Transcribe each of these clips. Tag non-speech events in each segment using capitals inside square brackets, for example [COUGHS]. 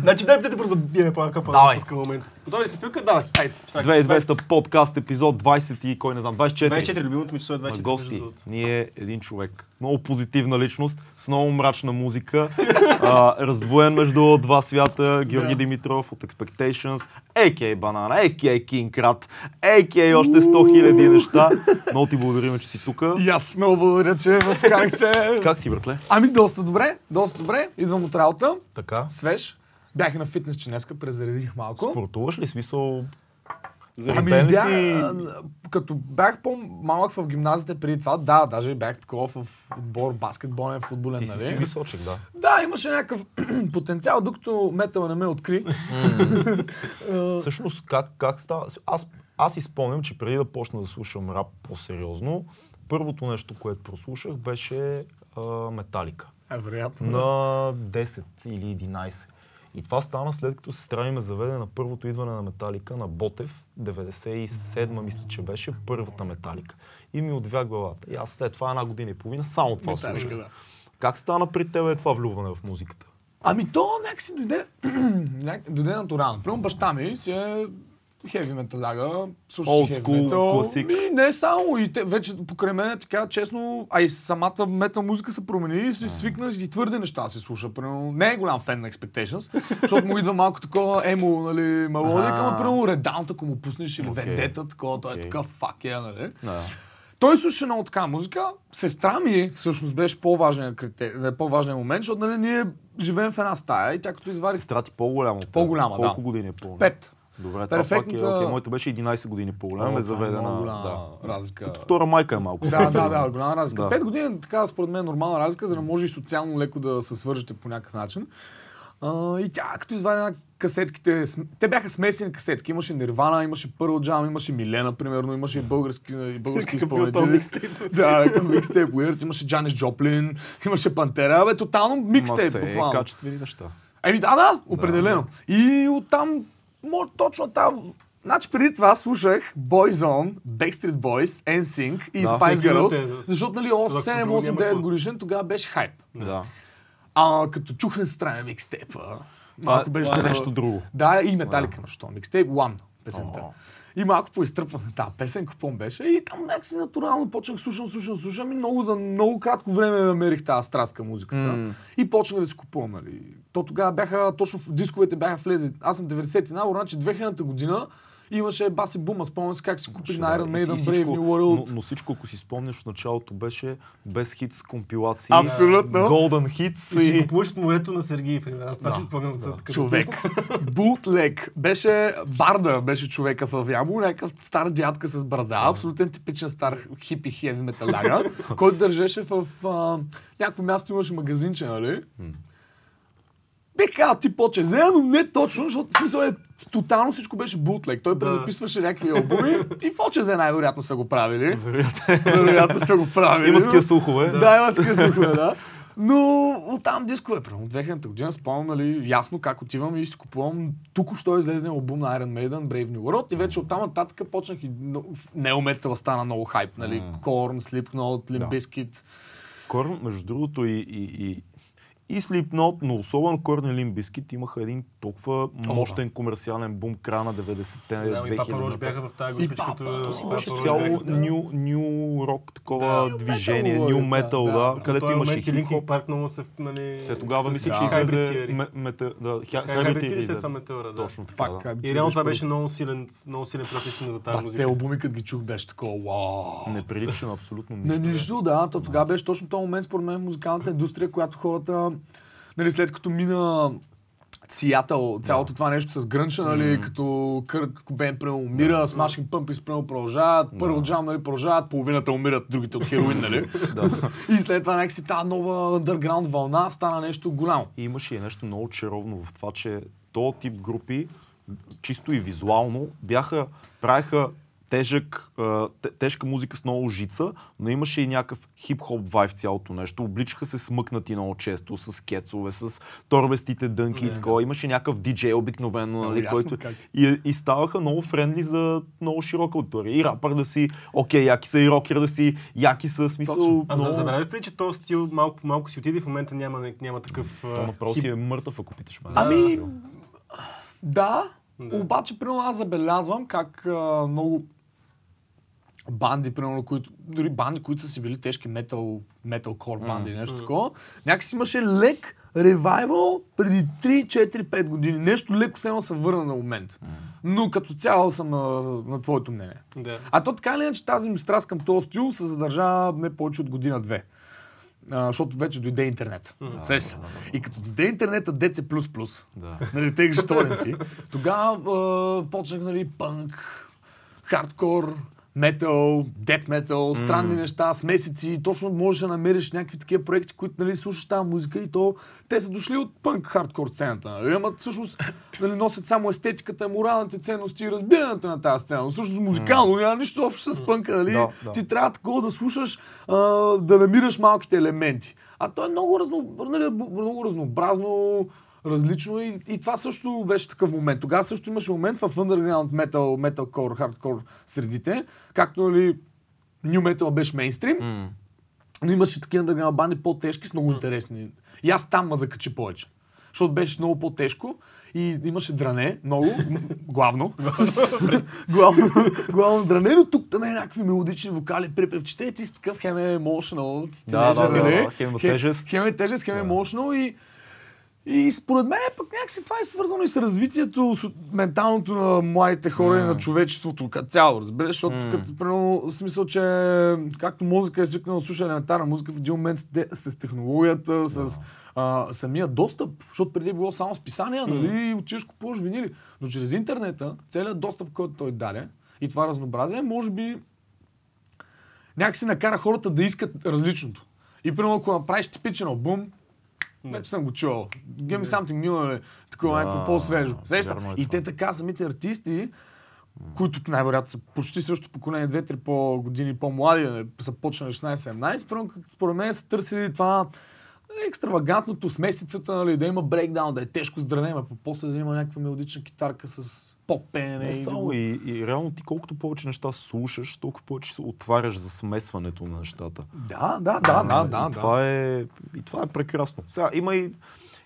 Значи дай да да диеме по къпа Давай. пуска момент. Готови ли сме пилка? Давай. Айде. 2200 подкаст, епизод 20 и кой не знам, 24. 24, любимото ми число е 24. на гости. Ние един човек. Много позитивна личност, с много мрачна музика, а, раздвоен между два свята, Георги Да. Димитров от Expectations, a.k.a. Банана. King Krat, a.k.a. още 100 хиляди неща. Много ти благодарим, че си тук. И аз много благодаря, че поканихте. Как си, братле? Ами доста добре, доста добре. Идвам от работа, Така. свеж. Бях и на фитнес, че днеска презаредих малко. Спортуваш ли смисъл? Ами бях, си? като бях по-малък в гимназията преди това, да, даже бях такова в отбор баскетболен, футболен, Ти си си нали? височек, да. [LAUGHS] Да, имаше някакъв [CLEARS THROAT] потенциал, докато метала не ме откри. [LAUGHS] Всъщност, как, как става? Аз, аз си спомням, че преди да почна да слушам рап по-сериозно, първото нещо, което прослушах, беше а, Металика. Е, вероятно. На 10 или 11. И това стана след като сестра ми ме заведе на първото идване на Металика на Ботев, 97-ма мисля, че беше първата Металика. И ми отвя главата. И аз след това една година и половина само това слушах. да. Как стана при тебе това влюбване в музиката? Ами то някакси дойде, [CLEARS THROAT] дойде натурално. Примерно баща ми си е хеви металяга, слуша си Old хеви school, метал. Ми, не само, и те, вече покрай мен, така честно, а и самата метал музика се промени и се свикна и твърде неща се слуша. Примерно, не е голям фен на Expectations, защото му идва малко такова емо, нали, мелодика, ама примерно Redown, ако му пуснеш или Окей. Vendetta, такова, той е Окей. такъв фак е, нали. Да. Той слуша много така музика. Сестра ми всъщност беше по-важният, критер... по-важният момент, защото нали, ние живеем в една стая и тя като извади Сестра ти по-голяма. от теб. По-голяма, Колко да. години е по пет. Добре, това пак е, Перфектната- окей, моята беше 11 години по-голяма, е на... много голяма Да. разлика. Като втора майка е малко. Да, да, да, голяма разлика. Да. Пет години е така, според мен, нормална разлика, за да може и социално леко да се свържете по някакъв начин. А, и тя, като извади на касетките, те бяха смесени касетки. Имаше Нирвана, имаше Pearl Jam, имаше Милена, примерно, имаше и български, и български изпълнители. Да, като микстейп Weird, имаше Джанис Джоплин, имаше Пантера, бе, тотално микстейп, буквално. качествени неща. Еми да, да, определено. И оттам, може точно там, Значи преди това слушах Boyzone, Backstreet Boys, NSYNC и Да, Spice Girls, да. защото нали Това 7, друго 8, няма 9 какво. годишен тогава беше хайп. Да. А като чухме страна микстейпа, малко беше това е нещо друго. Да, и Металика, на що. Микстейп One, песента. И малко поизтръпвах на тази песен, купон беше. И там някакси натурално почнах слушам, слушам, слушам и много за много кратко време намерих тази страст към музиката. М. И почнах да си купувам. Нали. То тогава бяха, точно в дисковете бяха влезли. Аз съм 90 ти набор, значи 2000 година имаше баси бума, спомням си как си купих на Iron Maiden, Brave New World. Но, но всичко, ако си спомняш, в началото беше без хитс, компилации. Абсолютно. Golden hits И си и... го плуваш по морето на Сергей, примерно. Аз това Да, си спомням да. за такъв. човек. [LAUGHS] Бутлег. Беше Барда, беше човека в Ямбол, някакъв стар дядка с брада, абсолютен типичен стар хипи хеви металяга, [LAUGHS] който държеше в а, някакво място имаше магазинче, нали? Бих казал ти по-чезе, но не точно, защото в смисъл е тотално всичко беше бутлег. Той презаписваше някакви албуми и в Очезе най-вероятно са го правили. Вероятно са го правили. Има такива слухове. да, има такива слухове, да. Но оттам дискове, примерно 2000 година, спомням, нали, ясно как отивам и си купувам току-що излезне албум на Iron Maiden, Brave New World и вече оттам нататък почнах и неометала стана много хайп, нали, Korn, Slipknot, Limp. Bizkit. Корн, между другото, и, и, и, и Slipknot, но особено Корн и Limp Bizkit имаха един толкова мощен комерциален бум края на 90-те, Да, и Папа Рош 2000-те. бяха в тази И групичка. Папа, като- цяло да. ню, рок такова Да. движение, Метал, ню да, метал, да, да, В където този имаше и Линкин хип-хоп. Парк много се... Нали, Те тогава мисля, че излезе да, Theory след това. Метеора, да. Точно така, да. Hybrid И реално това беше много силен, много силен за тази Ба, те музика. албуми, като ги чух, беше такова, вау. Не прилича на абсолютно Не, нищо. нищо, да. То тогава беше точно този момент, според мен, музикалната индустрия, която хората, нали, след като мина Сиатъл, цялото това нещо с грънча, нали, като Кърт Кобен прямо умира, да. Smashing Pumpkins прямо продължават, първо джам, нали, продължават, половината умират, другите от хероин, нали. [LAUGHS] И след това някакси тази нова underground вълна стана нещо голямо. И имаше и нещо много чаровно в това, че този тип групи, чисто и визуално, бяха, правеха тежък, тежка музика с много жица, но имаше и някакъв хип-хоп вайб в цялото нещо. Обличаха се смъкнати много често, с кецове, с торбестите дънки и такова. Имаше някакъв диджей обикновено, нали, който... И, и ставаха много френдли за много широка аудитория. И рапър да си, окей, яки са, и рокер да си, яки са, смисъл... Точно. А много... забравяте ли, че този стил малко по малко си отиде и в момента няма, няма такъв... То направо си е мъртъв, ако питаш мен. Ами, Да. Да, Да. обаче, примерно, аз забелязвам как а, много банди, примерно, които, дори банди, които са си били тежки метал, металкор банди, нещо такова, някакси имаше лек ревайвал преди 3, 4, 5 години. Нещо леко едно се върна на момент. Но като цяло съм на, на твоето мнение. Да. А то така или иначе тази ми страст към този стил се задържа не повече от година-две. А, защото вече дойде интернет. Сещаш се. И като дойде интернета DC++, Да. нали, теглиш [LAUGHS] торенти, тогава почнах, нали, пънк, хардкор, метал, дет метал, странни неща, смесици. Точно можеш да намериш някакви такива проекти, които нали, слушаш тази музика и то те са дошли от пънк хардкор сцената. Нали? Ама всъщност нали, носят само естетиката, моралните ценности и разбирането на тази сцена. Но Всъщност музикално няма нищо общо с пънка. Нали? Да, да. Ти трябва такова да слушаш, а, да намираш малките елементи. А то е много, разно, нали, много разнообразно, различно и, и това също беше такъв момент. Тогава също имаше момент в underground metal, metalcore, hardcore средите, както нали, new metal беше мейнстрим, М. но имаше такива underground банди по-тежки с много интересни. И аз там ме закачи повече. Защото беше много по-тежко и имаше дране, много, главно. [LAUGHS] главно, главно дране, но тук там е някакви мелодични вокали, припевчите и ти си такъв хем е си Да, да, нали? да, хем е тежест. Хем е тежест, хем е emotional и и според мен пък някакси това е свързано и с развитието, с менталното на младите хора и на човечеството като цяло, разбираш? Защото като, примерно, смисъл, че както музика е свикнала да слуша елементарна музика, в един момент сте, сте с технологията, с а, самия достъп, защото преди е било само списания, нали, и отиваш купуваш винили. Но чрез интернета, целият достъп, който той даде и това разнообразие, може би някакси накара хората да искат различното. И примерно, ако направиш типичен албум, вече съм го чувал. Give me something new, бе. такова Да, някакво по-свежо. Сеща? е И те така, самите артисти, които най-вероятно са почти същото поколение, 2-3 по години по-млади, нали, са почнали 16-17, примерно, според мен са търсили това екстравагантното, смесицата, нали, да има брейкдаун, да е тежко здране, а после да има някаква мелодична китарка с поп-пеене. Не и само и, и реално ти колкото повече неща слушаш, толкова повече се отваряш за смесването на нещата. Да, да, да, да, и да. да. Това е, и това е прекрасно. Сега има и,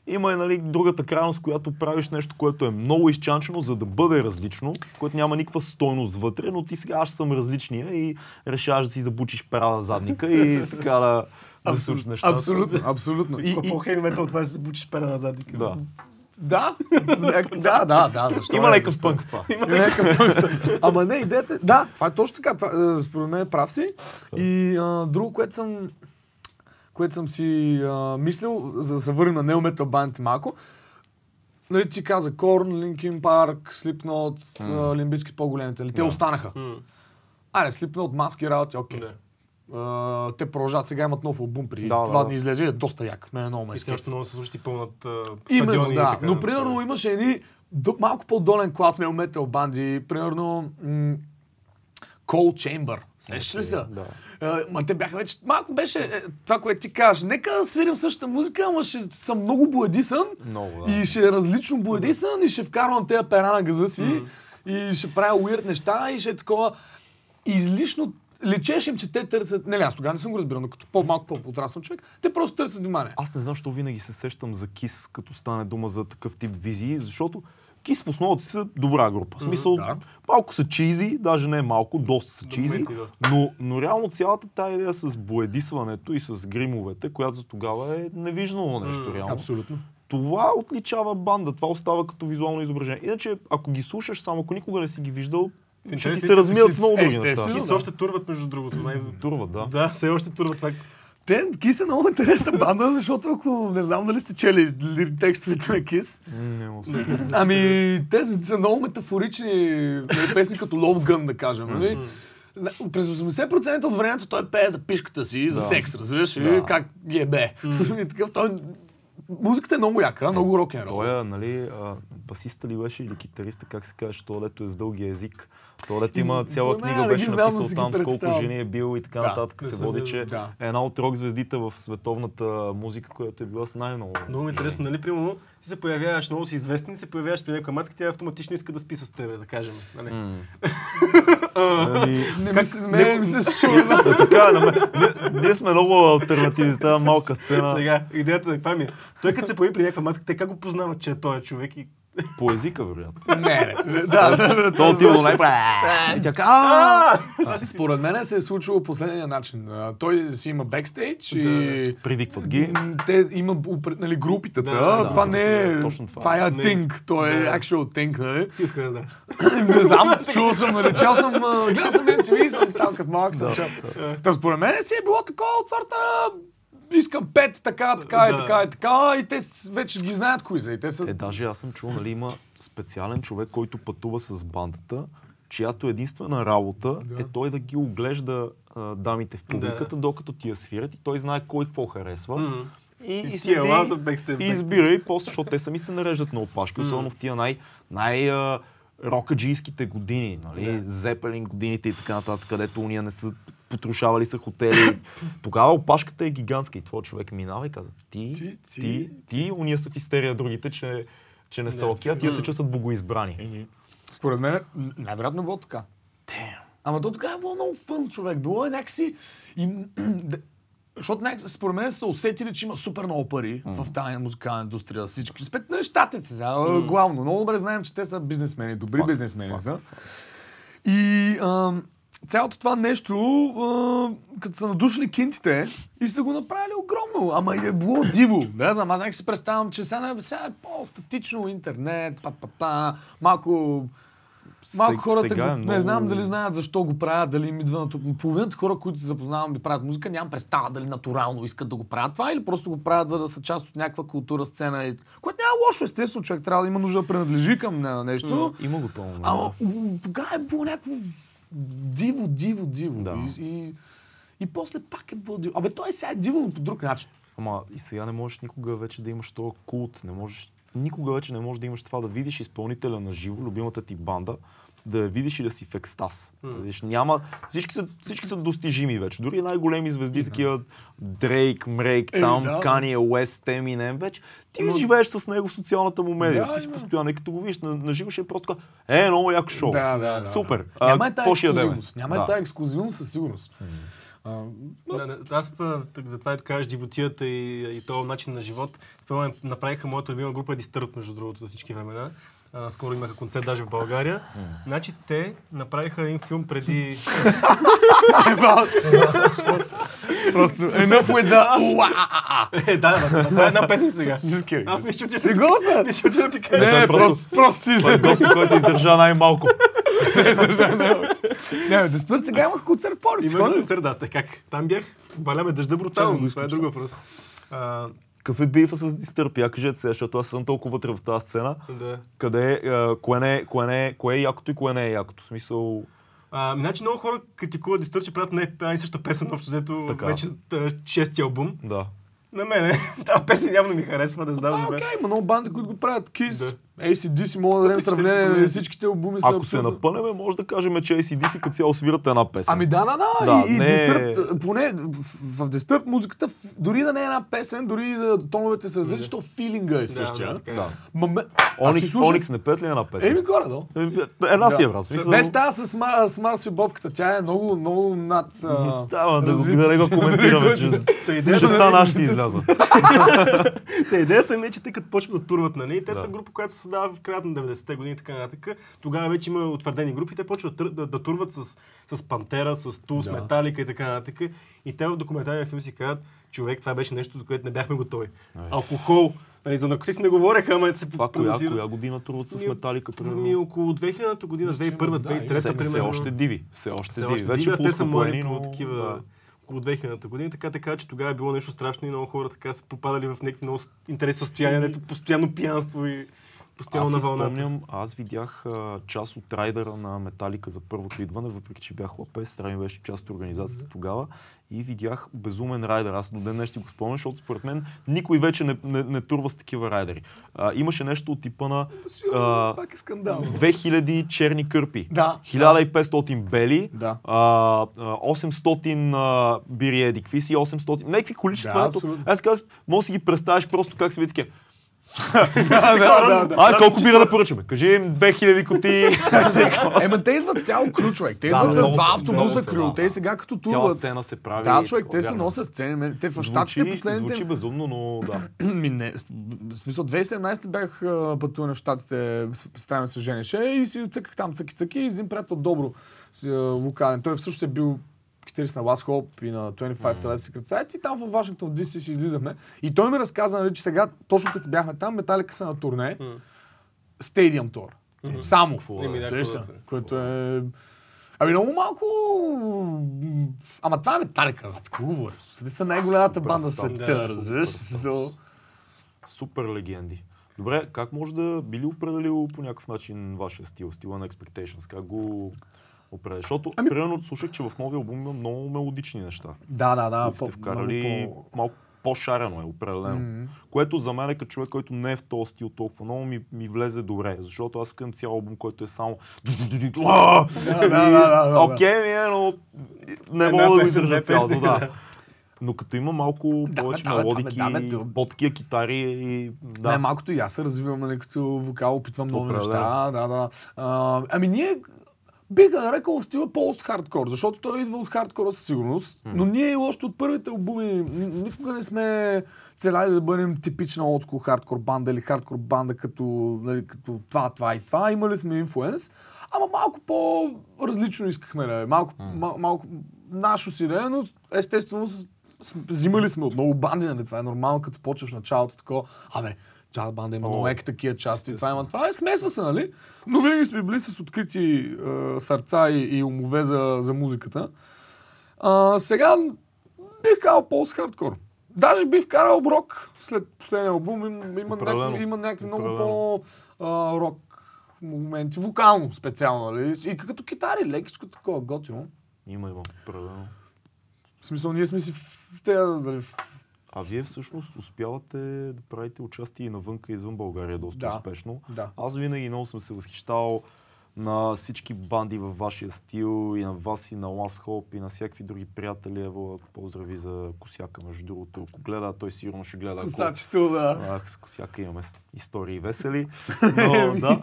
има и нали, другата крайност, която правиш нещо, което е много изчанчено, за да бъде различно, което няма никаква стойност вътре, но ти сега аз съм различния и решаваш да си забучиш пера на задника и [LAUGHS] така да, да нещата. Абсолютно, абсолютно. И, и, По-хеви метал това е се забучиш пера на задника. Да. да, да, да, да, защо Има защо пънк това. Има някакъв пънк. Ама не, идеята е- Да, това е точно така. Това, е, според мен прав си. И а, друго, което съм което съм си а, мислил, за да се върнем на неометал бандите малко, нали ти каза Корн, Linkin Park, Slipknot, mm. Лимбиски по-големите, нали? Те Да. останаха. М, Аре, Slipknot, маски, работи, окей. Да. Те продължават, сега имат нов албум преди Да, да, два да. дни излезе, и е доста як. Мен е много ме И още много се слушат и пълнат Именно, стадиони и да. така. Но примерно имаше едни до, малко по-долен клас на метал банди, примерно м- Cold Chamber. Сещаш ли се? Да. Е, ма те бяха вече, малко беше е, това, което ти кажеш. Нека да свирим същата музика, ама ще съм много боядисан Много, да. и ще е различно боядисан и ще вкарвам тези пера на газа си и ще правя уирд неща и ще е такова излишно Личеше им, че те търсят... Не, аз тогава не съм го разбирал, но като по-малко по-подраснал човек, те просто търсят внимание. Аз не знам, защо винаги се сещам за Кис, като стане дума за такъв тип визии, защото Кис в основата си са добра група. В смисъл, да. малко са чизи, даже не малко, доста са чизи, но, но реално цялата тази идея с боядисването и с гримовете, която за тогава е невиждано нещо реално. Абсолютно. Това отличава банда, това остава като визуално изображение. Иначе, ако ги слушаш, само ако никога не си ги виждал, ще ти се на размият с много други неща. И все още турват, между другото. Най- Турва, да. Да, все още турват това. Те, Кис е много интересна банда, защото ако не знам дали сте чели ли- текстовете на Кис, Не, не, ами те са много метафорични нали, песни като Love Gun, да кажем. Нали? На- През 80% от времето той пее за пишката си, за Да. секс, разбираш ли? Да. Как ги е бе. И такъв той музиката е много яка, много рок н рол. Той е, нали, а, басиста ли беше или китариста, как се казваш, то дето е с дългия език. То има цяла книга, не беше написал там с колко жени е бил и така Да, нататък. Се води, че да. е една от рок звездите в световната музика, която е била с най-много. Много ми е интересно, нали, примерно, ти се появяваш, много си известен, се появяваш при някаква мацка, тя автоматично иска да спи с теб, да кажем. Нали? М. [LAUGHS] Ами, Не ми се, случва. [LAUGHS] е, така, на мен- ние- сме много альтернативни, тази малка сцена Сега, идеята каква ми е? Той като се появи при някаква маска, те как го познават, че е този човек и... по езика, вероятно. Не, не, да, да, да. То отива най И тя казва, Според мен се е случило последния начин. Той си има бекстейдж и... Привикват ги. Те има нали, да, това не е... точно това. Е thing. Той е Да. actual thing, нали? [COUGHS] Не знам, [LAUGHS] чувал съм, нали, чел съм, гледал съм MTV, съм там като малък съм чел. Та според мен си е било такова от сорта на искам пет, така, така и Да. така и така и те вече ги знаят кои са. И те са... Е, даже аз съм чул, нали, има специален човек, който пътува с бандата, чиято единствена работа Да. е той да ги оглежда а, дамите в публиката, докато тия свирят и той знае кой какво харесва. М. И, и, И ела за бекстейдж. и избира и после, защото те сами се нареждат на опашки, особено в тия най, най а, рокаджийските години, нали, Да. Зепелин годините и така нататък, където уния не са потрушавали са хотели. Тогава опашката е гигантска и твой човек минава и каза, ти, Ти, ти, ти, ти, уния са в истерия другите, че, че не са окей, а тия се чувстват богоизбрани. Според мен, най-вероятно било така. Ама то тогава е било много фън, човек. Било е някакси... И, [CLEARS THROAT] защото някак, според мен са усетили, че има супер много пари в тази музикална индустрия. Всички. Спет, нали, щатите сега, главно. Много добре знаем, че те са бизнесмени, добри Факт, бизнесмени са. И ам, цялото това нещо, а, като са надушили кинтите и са го направили огромно. Ама и е било диво. Да, знам, аз някак си представям, че сега, сега е по-статично интернет, па, па, па, малко... Малко хората, сега е не много- знам дали знаят защо го правят, дали им идва натур... Половината хора, които се запознавам и правят музика, нямам представа дали натурално искат да го правят това или просто го правят, за да са част от някаква култура, сцена. И... Което няма лошо, естествено, човек трябва да има нужда да принадлежи към не- нещо. Има го това. Ама тогава е било някакво диво, диво, диво. Да. И, и, и после пак е било диво. Абе, той сега е диво, по друг начин. Ама и сега не можеш никога вече да имаш този култ. Не можеш, никога вече не можеш да имаш това да видиш изпълнителя на живо, любимата ти банда, да я видиш и да си в екстаз. Виж, няма, всички, са, всички са достижими вече. Дори най-големи звезди, такива Дрейк, Мрейк, Еми, там, да. Кания, Уест, Еминем, вече. Ти Но- живееш с него в социалната му медия. Да, ти си постоянно, като го видиш на, на живо, ще е просто е, много яко шоу. Да, да, да, Супер. да. А, Няма е тази ексклюзивност. Няма Да. е тази ексклюзивност със сигурност. А, Да, да, аз па, так, затова и кажеш животията и, и този начин на живот. Спомням, направиха моята любима група Дистърт, между другото, за всички времена. А, скоро имаха концерт даже в България. Значи те направиха един филм преди... [LAUGHS] Просто enough with the е, да, да, да, това е една песен сега. Аз мисля, че ти Сериозно? [LAUGHS] Мисля, че да ти кажа. Не, е просто, просто си Той е госта, който издържа най-малко. [LAUGHS] Не, бе, Дестърт сега имах концерт в Пловдив. Има такова ли? концерт, да, така как? Там бях, баляме дъжда брутално, това е друг въпрос. Какъв е бифа с Дистърп? Я кажете сега, защото аз съм толкова вътре в тази сцена. да. Къде е, а, кое, не, е- кое, не, е- кое е якото и кое не е якото. В смисъл, А, значи много хора критикуват Дистърт, че правят една и песен, общо взето Така. вече шести албум. да. На мене [LAUGHS] тази песен явно ми харесва, не знам А, за мен. окей, има много банди, които го правят. Да. ACDC, мога да дадем сравнение, нали, всичките албуми са Ако се абсолютно- напънеме, може да кажем, че ACDC като цяло свират една песен. Ами да, да, да. Да, и, и не- Disturbed, поне в, в Disturbed музиката, дори да не е една песен, дори да тоновете са различни, защото филинга е същия. да, е. Да. Ма, ме, аз си Оникс, слушах- Оникс не пеят ли една песен? Еми горе, да. Една си е, брат. Смисъл... Без тази с, Мар, с Марс и Бобката, тя е много, много над... а, Да, ма, да, да не го коментираме, че ще стана, аз ще изляза. [LAUGHS] та идеята ми е, че те като почват да турват, нали, те са Да. група, която се създава в края на 90-те години и така нататък. Тогава вече има утвърдени групи, те почват да, да, да турват с, с Пантера, с Тул, с Да. Металика и така нататък. И те в документалния филм си казват, човек, това беше нещо, до което не бяхме готови. Алкохол, нали, за наркотици не говореха, ама се Това коя, коя година труват с Ми, металика, Ми примерно? около 2000-та година, Мисля, че 2001 да, и 2003 Все, все примерно. още диви. Все още Все диви. още Вече диви, те са млади но... такива да. около 2000-та година, така така, че тогава е било нещо страшно и много хора така са попадали в някакви много интересни състояния, дето постоянно пиянство и постоянно на вълната. спомням, аз видях а, част от райдера на Металика за първото идване, въпреки че бях лапес, Рами беше част от организацията тогава и видях безумен райдер. Аз до ден днес ще го спомням, защото според мен никой вече не, не, не турва с такива райдери. А, имаше нещо от типа на а, Пак е скандал. 2000 черни кърпи. Да. 1500 бели, Да. а, а, 800 а, бири еди, какви си 800, някакви количества. Да, ето, е така, може да си ги представиш просто как се види такива. Да, да, да. Ай, колко бира да поръчаме? Кажи им 2000 коти. [LAUGHS] Ема те идват цяло крю, човек. Те идват с два се- автобуса крю. Те сега като Цяла турват. сцена се прави. Да, човек, те се вярно. носят сцени. Те в щатите последните... звучи безумно, но да. [CLEARS THROAT] Ми не, в смисъл 2017 бях а, пътуване в Штатите, с- представяме се женеше и си цъках там цъки-цъки и един приятел Добро, си, а, локален. Той всъщност е бил китарист на Last Hope и на 25 mm. Secret Side и там в Вашингтон DC си излизахме. И той ми разказа, нали, че сега, точно като бяхме там, Металика са на турне, Stadium Tour. Само. Да, какво се? да се- Което е... Ами много малко... Ама това е Металика, брат. Какво говориш? Те са най-голямата Супер банда в света, Да, разбираш? Супер легенди. Добре, как може да би ли определил по някакъв начин вашия стил, стила на Expectations? Как го определя? Защото, ами... примерно, слушах, че в новия албум има много мелодични неща. Да, да, да. които сте по- вкарали по- малко по-шарено е, определено. Мгм. Което за мен, като човек, който не е в този стил толкова много, ми, ми влезе добре. Защото аз искам цял албум, който е само... Окей, ми е, но не мога да го издържа цялото, да. [LAUGHS] Но като има малко Да, повече да, мелодики, да, бе, да, по-такива китари и... Да. Най-малкото и аз се развивам, нали, като вокал, опитвам нови неща. Да, да. А, ами ние бих го нарекал стила пост-хардкор, защото той идва от хардкора със сигурност, но ние още от първите албуми никога не сме целяли да бъдем типична олдскул хардкор банда или хардкор банда като, нали, като това, това и това. Имали сме инфлуенс, ама малко по-различно искахме да е. Малко, мал, малко нашо си да е, но естествено взимали сме от много банди, нали? Това е нормално, като почваш началото такова. Абе, джаз банда има много еки такива части, това има това. Е, смесва се, нали? Но винаги сме били с открити е, сърца и, и умове за, за музиката. А, сега бих казал пост-хардкор. Даже бих вкарал рок след последния албум. Има, има, някакви, има някакви много по-рок моменти, вокално специално, нали? И като китари, лекичко такова, готино. Има, има, определено. В смисъл, ние сме си в, в нали, в- А вие всъщност успявате да правите участие и навънка, извън България доста Да. успешно. Да. Аз винаги много съм се възхищавал на всички банди във вашия стил, и на вас, и на Last Hope, и на всякакви други приятели. Ево, поздрави за Косяка, между другото. Ако гледа, той сигурно ще гледа. ако- Косачето, да. Ах, с Косяка имаме истории весели. [LAUGHS] Но, да, [LAUGHS]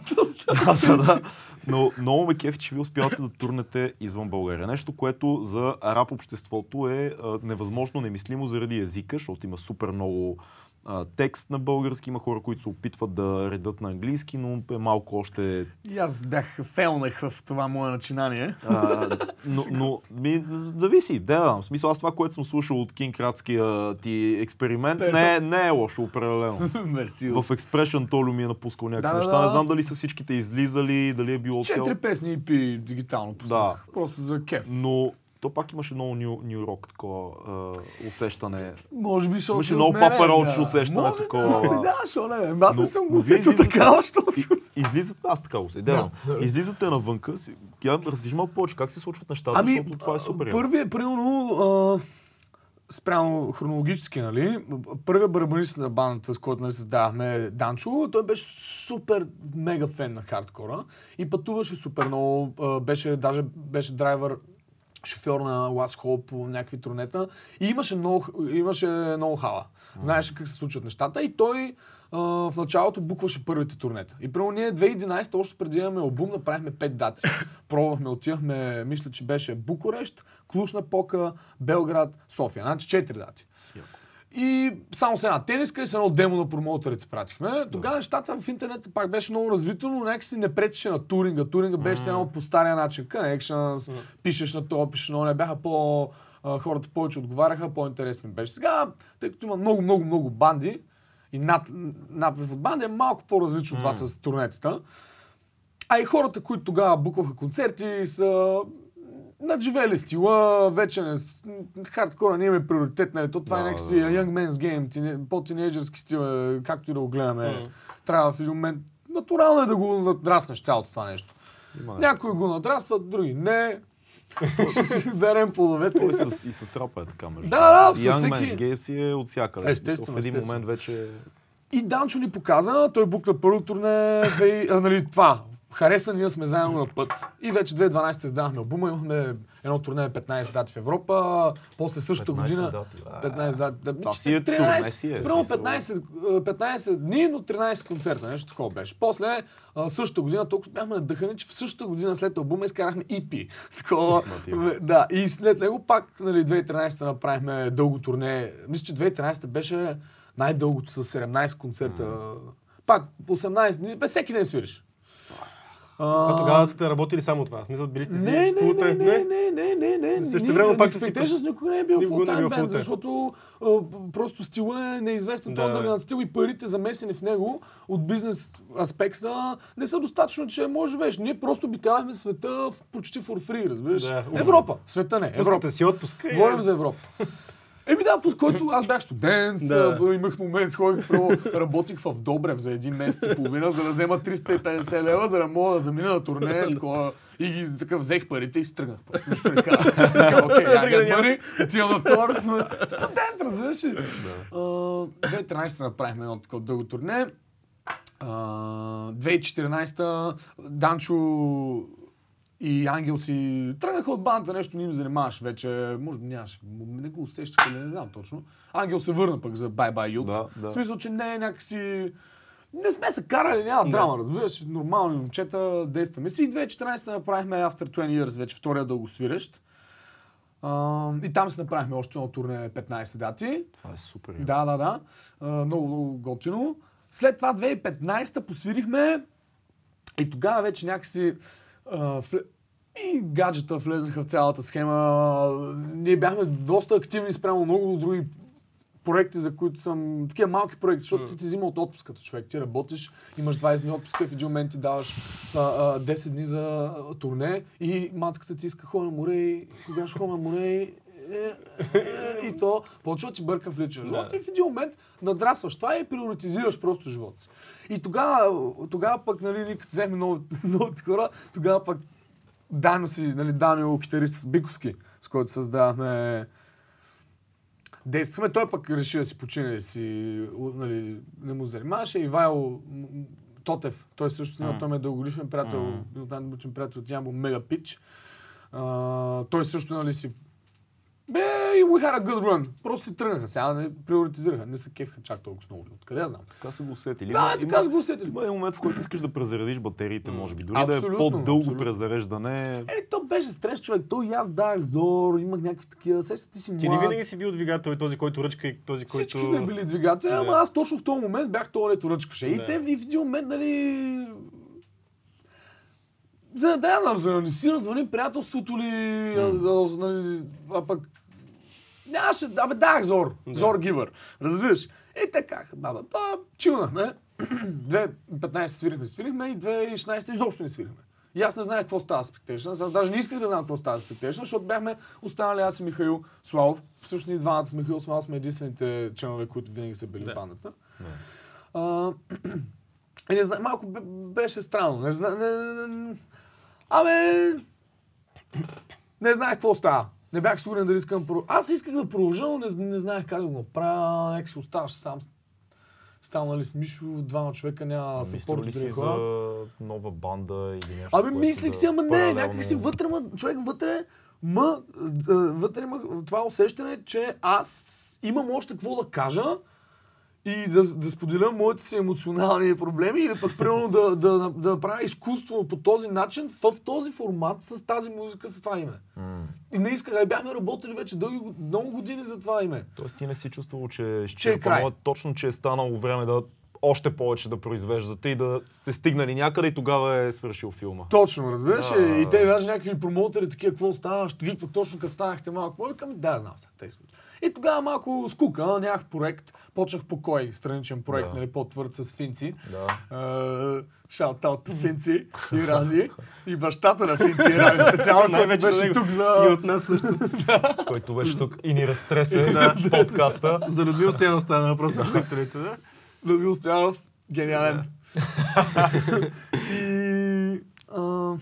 да, да, да. Но много ме кефи, че ви успявате да турнете извън България. Нещо, което за рап обществото е невъзможно, немислимо заради езика, защото има супер много а, текст на български, има хора, които се опитват да редат на английски, но е малко още И аз бях фелнах в това мое начинание. а, но, но ми, зависи, да, да, в смисъл аз това, което съм слушал от Кинг Кратския ти експеримент, не, е- не е лошо, определено. [LAUGHS] Мерси. В Expression Толю ми е напускал някакви Да, да, неща. да. Не знам дали са всичките излизали, дали е било. Четири песни EP дигитално пуснах. Просто за кеф. Но то пак имаше много ню, ню рок такова а, усещане. Може би, защото... Имаше много Папа да. усещане Може такова. Да, що не. Аз не съм го усетил така, защото... Излизат, аз така го се, да, излизате навънка. си- Я разкажи малко повече, как се случват нещата, Ами, защото това е супер. Първият, примерно, спрямо хронологически, нали? Първият барабанист на бандата, с който нали, създавахме Данчо, той беше супер мега фен на хардкора и пътуваше супер много. Беше, даже беше драйвер шофьор на Last Hope някакви турнета и имаше много, имаше много хала. Знаеше как се случват нещата и той а, в началото букваше първите турнета. И примерно ние 2011, още преди имаме албум, направихме 5 дати. [LAUGHS] Пробвахме, отивахме, мисля, че беше Букурещ, Клушна Пока, Белград, София. Значи 4 дати. И само с една тениска и с едно демо на промоутерите пратихме. Тогава нещата в интернет пак беше много развито, но някакси не пречеше на туринга. Туринга беше mm. едно по стария начин. Connections, пишеш на то, пишеш на не бяха по... хората повече отговаряха, по-интересно беше. Сега, тъй като има много, много, много банди и над, наплив от банди, е малко по-различно това с турнетата. А и хората, които тогава букваха концерти, са надживели стила, вече не... Хардкора не имаме приоритет, нали? То това е Да, някакси да, да. young man's game, тине, по-тинейджърски стил, е, както и да го гледаме. Трябва в един момент натурално е да го надраснеш цялото това нещо. Има. Някои го надрастват, други не. [LAUGHS] Ще си берем плодовете. Той с, и с рапа е така между Да, да, с Young всеки- Man's Game си е от всякъде. Естествено, В един естествено. момент вече... И Данчо ни показа, той букна първо турне, две, а, нали, това. Хареса, ние сме заедно на път. И вече 2012 издавахме албума, имахме едно турне 15 дати в Европа, после същата 15 година... дати, а. 15 дати. Да, Това че си е 13, турне си е, Примерно смисъл. 15, а, 15 дни, но 13 концерта, нещо такова беше. После същата година, толкова бяхме надъхани, че в същата година след албума изкарахме EP. [LAUGHS] Такова, Мотивно. да, и след него пак, нали, 2013 направихме дълго турне. Мисля, че 2013 беше най-дългото с 17 концерта. Пак по 18 дни, без всеки ден свириш. А тогава сте работили само това. Смисъл, били сте си не, не, не, не, не, не, не, не. Същевременно пак сте си- Expectations никога не е бил не е full-time. защото просто стила е неизвестен Да. на стил и парите замесени в него от бизнес аспекта не са достатъчно, че може живееш. Ние просто обикаляхме света почти for free, разбираш? Европа, света не, Европа. Си отпуска. и- Говорим за Европа. Еми да, по който аз бях студент, Да. да. имах момент, ходих, първо работих в Добрев за един месец и половина, за да взема 350 лева, за да мога да замина на турне, такова, и ги така взех парите и стръгнах. Нищо не казах. Окей, get money, отивам на тур, но студент, разбираш ли? А, 2013 направихме едно такова дълго турне. А, 2014 Данчо и Ангел си тръгнаха от банда, нещо не им занимаваш вече. Може би нямаше, не го усещаха или не знам точно. Ангел се върна пък за Bye Bye Youth. Да, да. В смисъл, че не е някакси... Не сме се карали, няма драма, разбираш. Нормални момчета, действаме си. И 2014 направихме After 20 Years, вече втория дългосвирещ. А, и там си направихме още едно турне 15 дати. Това е супер. Да, да, да. А, много, много готино. След това 2015 посвирихме и тогава вече някакси вле... и гаджета влезнаха в цялата схема. Ние бяхме доста активни спрямо много други проекти, за които съм... Такива малки проекти, защото ти ти взима от отпуск като човек. Ти работиш, имаш 20 дни отпуска и в един момент ти даваш а, а, 10 дни за турне и матката ти иска хора на море и кога ще на море и е, е, и то почва ти бърка в личен живот и в един момент надрасваш това и приоритизираш просто живота си. И тогава, тогава пък, нали, като взехме нови, [LAUGHS] новите хора, тогава пък Дано си, нали, Данио, китарист с Биковски, с който създавахме действаме. Той пък реши да си почине, си, нали, не му занимаваше. Ивайло М- М- Тотев, той също снима, той ме е дългогодишен приятел, един от най-добричен приятел от Ямбо, Мега Пич. А, той също, нали, си бе, и we had a good run. Просто си тръгнаха. Сега не приоритизираха. Не се кефиха чак толкова много. Откъде я знам? Така са го усетили. Да, е, така са го усетили. Има един момент, в който искаш да презаредиш батериите, може би. Дори да е Абсолютно, по-дълго абсолютно. презареждане. Е, то беше стрес, човек. То и аз давах зор, имах някакви такива. Сещаш ти си млад. Ти не винаги си бил двигател и този, който ръчка и този, който... Всички сме били двигатели, ама аз точно в този момент бях този, дето ръчкаше. И те и в един момент, нали... За да знам, за да не си развали приятелството ли, а, а, нали, а пък... Нямаше, абе, дах зор, Да. зор гивър, разбираш? И така, баба, ба, чилнахме. [CLEARS THROAT] 2015 свирихме, свирихме и 2016 изобщо не свирихме. И аз не знаех какво става с Expectations. Аз даже не исках да знам какво става с Expectations, защото бяхме останали аз и Михаил Славов. Всъщност ние двамата с Михаил Славов сме единствените членове, които винаги са били Да. бандата. А, [CLEARS THROAT] и не знам, малко бе- беше странно. Не не, не, не, абе, не знаех какво става. Не бях сигурен дали искам да. Аз исках да продължа, но не, не знаех как да го направя. Нека си оставаш сам. Станали с Мишо, двама човека няма съпорт ли от си други за хора. нова банда или нещо? Абе, мислих да си, ама не, паралелно- някакси вътре, ма, човек вътре, ма, вътре има това усещане, че аз имам още какво да кажа и да, да споделя моите си емоционални проблеми или пък примерно да, да, да, да правя изкуство по този начин, в този формат, с тази музика, с това име. М. И не исках, а бяхме работили вече дълги, го- много години за това име. Тоест ти не си чувствал, че е Че е край. точно, че е станало време да още повече да произвеждате и да сте стигнали някъде и тогава е свършил филма. Точно, разбираш? Да. И те даже някакви промоутери, такива, какво става, ви точно като станахте малко. Ой, Викам, да, знам сега тези случаи. И тогава малко скука, нямах проект. Почнах по кой страничен проект, Да. нали, по-твърд с Финци. Да. Шаутаут Финци и Рази. [LAUGHS] И бащата на Финци и Рази. Специално [LAUGHS] който Най-вече беше него. тук И за... от нас също. [LAUGHS] Който беше тук и ни разтресе в подкаста. За Людмил Стоянов стана въпрос в секторите, да? Людмил Стоянов. Гениален. и а,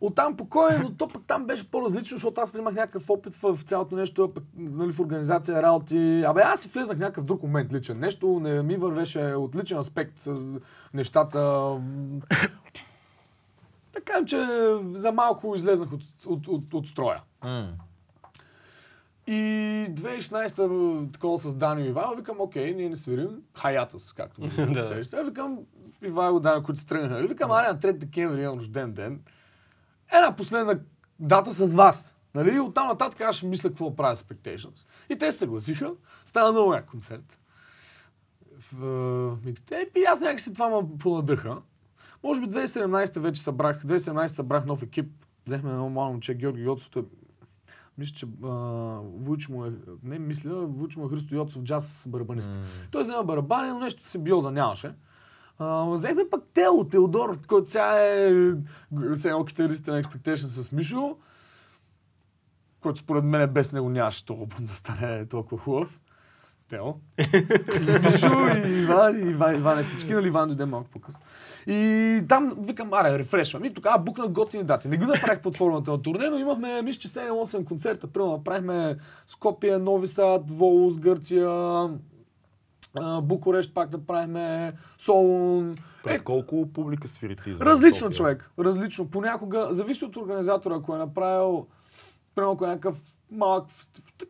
оттам по кой, но то пък там беше по-различно, защото аз имах някакъв опит в, цялото нещо, пък, нали, в организация, работи. Абе, аз си влезнах някакъв друг момент личен. Нещо не ми вървеше от личен аспект с нещата. Така че за малко излезнах от, от, от, от строя. И 2016-та такова с Дани и Ивайло, викам, окей, ние не свирим Хаятас, както [LAUGHS] го Да. Сега викам, Ивайло, Дани, които се тръгнаха. Викам, аре, на 3 декември имам рожден ден. Една последна дата с вас. Нали? И оттам нататък аз ще мисля какво правя с Expectations. И те се съгласиха. Стана много як концерт. В микстейп и аз някакси това ме понадъха. Може би 2017 вече събрах, 2017 събрах нов екип. Взехме едно мало момче, Георги Йоцов. Той, мисля, че а, Вуч му е, не мисля, Вуч му е Христо Йоцов, джаз барабанист. М. Той взема барабани, но нещо симбиоза нямаше. А, взехме пък Тео, Теодор, който сега е сега едно на Expectation с Мишо, който според мен е без него нямаше толкова да стане толкова хубав. Тео. [LAUGHS] Мишо и Иван, и Иван, Иван е всички, нали Иван дойде малко по-късно. И там викам, аре, рефрешвам. И тогава букнах готини дати. Не го направих под формата на турне, но имахме, мисля, че 7-8 концерта. Примерно направихме Скопия, Нови Сад, Волос, Гърция, Букурещ пак направихме, Солун. Пред Е, колко публика свирите извън различно София? човек. Различно. Понякога, зависи от организатора, ако е направил, примерно ако е някакъв малък.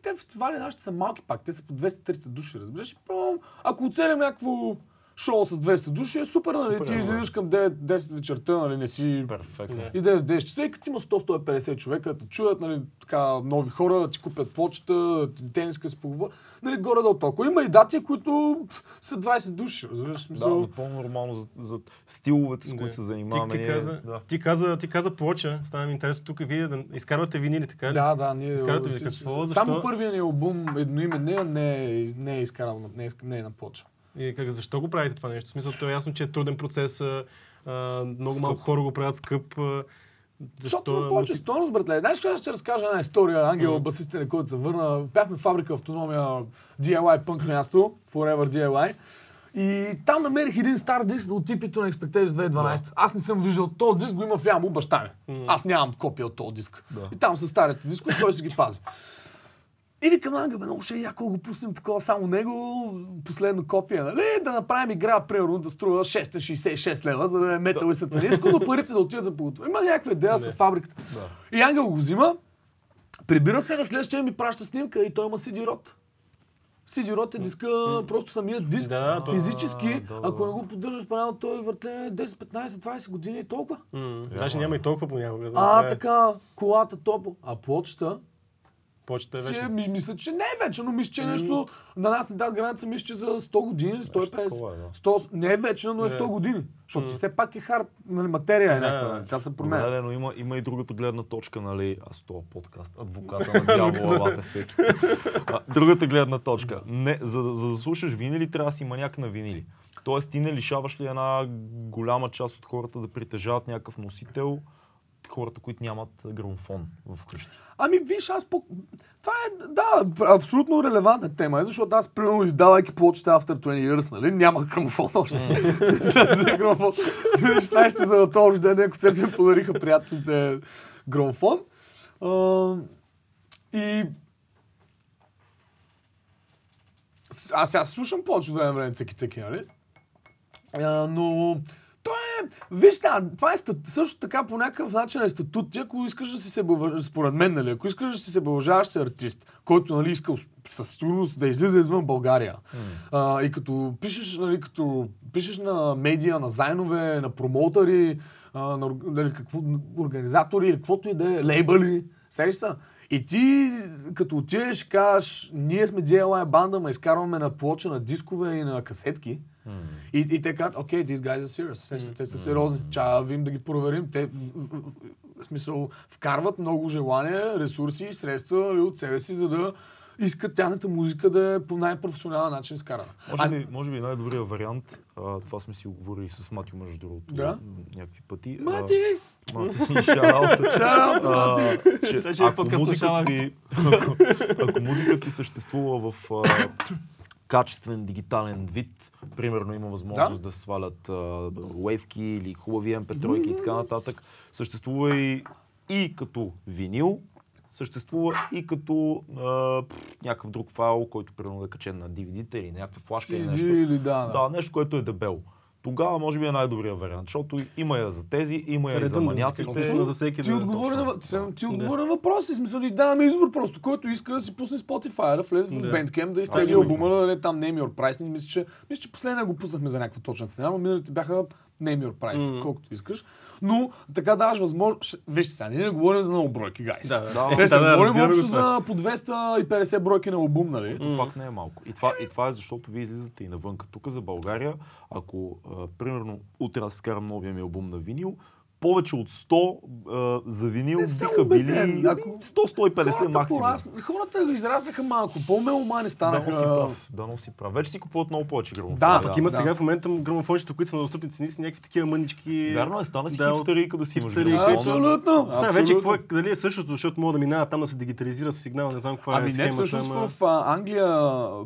Те фестивали нашите са малки пак, те са по 200-300 души, разбираш? Примерно, ако оцелим някакво шоу с 200 души, е супер, нали? Супер, Ти излизаш към 9-10 вечерта, нали? Не си Перфектно. И 10 10 часа, и като има 100-150 човека, да чуят, нали, така, нови хора, да ти купят почта, ти тениска си поговорят, нали, горе до толкова. Има и дати, които са 20 души, разбираш, Да, смисъл. напълно нормално за, за стиловете, с които се Ти, занимаваме. ти, ние- каза, да. ти, каза, ти каза плоча, стана ми интересно тук вие да изкарвате винили, така ли? Да, да, ние... Изкарате ми всички- какво, Само първият ни албум, едноименния, не е, не е изкарал, не е, не е на плоча. И как, защо го правите това нещо? В смисъл, то е ясно, че е труден процес, а, а, много Скъп. малко хора го правят скъп. А, Защото защо? има повече стойност, братле. Знаеш, какво ще разкажа една история. Ангел, Мгм. басистен, който се върна. Бяхме в фабрика автономия DIY пънк място, Forever DIY. И там намерих един стар диск от типито на Expectations 2012. Аз не съм виждал този диск, го има в яму баща ми. Мгм. Аз нямам копия от този диск. Да. И там са старите дискове, той си ги пази. И викам бе, много ще е яко го пуснем такова само него, последно копие, нали? Да направим игра, примерно, да струва 666 лева, за да е метал и сатанинско, но парите да отидат за подготовка. Има някаква идея Не. с фабриката. Да. И Ангел го взима, прибира се на следващия ми праща снимка и той има CD рот. CD рот е диска, просто самият диск. Да, физически, А, да, да, ако не го поддържаш правилно, той въртле 10, 15, 20 години и толкова. М, Даже няма и толкова понякога. А, така, колата топо. А плочата, Почта е вече. ми, мисля, че не е вече, но мисля, че е нещо, на нас ни дадат граница, мисля, че за 100 години, 150. такова е, да. 100, не е вече, но е Да. 100 години. Защото М. ти все пак е хард, нали, материя е някаква, нали, тя се променя. да, но има, има и другата гледна точка, нали, аз това подкаст, адвоката [LAUGHS] на дявола, лате всеки. А, другата гледна точка. Не, за, за да слушаш винили, трябва да си маняк на винили. Тоест ти не лишаваш ли една голяма част от хората да притежават някакъв носител, хората, които нямат грамофон в къщи. Ами виж, аз по... Това е, да, абсолютно релевантна тема, е, защото аз, примерно, издавайки плочета After 20 Years, нали, нямах грамофон още. [LAUGHS] С грамофон. 16 за на този рожден концерт ми подариха приятелите грамофон. А, и... Аз сега слушам повече време време цъки-цъки, нали? А, но то е, виж сега, това е стат, също така по някакъв начин е статут. Ти ако искаш да си се бълваш, според мен, нали, ако искаш да си се бължаваш си артист, който нали, иска със сигурност да излиза извън България. А, и като пишеш, нали, като пишеш на медия, на зайнове, на промоутъри, а, на нали, какво, организатори или каквото и да е, лейбъли, сеш са. И ти, като отидеш кажеш, ние сме DIY банда, ма изкарваме на плоча на дискове и на касетки, и, и те казват, окей, these guys are serious. Те са сериозни. Ча вим да ги проверим. Те, в, в, в, в смисъл, вкарват много желания, ресурси и средства нали, от себе си, за да искат тяхната музика да е по най-професионален начин изкарана. Може би, може би най-добрият вариант, а, това сме си говорили с Матио между другото Да. някакви пъти. Мати! Мати, [LAUGHS] А, шараут. [LAUGHS] ако музиката ти съществува в а, качествен дигитален вид. Примерно има възможност да, свалят а, уейвки или хубави MP3 и така нататък. Съществува и, и като винил, съществува и като а, пф, някакъв друг файл, който примерно да е качен на DVD-та или някаква флашка или CD нещо. или да, да. Да, нещо, което е дебело. Тогава може би е най-добрият вариант, защото има я за тези, има я и за маняците. за всеки Ти отговори на, ти, отговори на въпроси, смисъл и даваме избор просто, който иска да си пусне Spotify, да влезе в Да. Bandcamp, да изтегли албума, да даде там Name Your Price. Мисля, че, мисля, че последния го пуснахме за някаква точна цена, но миналите бяха Name Your Price, колкото искаш. Но така даваш възможност. Вижте сега, ние не говорим за много бройки, гайс. Да, Да, Сега да, да, говорим общо за по 250 бройки на албум, нали? Ето пак не е малко. И това, и това е защото вие излизате и навънка. Тук за България, ако а, примерно утре аз скарам новия ми албум на винил, повече от 100 а, за винил Не биха били. Ако- 100-150 Хората, максимум. хората израснаха малко, по-меломани Да, станаха. но си прав. Да, но си прав. Вече си купуват много повече грамофони. Да, Пък има да. сега в момента грамофончета, които са на достъпни цени, са някакви такива мънички. Вярно е, стана си Да, хипстери, да си хипстери. Абсолютно. Сега вече какво е, дали е същото, защото мога да минава там да се дигитализира с сигнал, не знам каква Ами е не, схемата. всъщност ама- в а, Англия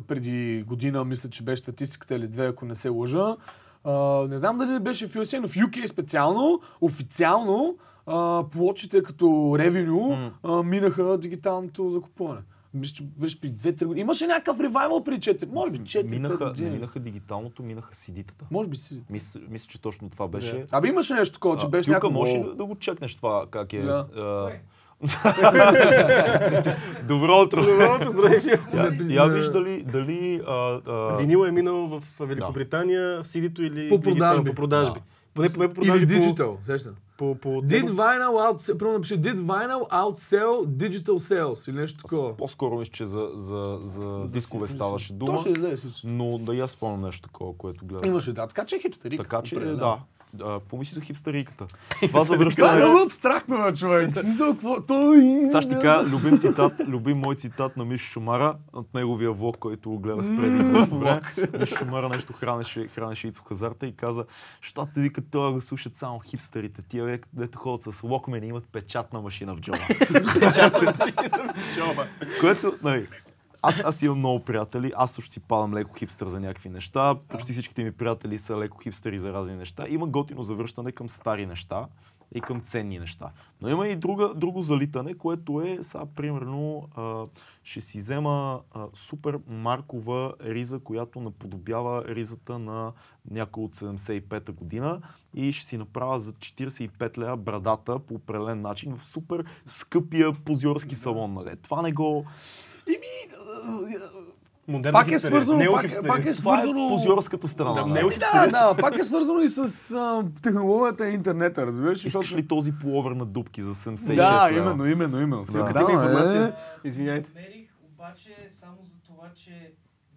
преди година, мисля, че беше статистиката или две, ако не се лъжа. А, не знам дали беше в USA, но в UK специално, официално, а, плочите като ревеню а, минаха дигиталното закупуване. Беше при 2-3 години. Имаше някакъв ревайвал при 4, може би 4 Минаха, години. минаха дигиталното, минаха CD-тата. Може би си. Мисля, мисля, че точно това беше. Абе имаше нещо такова, че беше някакво... можеш ли да, да го чекнеш това, как е? А, Кое? [LAUGHS] Добро утро! Здравейте. Я, Не, я не. виж дали, дали а, а, Винил е минал в Великобритания, CD-то или По продажби. По продажби. Да. Поне, поне по Или продажби по, digital, сещам. по, по, Did vinyl out, примерно напише Did vinyl outsell digital sales или нещо такова. по-скоро мисля, че за, за, за дискове ставаше То дума. ще излезе. Но да я спомням нещо такова, което гледам. Имаше, да. Така че е хипстери. Така че, да. А, Какво мислиш за хипстерийката? [LAUGHS] Това Това е завръщане. много абстрактно на човек. В? Той... Сега ще ти кажа, любим цитат, любим мой цитат на Миш Шумара от неговия влог, който го гледах преди известно време. Миш Шумара нещо хранеше, хранеше Ицо Хазарта и каза, що те вика това го слушат само хипстерите, тия дето ходят с локмени имат печатна машина в джоба. [LAUGHS] Което, нали, аз, аз имам много приятели, аз също си падам леко хипстър за някакви неща, почти всичките ми приятели са леко хипстери за разни неща. Има готино завръщане към стари неща и към ценни неща. Но има и друга, друго залитане, което е, сега примерно, а, ще си взема а, супер маркова риза, която наподобява ризата на някой от 75-та година и ще си направя за 45 лева брадата по определен начин в супер скъпия позорски салон. Нали? Това не го... Модерна Пак е свързано, пак, е- пак е Това е свързано... позорската страна. Да, Ами да, да, пак е свързано и с а, технологията и интернета, разбираш? Искаш Защото... ли този половер на дупки за 76 Да, лева? именно, именно, именно. Да. Скандал, Къде има е. информация? Извиняйте. Намерих обаче само за това, че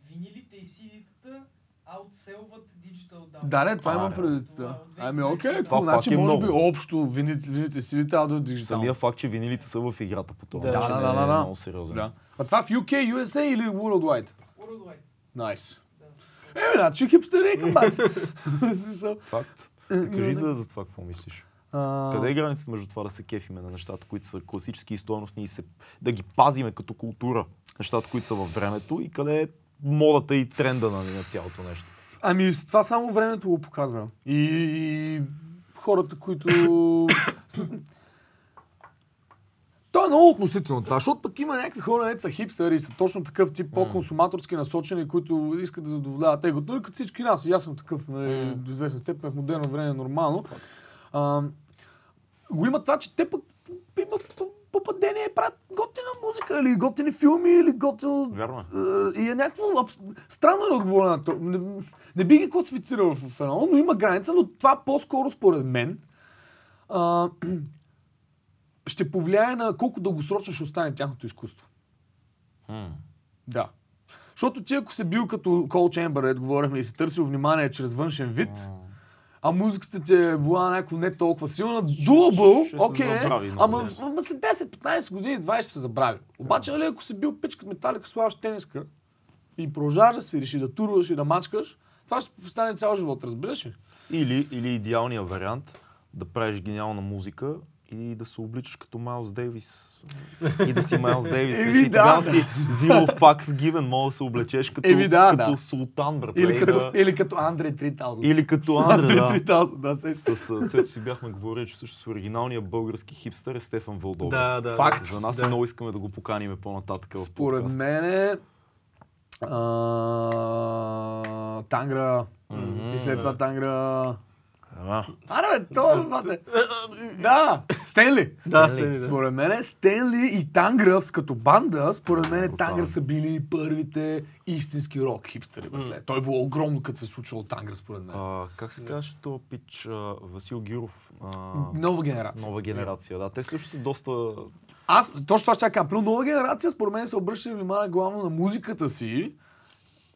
винилите и CD-тата аутселват диджитал даун. Да, не, това А, имам да. предвид. Това Да. от Ами 2020 окей, година. какво Това значи е може би общо вините, вините силите, а да диджитал. Самия факт, че винилите са в играта по това Да, да, да, е да, да. много сериозен. Да. А това в UK, USA или Worldwide? Worldwide. Найс. Да. Е, значи хипстери към [LAUGHS] смисъл. Факт. Е, Кажи е, за, за това какво мислиш. а, Къде е границата между това да се кефиме на нещата, които са класически и стойностни и се, да ги пазиме като култура, нещата, които са във времето и къде е модата и тренда на, на цялото нещо? Ами, това само времето го показва. И, и хората, които... [COUGHS] То е много относително това, защото пък има някакви хора, не са хипстери, са точно такъв тип по-консуматорски насочени, които искат да задоволяват егото. Но и като всички нас, и аз съм такъв, нали, до известна степен в модерно време е нормално. А, го има това, че те пък има п- попадение, правят готина музика, или готини филми, или готино... Вярно е. Е, И е някакво абс... странно е да отговоря на това. Не, не би ги класифицирал в едно, но има граница, но това по-скоро според мен а, ще повлияе на колко дългосрочно ще остане тяхното изкуство. Хм. Да. Защото ти ако се бил като Кол Чембър, ето говорихме, и си търсил внимание чрез външен вид, а музиката ти е била някакво не толкова силна, се окей, ама, ама след 10-15 години, 20 ще се забрави. Обаче, нали, ако си бил пичкат металика, слагаш тениска и продължаваш да свириш и да турваш и да мачкаш, това ще стане цял живот, разбираш ли? Или, или идеалният вариант да правиш гениална музика и да се обличаш като Майлз Дейвис. [LAUGHS] И да си Майлз Дейвис. Еми, и да. тогава си Zero Fax Given, мога да се облечеш като, Еми, да, като да. султан, брат. Или като, да- или като Андрей 3000. или като Андре, да. 3000, да, се. С Цето си бяхме говорили, че също с оригиналния български хипстър е Стефан Вълдобев. Да, да. Факт. За нас Да. много искаме да го поканим по-нататък Според мен Тангра и след това Тангра... А, Аре бе, то е Да, Стенли. Да, Стенли. Стенли, да. Според мен Стенли и Тангра като банда, според мен Брутално. Тангра са били първите истински рок хипстери. братле. Той е било огромно, като се е случило Тангра, според мен. а, как се казваше този пич Васил Гиров? А, Нова генерация. нова генерация, да. Те също са доста... Аз точно това ще кажа. При нова генерация, според мен се обръща внимание главно на музиката си.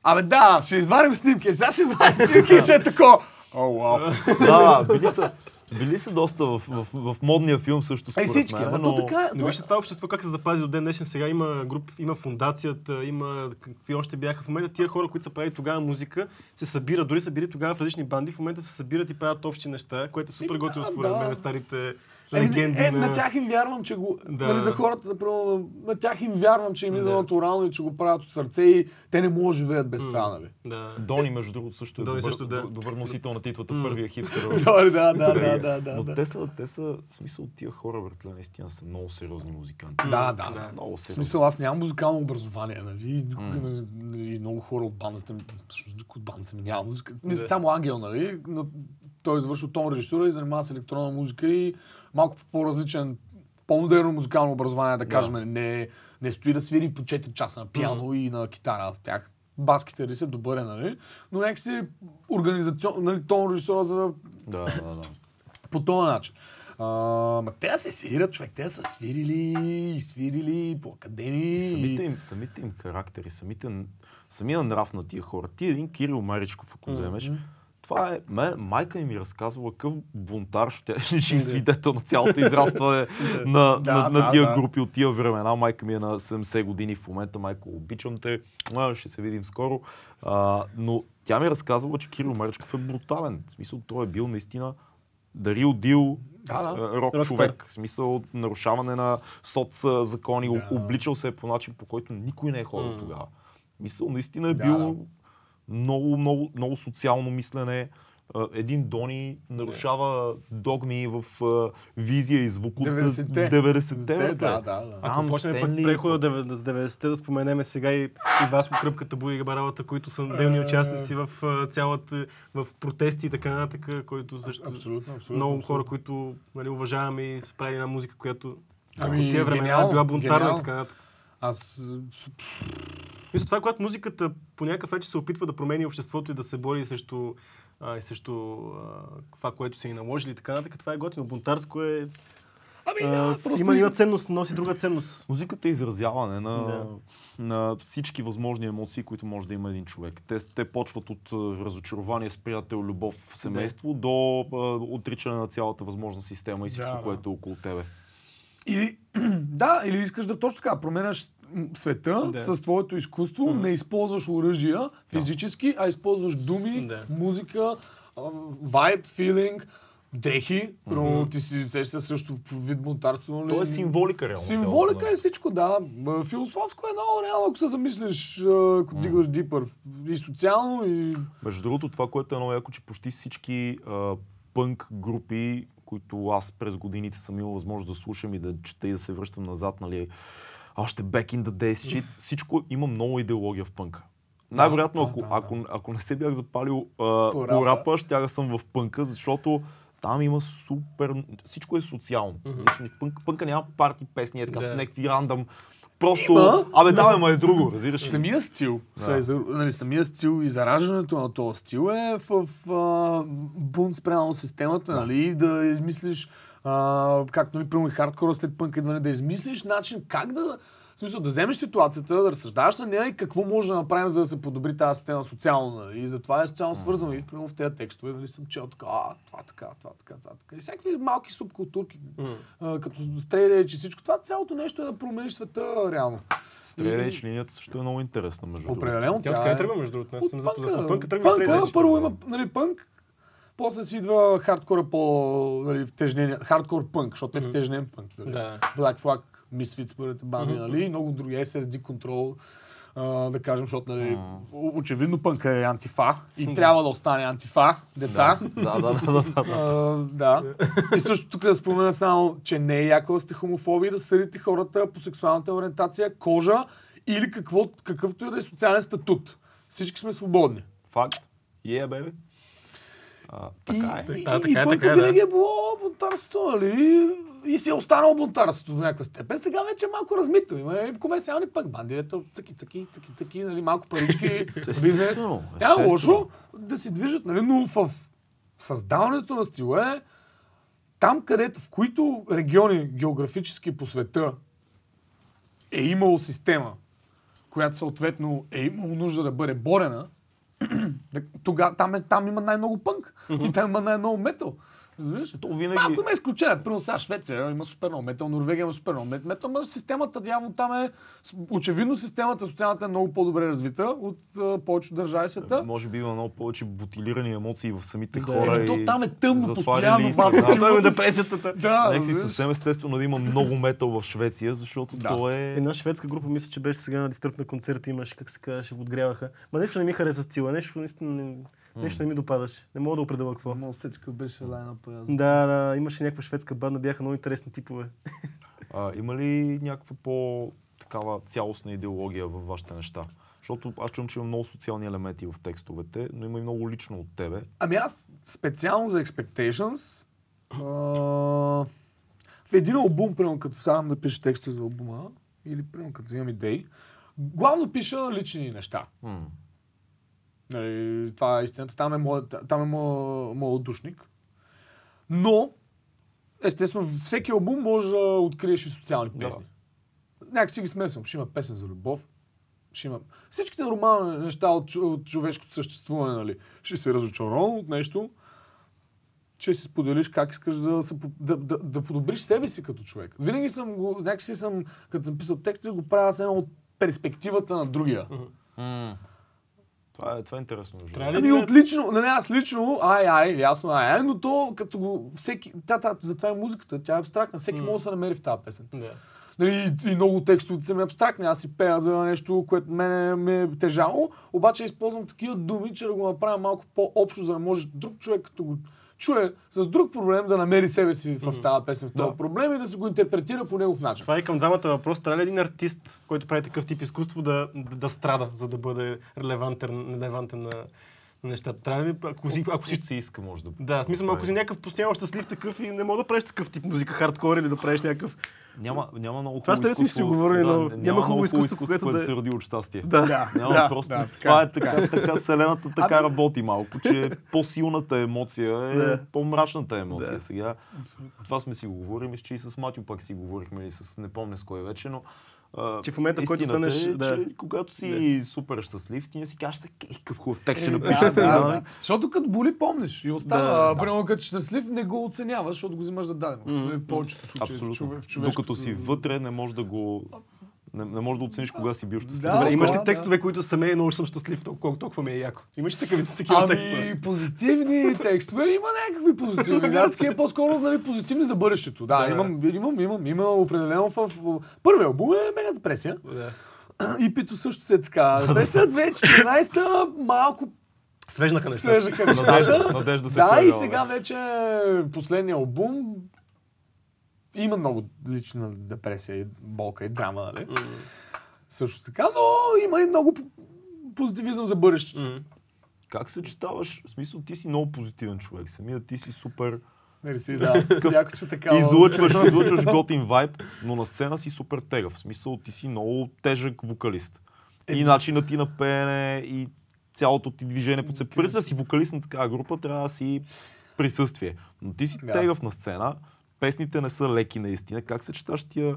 Абе да, ще изварим снимки. Сега ще изварим снимки и [LAUGHS] ще е тако. О, вау. [LAUGHS] да, били са, били са доста в, в, в, модния филм също Ай според всички, мен, но... то така. Но вижте това общество как се запази до ден днешен. Сега има груп, има фундацията, има какви още бяха. В момента тия хора, които са правили тогава музика, се събират, дори са били тогава в различни банди, в момента се събират и правят общи неща, което е супер готино според да. мен, старите легенди е, на тях им вярвам, че го... Да. Нали, за хората, например, на тях им вярвам, че им идва Да. натурално и че го правят от сърце и те не могат да живеят без това, нали? Да. Дони, между другото, също е Дони добър, също, да. до- добър носител на титлата, първия хипстер. [LAUGHS] в Да, да, да, да, да, Но да. те са, те са, в смисъл, тия хора, братле, наистина са много сериозни музиканти. Да, да, Да. да. Много В сериозни. смисъл, аз нямам музикално образование, нали? И много хора от бандата ми, всъщност от бандата ми няма музика. Мисля, Да. само Ангел, нали? Но той е завършил тон режисура и занимава с електронна музика и малко по-различен, по-модерно музикално образование, да кажем. Не, не стои да свири по 4 часа на пиано и на китара в тях. Бас китарист е добър, е, нали? Но някакси организацион, нали, тон режисура за Да, да, да. [LAUGHS] по този начин. А, ма те да се свирят, човек, те да са свирили и свирили по академии. Самите им, самите им характери, самите, самия нрав на тия хора. Ти един Кирил Маричков, ако вземеш, това е, мен, майка ми разказвала какъв бунтар ще е [LAUGHS] жив свидетел на цялото израстване [LAUGHS] на, Да, на, на да, тия да. групи от тия времена. Майка ми е на 70 години в момента, майко, обичам те, ще се видим скоро. А, но тя ми разказвала, че Кирил Маричков е брутален. В смисъл, той е бил наистина Дил, Да, да. а, рок човек. В смисъл, нарушаване на соц закони, Да. обличал се е по начин, по който никой не е ходил М. тогава. Мисъл, наистина е Да, бил да. Много, много, много социално мислене. Един Дони нарушава догми в визия и звук от 90-те. 90-те. Да, да, да. Ако почнем пък прехода с 90-те, да споменеме сега и, и Васко Кръпката, Буи Баралата, които са делни Е. участници в цялата, в протести и така нататък, които също Абсолютно, абсолютно. много абсолютно. хора, които нали, уважаваме и са правили една музика, която Ами, по тия времена е била бунтарна и така нататък. Аз... Мисля, това е когато музиката по някакъв начин се опитва да промени обществото и да се бори срещу, а, и срещу а, това, което са и наложили и така нататък. Това е готино. Бунтарско е... Ами да, просто... има, има ценност, носи друга ценност. Музиката е изразяване на, Да. на всички възможни емоции, които може да има един човек. Те, те почват от разочарование с приятел, любов, семейство, до а, отричане на цялата възможна система и всичко, Да, да. което е около тебе. Или, [CLEARS THROAT] да, или искаш да точно така променяш света Да. с твоето изкуство, не използваш оръжия физически, а използваш думи, Да. музика, вайб, филинг, дрехи. Примерно ти си сещаш също вид бунтарство. нали? То е символика, реално. Символика е всичко, да. Философско е много реално, ако се замислиш, ако дигаш дипър. И социално, и... Между другото, това, което е много яко, че почти всички а, пънк групи, които аз през годините съм имал възможност да слушам и да чета и да се връщам назад, нали, още back in the days shit, всичко има много идеология в пънка. Най-вероятно, да, ако, да, да. ако, ако не се бях запалил а, По рапа. ще съм в пънка, защото там има супер... Всичко е социално. Mm-hmm. В пънк, пънка няма парти песни, е така с някакви рандъм. Просто... Има. Абе, да, ма е друго, разбираш? Самия стил, Да. се, нали, самия стил и зараждането на този стил е в, в а, бунт спрямо системата, да. нали, да измислиш, а, както нали, примерно и хардкора след пънк идване, да измислиш начин как да, в смисъл, да вземеш ситуацията, да разсъждаваш на нея и какво може да направим, за да се подобри тази система социално. Нали? И затова е социално свързано. И примерно в тези текстове нали, съм чел така, а, това така, това така, това така. И всякакви малки субкултурки, а, като стрелеч и всичко това, цялото нещо е да промениш света реално. Стреляч линията също е много интересна, между другото. Определено. Тя тя е- тръгва, между другото? От съм запознат. пънка. Пънка тръгва Пънка, стрелеч. първо има, нали, пънк. После си идва хардкора по нали, втежнение, хардкор пънк, защото е втежнен пънк. Нали. Да. Black Flag, Misfits, първите банди, нали, и много други, SSD Control, а, да кажем, защото нали, очевидно пънка е антифа и трябва да остане антифа, деца. Да, да, да, да, да, да. А, да. И също тук да спомена само, че не е яко да сте хомофоби да съдите хората по сексуалната ориентация, кожа или какво, какъвто и да е социален статут. Всички сме свободни. Факт. Yeah, бебе. А, така е. И, Да, и, така е, и така е, да. винаги е било бунтарството, нали? И си е останало бунтарството до някаква степен. Сега вече е малко размито. Има и комерциални пък банди, ето цъки, цъки, цъки, цъки, нали, малко парички, [LAUGHS] бизнес. Естествено, Няма лошо да си движат, нали, но в създаването на стила е там, където, в които региони географически по света е имало система, която съответно е имало нужда да бъде борена, [CLEARS THROAT] тогава там, е, там има най-много пънк и там има най-много метал. Разбираш? То винаги- Малко има изключение. Примерно сега Швеция има супер много метал, Норвегия има супер много мет- метал, но системата явно там е, очевидно системата социалната е много по-добре развита от а, повечето държави света. Може би има много повече бутилирани емоции в самите Да. хора. Еми, то и там е тъмно постоянно, има да депресията. Да, Нека си съвсем естествено да има много метал в Швеция, защото Да. то е... Една шведска група, мисля, че беше сега на дистърп на концерт, имаш, как се казваше, отгряваха. Ма нещо не ми хареса стила, нещо, наистина не, нещо не ми допадаше. Не мога да определя какво. Много сечка беше лайна по Да, да, имаше някаква шведска банда, бяха много интересни типове. [LAUGHS] А, има ли някаква по такава цялостна идеология във вашите неща? Защото аз чувам, че има много социални елементи в текстовете, но има и много лично от тебе. Ами аз специално за Expectations а, в един албум, примерно като сам да пиша текста за албума, или примерно като взимам идеи, главно пиша лични неща. М. Нали, това е истината. Там е моят, там е моят, моят душник. Но, естествено, всеки албум може да откриеш и социални Да. песни. Някак си ги смесвам. Ще има песен за любов. Ще има... Всичките нормални неща от, от човешкото съществуване, нали? Ще се разочарован от нещо, че си споделиш как искаш да, се, да, да, да подобриш себе си като човек. Винаги съм го, някакси съм, като съм писал текста, го правя с едно от перспективата на другия. М. Това е, това е интересно. Трябва Ами да- отлично, нали аз лично, ай, ай, ясно, ай, ай, но то като го, всеки, та, та, затова е музиката, тя е абстрактна, всеки може да се намери в тази песен. Да. Нали, и, и много текстовете са ми абстрактни, аз си пея за нещо, което мене ме е тежало, обаче използвам такива думи, че да го направя малко по-общо, за да може друг човек, като го чуе с друг проблем, да намери себе си в тази песен, в този Да. проблем и да се го интерпретира по негов начин. Това е към двамата въпрос. Трябва ли един артист, който прави такъв тип изкуство, да, да, да страда, за да бъде релевантен, релевантен на, нещата? Трябва ли, ако си, ако си си иска, може да. Да, смисъл, ако си някакъв постоянно щастлив такъв и не мога да правиш такъв тип музика, хардкор или да правиш някакъв... Няма, няма много Това хубаво теб сме си говорили, но да, няма хубаво изкуство, изкуство, което което да се роди от щастие. Да. Няма Да, просто. да, така това е, е така, така вселената така работи малко, че по-силната емоция е Да. по-мрачната емоция. Да. Сега, това сме си го говорили, мисля, че и с Матио пак си говорихме, или с не помня с кой вече, но а, Че в момента, който станеш- Е, да. че когато си супер щастлив, ти не си кажеш, «Е, какъв хубав текст ще Е, напиша да, да, нали?» да. Защото като боли, помниш и остава. Да. Примерно като си щастлив, не го оценяваш, защото го взимаш за даденост. Мгм. В повечето случаи. в човешкото- Докато си вътре, не можеш да го... Не, не можеш да оцениш кога си бил щастлив. Да, Добре, имаш ли да, текстове, които са ме, много съм щастлив, толкова, толкова ми е яко? Имаш ли такива, такива текстове? Ами, позитивни текстове има някакви позитивни. [LAUGHS] Да, такива по-скоро нали, позитивни за бъдещето. Да, Да. имам, имам, имам, има определено в... Първият албум е Мега депресия. Да. И Пито също се е така. Депресия 2014 малко Свежнаха нещата. свежаха Надежда, нещата. надежда се Да, и сега вече последния албум има много лична депресия, и болка и драма, нали? М, Също така, но има и много позитивизъм за бъдещето. м. Как съчетаваш? В смисъл, ти си много позитивен човек. Самия ти си супер... Мерси, [LAUGHS] да. Яко, че така. Излъчваш, [LAUGHS] излъчваш готин вайб, но на сцена си супер тегъв. В смисъл, ти си много тежък вокалист. И начинът ти на пеене, и цялото ти движение по да си вокалист на такава група, трябва да си присъствие. Но ти си Да. тегъв на сцена, песните не са леки наистина. Как съчеташ тия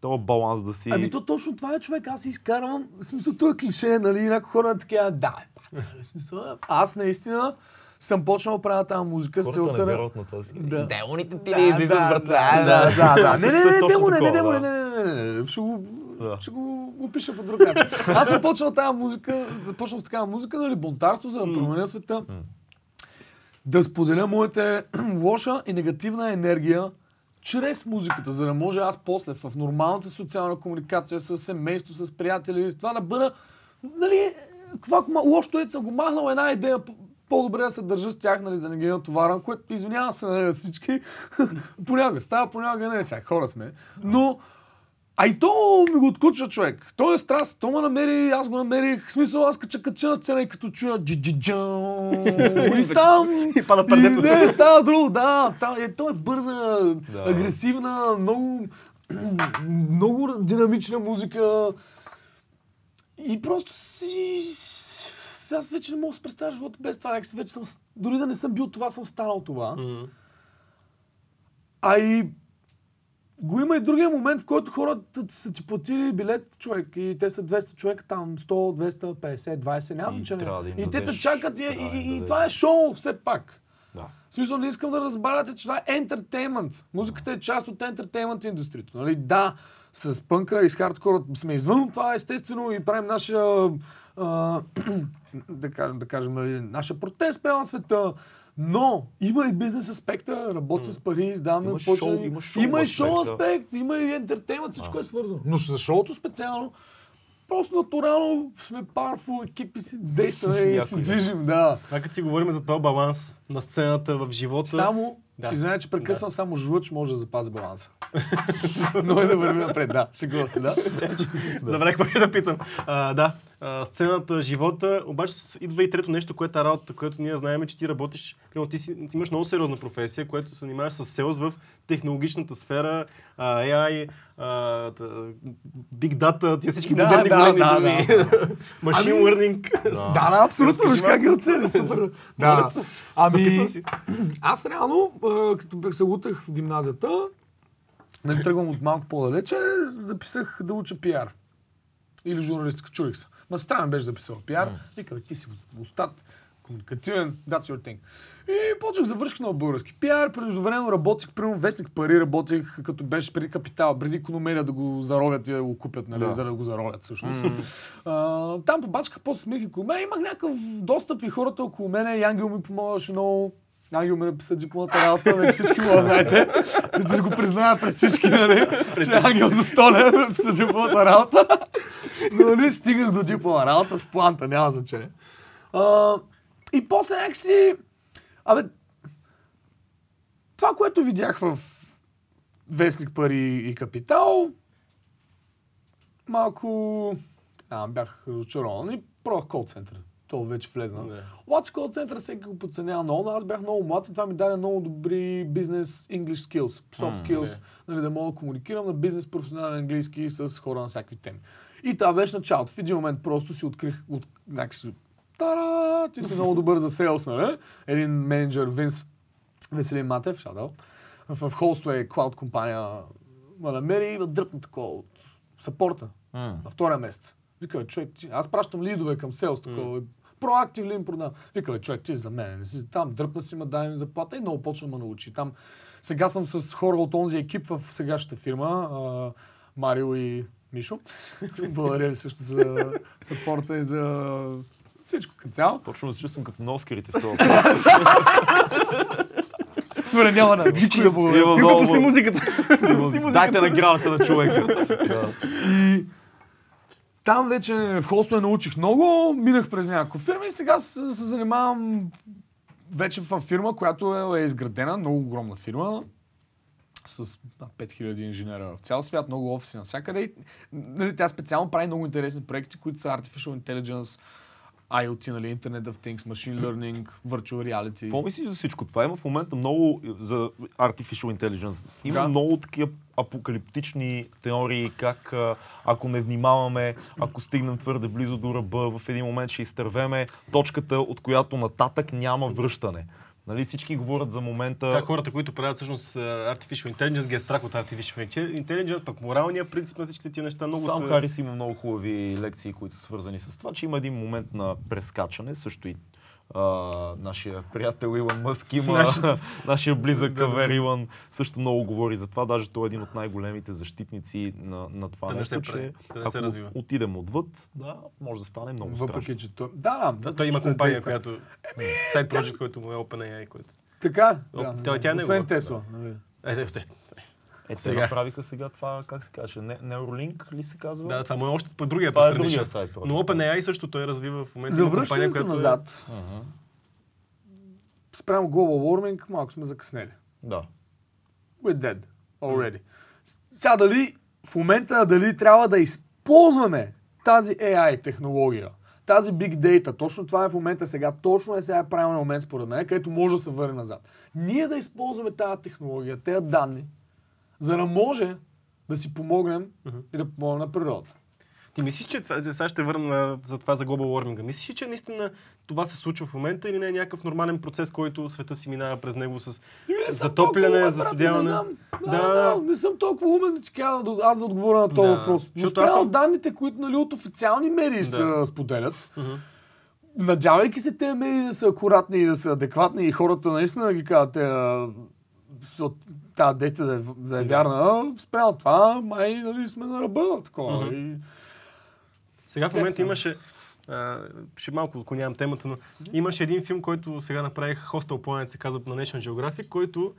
този баланс да си... Ами то точно това е човек, аз си изкарвам, в смисъл, това е клише, нали, някои хора така, да, е, пак, нали, в смисъл, аз наистина съм почнал да правя тази музика с Хората не целта вярват на това. си. Да. Демоните ти Да, не излизат, братле. Да, да, да, да. Не, не, е не, демоне, не, демоне, не, не, не, не, не, ще го, Да. ще го опиша по друг начин. Аз съм почнал тази музика, започнал с такава музика, нали, бунтарство, за да променя света. да споделя моята [CLEARS THROAT] лоша и негативна енергия чрез музиката, за да може аз после в нормалната социална комуникация с семейство, с приятели, с това да бъда, нали, каква лошото е, съм го махнал една идея, по-добре да се държа с тях, нали, да не ги натоварвам, което извинявам се нали, на всички. [LAUGHS] понякога става, понякога не, сега хора сме. Но, а и то ми го отключва човек. То е страст, то ме намери, аз го намерих. В смисъл, аз кача кача на сцена и като чуя джи-джи-джа. [LAUGHS] И ставам. И пада предето. И Не, става друго, да. Е, то е бърза, Да. агресивна, много, [CLEARS THROAT] много динамична музика. И просто си... Аз вече не мога да си представя живота без това. Някакси вече съм... Дори да не съм бил това, съм станал това. А и го има и другия момент, в който хората са ти платили билет човек и те са 200 човека там, 100, 250, 20, няма значение. да И те те чакат и, и, и, и това е шоу все пак. Да. В смисъл, не искам да разбарате, че това е ентертеймент. Музиката е част от ентертеймент индустрията. Нали? Да, с пънка и с хардкора сме извън това, естествено, и правим нашия, а, [CLEARS THROAT] да кажем, да кажем нали, нашия протест прямо на света. Но има и бизнес аспекта, работим с пари, издаваме Има почва- шоу- има шоу има и аспект, шоу да. аспект, има и ентертеймент, всичко е свързано. Но за шоуто специално, просто натурално сме powerful екипи си действаме [LAUGHS] и се е. движим, да. Това като си говорим за този баланс на сцената в живота. Само, Да. да. извинявай, че прекъсвам, да. само жлъч може да запази баланса. [LAUGHS] Но е да върви напред, да. Шегува се, да. Забравих какво да питам. А, да, а, сцената, живота, обаче идва и трето нещо, което е работата, което ние знаем, че ти работиш. Примерно, ти, си, ти имаш много сериозна професия, което се занимаваш с селс в технологичната сфера, а, AI, а, та, Big Data, тия всички Да, модерни да, големи да, думи. [LAUGHS] Machine Ами- learning. Да, [LAUGHS] да, абсолютно, виж как ги оцели, супер. [LAUGHS] Да. Ами, аз реално, като се лутах в гимназията, нали, тръгвам от малко по-далече, записах да уча пиар. Или журналистика, чуих се. Ма странно беше записал пиар. Вика, бе, ти си устат, комуникативен, that's your thing. И почнах завърших на български пиар. Преждевременно работих, примерно вестник пари, работих като беше преди капитал, преди икономерия да го заровят и да го купят, нали, Да. за да го заровят всъщност. А, там побачках после около мен. Имах някакъв достъп и хората около мен. И Ангел ми помагаше много. Ангел ми написа дипломата работа, вече всички го знаете. Да го призная пред всички, нали? че Ангел за столя ми написа дипломата работа. Но нали, стигнах до диплома работа с планта, няма значение. А, и после някакси... Абе, това, което видях в Вестник пари и капитал, малко а, бях разочарован и пробвах кол център. То вече влезна. Да. Обаче кол центъра всеки го подценява много, но аз бях много млад и това ми даде много добри бизнес English skills, soft skills, нали, да мога да комуникирам на бизнес професионален английски с хора на всякакви теми. И това беше началото. В един момент просто си открих от някакси Тара! Ти си много добър за селс, нали? Един менеджер, Винс Веселин Матев, шадал, в Холствей Cloud компания ме намери и дръпна такова от сапорта М. на втория месец. Вика, човек, аз пращам лидове към селс, такова. Проактив ли им продавам? Вика, човек, ти за мен, не си там, дръпна си ме, дай ми заплата и много почна да ме научи. Там, сега съм с хора от онзи екип в сегашната фирма, а, Марио и Мишо. [LAUGHS] Благодаря ви също за сапорта и за всичко като цяло. Почвам да се чувствам като на Оскарите в [LAUGHS] това. Добре, няма да никой да благодаря. Много- пусни музиката. Дайте наградата на човека. [LAUGHS] Там вече в Холсто научих много, минах през няколко фирми и сега се, се занимавам вече в фирма, която е, е изградена, много огромна фирма, с а, 5000 инженера в цял свят, много офиси навсякъде. И, нали, тя специално прави много интересни проекти, които са Artificial Intelligence, IoT, нали, Internet of Things, Machine Learning, Virtual Reality. Какво мислиш за всичко това? Има в момента много за Artificial Intelligence. Има Да. много такива апокалиптични теории, как ако не внимаваме, ако стигнем твърде близо до ръба, в един момент ще изтървеме точката, от която нататък няма връщане. Нали, всички говорят за момента... Как хората, които правят всъщност а, Artificial Intelligence, ги е страх от Artificial Intelligence, пък моралният принцип на всичките тия неща много Сам са... Харис има много хубави лекции, които са свързани с това, че има един момент на прескачане, също и а, нашия приятел Илон Мъск има, [LAUGHS] нашия близък Кавер Илон също много говори за това. Даже той е един от най-големите защитници на, на това Да не нещо, се прави, че да не се развива. отидем отвъд, да, може да стане много страшно. Въпреки, че той... Да, да, Да, той има компания, действа. която... Сайт Project, който му е OpenAI, който... Така, да. тя- тя е Освен Тесла. нали. Е, е, е, Е, те Сега. направиха сега това, как се каже, Не- Neuralink ли се казва? Да, това му е още по другия Това е другия сайт. Но OpenAI също той развива в момента За има компания, връщането която назад, Ага. спрямо Global Warming, малко сме закъснели. Да. We're dead already. С- Сега дали в момента дали трябва да използваме тази AI технология, тази Big Data, точно това е в момента сега, точно е сега е правилният момент според мен, където може да се върне назад. Ние да използваме тази технология, тези данни, за да може да си помогнем и да помогнем на природата. Ти мислиш, че това, сега ще върна на- за това за глобал warming. Мислиш, ли, че наистина това се случва в момента или не е някакъв нормален процес, който света си минава през него с не съм затопляне, умен, застудяване? Не, знам. Да, да, да. да, не съм толкова умен, че да- аз да отговоря на този Да. въпрос. Но спрямо съм- данните, които нали, от официални медии се споделят, Мгм. надявайки се тези медии да са акуратни и да са адекватни и хората наистина да ги казват, те, тази дете да е, да е вярна, спрямо това, май нали, сме на ръба такова. Мгм. И- Сега в момента имаше, а, ще малко отклонявам темата, но имаше един филм, който сега направих Hostel Planet, се казва на National Geographic, който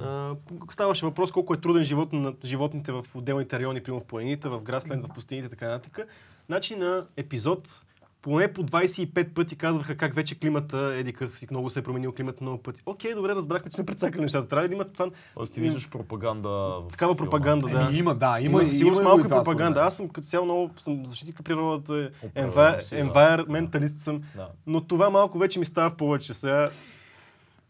а, ставаше въпрос колко е труден живот на животните в отделните райони, примерно в планините, в Грасленд, в пустините така нататък. Значи на епизод поне по 25 пъти казваха как вече климата, еди къв си, много се е променил климата много пъти. Окей, добре, разбрахме, че сме прецакали нещата. Трябва ли да има това, Тоест ти виждаш пропаганда. такава пропаганда, да. Еми, има, да, Има, има, със сигурност малко и пропаганда. Аз съм като цяло много съм защитник на природата, да. environmentalist съм, Да. но това малко вече ми става в повече. Сега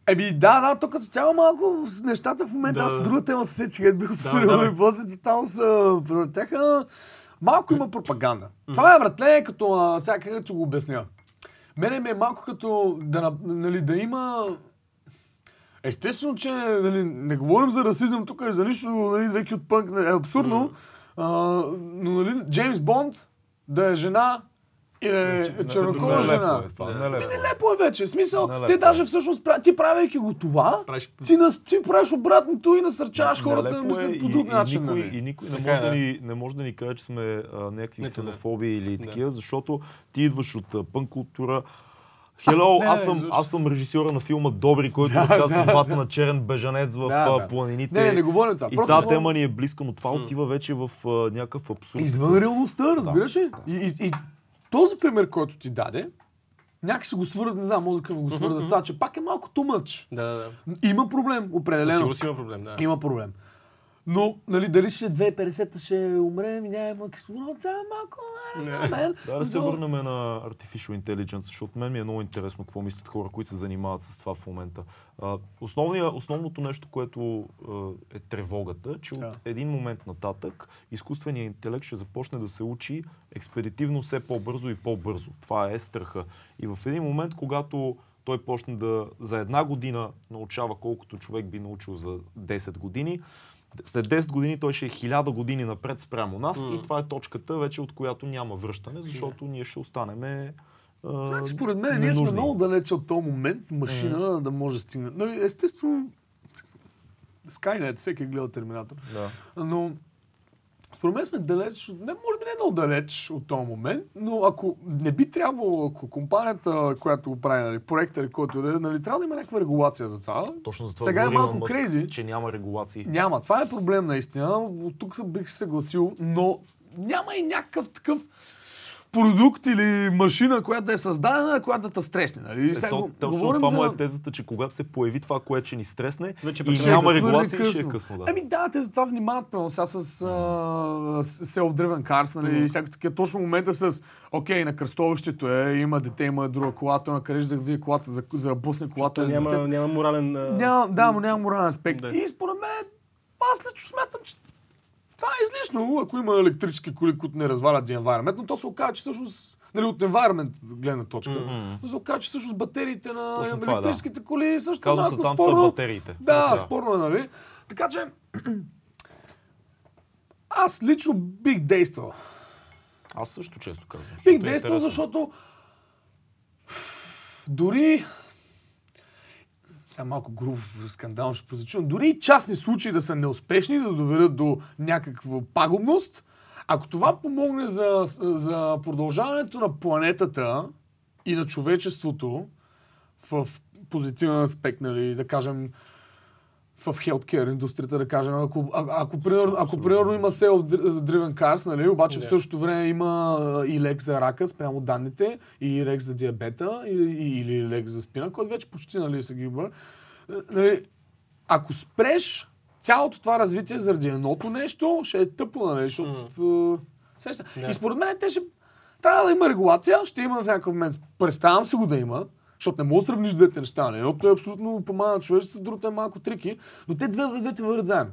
Еми да, да, то като цяло малко с нещата в момента, Да. аз с друга тема се сетих, където бих обсъдил да, и после тотално са превъртяха. Малко има пропаганда. Това е, братле, като а, сега ти го обясня. Мене ми е малко като да, на- нали, да има... Естествено, че нали, не говорим за расизъм тук и за нищо, нали, веки от пънк, е абсурдно, а, но нали, Джеймс Бонд да е жена и да е Значи, чернокожа нелепо жена. е това, Да. нелепо е. Лепо е вече. Смисъл, Нелепо те е. даже всъщност, ти правейки го това, правиш... ти, нас, ти правиш обратното и насърчаваш хората да е мислят по и- друг и начин. Никой, нали? и никой не, Така може е, да да. ни, не може да ни каже, че сме а, някакви да. ксенофоби или Да. такива, защото ти идваш от а, пън култура. Хело, аз, съм, аз съм режисьора на филма Добри, който [LAUGHS] разказва съдбата на черен бежанец в Да, да. планините. Не, не, не говорим това. И Просто тази говорим тема ни е близка, но това отива вече в а, някакъв абсурд. Извън реалността, разбираш ли? И, и, и този пример, който ти даде, някакси го свърза, не знам, мозъка ми го свърза с това, че пак е малко тумъч. Да, да, да. Има проблем, определено. Сигурно си има проблем, да. Има проблем. Но, нали, дали ще 2050-та ще умрем и няма кислород, сега малко, know, man. Да, да се върнем на Artificial Intelligence, защото мен ми е много интересно какво мислят хора, които се занимават с това в момента. А, основното нещо, което е тревогата, че от един момент нататък изкуственият интелект ще започне да се учи експедитивно все по-бързо и по-бързо. Това е страха. И в един момент, когато той почне да за една година научава колкото човек би научил за 10 години, след 10 години той ще е 1000 години напред спрямо нас М. и това е точката вече от която няма връщане, защото ние ще останем Значи, според мен, ние сме много далече от този момент машина да може да стигне. Нали, естествено, Skynet, всеки е гледал Терминатор. Да. Но според мен сме далеч, не, може би не много далеч от този момент, но ако не би трябвало, ако компанията, която го прави, нали, проекта или който да е, нали, трябва да има някаква регулация за това. Точно за това Сега е малко Мъск, крейзи. че няма регулации. Няма. Това е проблем наистина. От тук бих се съгласил, но няма и някакъв такъв продукт или машина, която да е създадена, която да те стресне. Нали? Е, Сега то, го- точно това му за- е тезата, че когато се появи това, което ще ни стресне Вече и няма твърде регулации, ще е късно. Да. Ами да, те затова внимават, примерно сега с с self-driven cars, нали, и всякакви такива. Точно момента с, окей, на кръстовището е, има дете, има друга кола, той накъде ще завие колата, за, за да бусне колата. Или няма, няма морален... няма, да, му няма морален аспект. Да. И според мен, аз лично смятам, че това е излишно, ако има електрически коли, които не развалят the environment, но то се оказа, че всъщност, нали, от environment гледна точка, то се оказа, че всъщност батериите на Точно това е, да. електрическите коли също са Казва се малко са спорно. батериите. Да, Да. спорно е, нали? Така че, [CLEARS THROAT] аз лично бих действал. Аз също често казвам. Бих е действал, интересно. защото Дори сега малко грубо скандално ще прозвучи, но дори и частни случаи да са неуспешни, да доведат до някаква пагубност, ако това помогне за, за продължаването на планетата и на човечеството в позитивен аспект, нали, да кажем, в healthcare индустрията, да кажем, ако, а, ако, примерно, ако примерно има self-driven cars, нали, обаче в Да. същото време има и лек за рака спрямо данните, и лек за диабета, и, и, или лек за спина, който вече почти нали, са ги има. Нали, ако спреш цялото това развитие заради едното нещо, ще е тъпо, нали, защото... а, сеща. Да. И според мен те ще... Трябва да има регулация, ще има в някакъв момент. Представям се го да има, защото не мога да сравниш двете неща. нали? Едното е абсолютно помага на човечеството, другото е малко трики, но те две, двете върват заедно.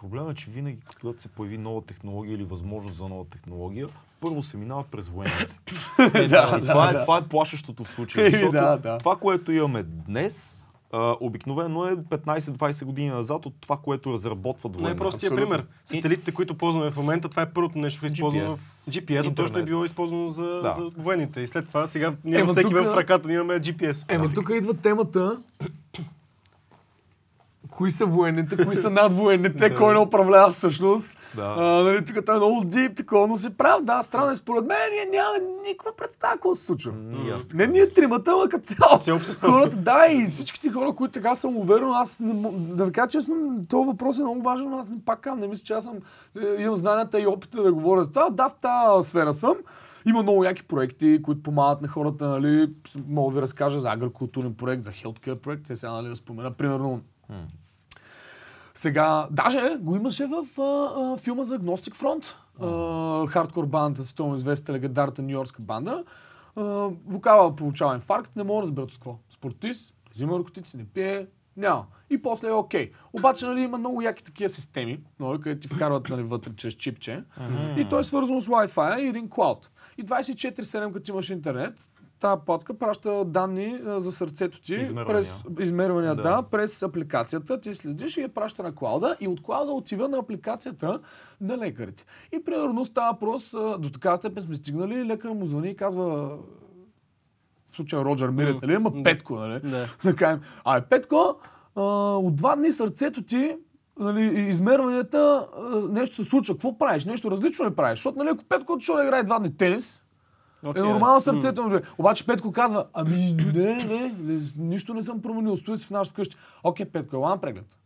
Проблемът е, че винаги, когато се появи нова технология или възможност за нова технология, първо се минава през военните. [LAUGHS] да, И това, е, това е плашещото в случая. [LAUGHS] Защото да, да. това, което имаме днес, а, обикновено е 15-20 години назад от това, което разработват военните. Най-простия пример. Сателитите, които ползваме в момента, това е първото нещо използвано. GPS. GPS, GPS точно е било използвано за, Да. за военните. И след това сега ние всеки тука- в ръката ни имаме GPS. Ема тук идва темата. Кои са военните, кои са надвоенните, кой не управлява всъщност. Да. А, нали, тук е много дип, такова, но си прав. Да, странно е според мен, ние нямаме никаква представа какво се случва. Така Не ние тримата, ама като цяло. Хората, да, и всичките хора, които така съм уверен, аз да ви кажа честно, този въпрос е много важен, аз не пак не мисля, че аз съм, е, имам знанията и опита да говоря за това. Да, в тази сфера съм. Има много яки проекти, които помагат на хората, нали, мога да ви разкажа за агрокултурен проект, за healthcare проект, те сега нали, да спомена, примерно, сега, даже го имаше в а, а, филма за Agnostic Front. А, хардкор бандата, световно известната легендарната нью-йоркска банда. А, вокала получава инфаркт, не мога да разберат от какво. Спортист, взима наркотици, не пие, няма. И после е окей. Обаче нали, има много яки такива системи, нали, където ти вкарват нали, вътре чрез чипче. И то е свързано с Wi-Fi и един клауд. И 24-7, като имаш интернет, тази подка праща данни а, за сърцето ти Измервания. през измервания, да. Да. през апликацията, ти следиш и я праща на клауда и от клауда отива на апликацията на лекарите. И примерно става въпрос, а, до така степен сме стигнали, лекар му звъни и казва, в случая Роджер Мирет, нали, ама. Петко, нали? Да. [LAUGHS] Да кажем, а Петко, а, от два дни сърцето ти, нали, измерванията, нещо се случва. Какво правиш? Нещо различно ли правиш? Защото, нали, ако Петко отишъл да играе два дни тенис, Окей, е нормално сърцето му. е. Обаче Петко казва, ами не, не, не, нищо не съм променил, стои си в нашата къща. Окей, Петко, ела на преглед.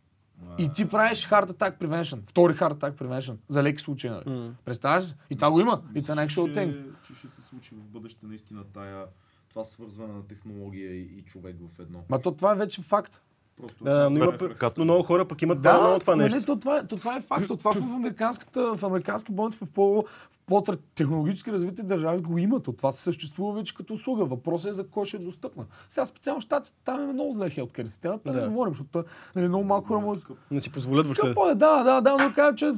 И ти правиш Heart Attack Prevention, втори Heart Attack Prevention, за леки случаи. Нали? Представяш ли? И това го има. It's an actual thing. че ще се случи в бъдеще наистина тая, това свързване на технология и, и човек в едно. Ма то това е вече факт. Просто Да, но, има, но много хора пък имат да, много това но нещо. Не, то, това, е- то, това е факт. То, това в, американската, в американски болници, в, по, в по-технологически развити държави го има. То, това се съществува вече като услуга. Въпросът е за кой ще е достъпна. Сега специално щатите, там е много зле хелткер системата, да. Да. не говорим, защото нали, много малко хора могат... Не си позволят въобще. Скъпо е, да, да, да, но кажа, че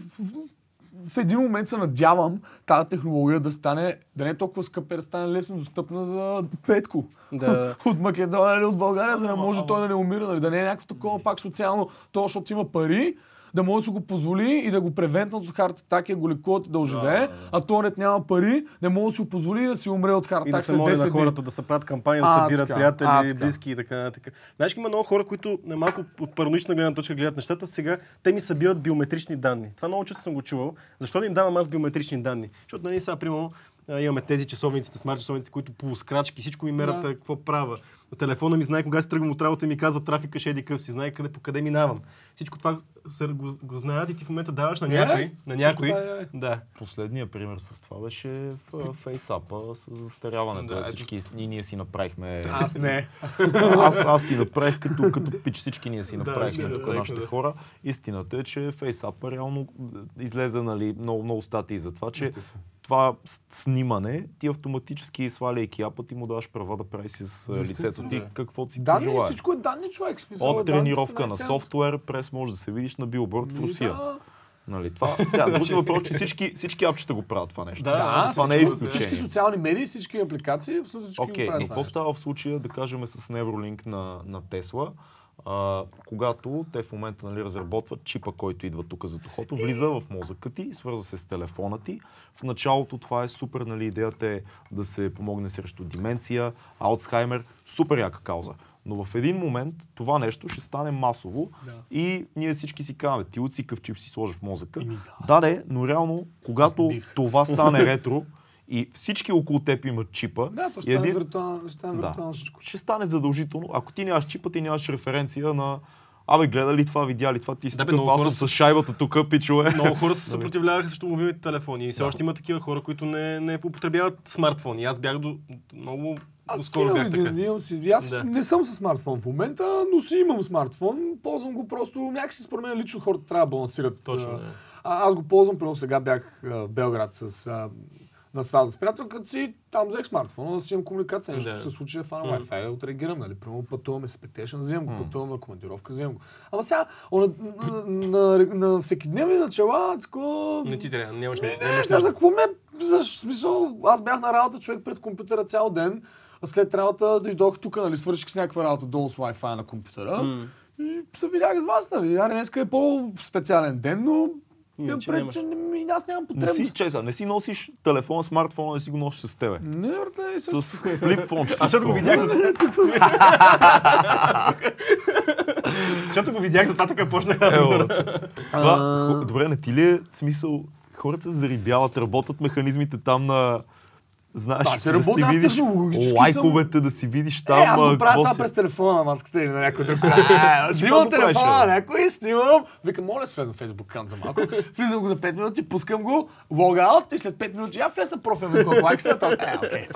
в, един момент се надявам тази технология да стане, да не е толкова скъпа, да стане лесно достъпна за Петко. Да. [LAUGHS] от Македония или от България, за да може той да не умира, нали? да не е някакво такова пак социално, то, защото има пари, да може да си го позволи и да го превентнат от харта атака и го лекуват и да оживее, Да, а то нет няма пари, не може да си го позволи да си умре от харта И да се моли 10 на хората да се правят кампания, да събират приятели, А, близки и така нататък. Знаеш, има много хора, които на малко от параноична гледна точка гледат нещата. Сега те ми събират биометрични данни. Това много често съм го чувал. Защо да им давам аз биометрични данни? Защото нали сега, примерно, имаме тези часовниците, смарт часовниците, които по скрачки, всичко ми мерят Да. да. какво правя. Телефона ми знае кога си тръгвам от работа и ми казва трафика ще еди къв си, знае къде, по къде минавам. Всичко това се, го, го знаят и ти в момента даваш на Е, някой. на всичко някой. това е. Да. Последният пример с това беше в фейсапа с застаряването. Да, Да, всички и ние си направихме. Аз не. [LAUGHS] аз, аз си направих като, като пич, всички ние си Да, направихме да, тук да, нашите да. хора. Истината е, че фейсапа реално излезе нали, много, много статии за това, че това снимане ти автоматически сваляйки апа, ти му даваш права да прави си с а, лицето ти да. каквото си Данни, пожелаеш. всичко е данни, човек. Смисъл, е, От тренировка са на софтуер, през може да се видиш на билборд в Русия. да. Нали, това, [LAUGHS] сега, другия въпрос, че всички, всички апчета го правят това нещо. Да, Да, това не е всичко- изключение. Всички социални медии, всички апликации, абсолютно всички Окей, го правят какво става в случая, да кажем, с Neuralink на, на Тесла? А, когато те в момента нали, разработват чипа, който идва тук за тухото, влиза в мозъка ти, свързва се с телефона ти. В началото това е супер, нали, идеята е да се помогне срещу деменция, Алцхаймер, супер яка кауза. Но в един момент това нещо ще стане масово Да. и ние всички си казваме, ти от си къв чип си сложи в мозъка. Еми Да, да, но реално, когато бих. това стане [LAUGHS] ретро и всички около теб имат чипа, Да, то ще стане един- виртуално, ще стане Да. всичко. ще стане задължително. Ако ти нямаш чипа, ти нямаш референция на Абе, гледа ли това, видя ли това, ти си Да, много аз съм с шайбата тук, пичове. Много хора се съпротивляваха срещу мобилните телефони и все Да. още има такива хора, които не, не употребяват смартфони. Аз бях до много Аз скоро бях така. имам си, аз Да. не съм с смартфон в момента, но си имам смартфон, ползвам го просто, някакси според мен лично хората трябва да балансират. Точно, да. а, аз го ползвам, примерно сега бях в Белград с, а, на сватба с приятелката си, там взех смартфона, да си имам комуникация, нещо Да. се случи, фана Мгм. Wi-Fi, отреагирам, нали, примерно пътуваме с Petition, взимам го, пътувам на командировка, взимам го. Ама сега, на, на, на, на всеки дневни начала, такова... Не ти трябва, нямаш Не, нямаш не, сега за какво ме... За смисъл, аз бях на работа, човек пред компютъра цял ден. А след работа дойдох тук, нали, свърших с някаква работа долу с Wi-Fi на компютъра. М. И се видях с вас, нали. А днеска е по-специален ден, но Иначе пред, че не, аз нямам Не си, потребност. сега, не си носиш телефона, смартфона, не си го носиш с тебе. Не, братле, С с... флип фон. Аз защото го видях за Защото го видях, затова така почнах да Ево, това, А. хо- добре, не ти ли е смисъл, хората се зарибяват, работят механизмите там на знаеш, Да, се да си видиш технологически съм- лайковете, да си видиш там Е, аз го правя това си- през телефона на матката или на някой друг. [LAUGHS] Какво правиш, телефона на някой, снимам, викам, моля, свезам в Facebook кант за малко. Влизам го за 5 минути, пускам го, логаут и след 5 минути, я влез на профил ми колко лайк са, то е, окей.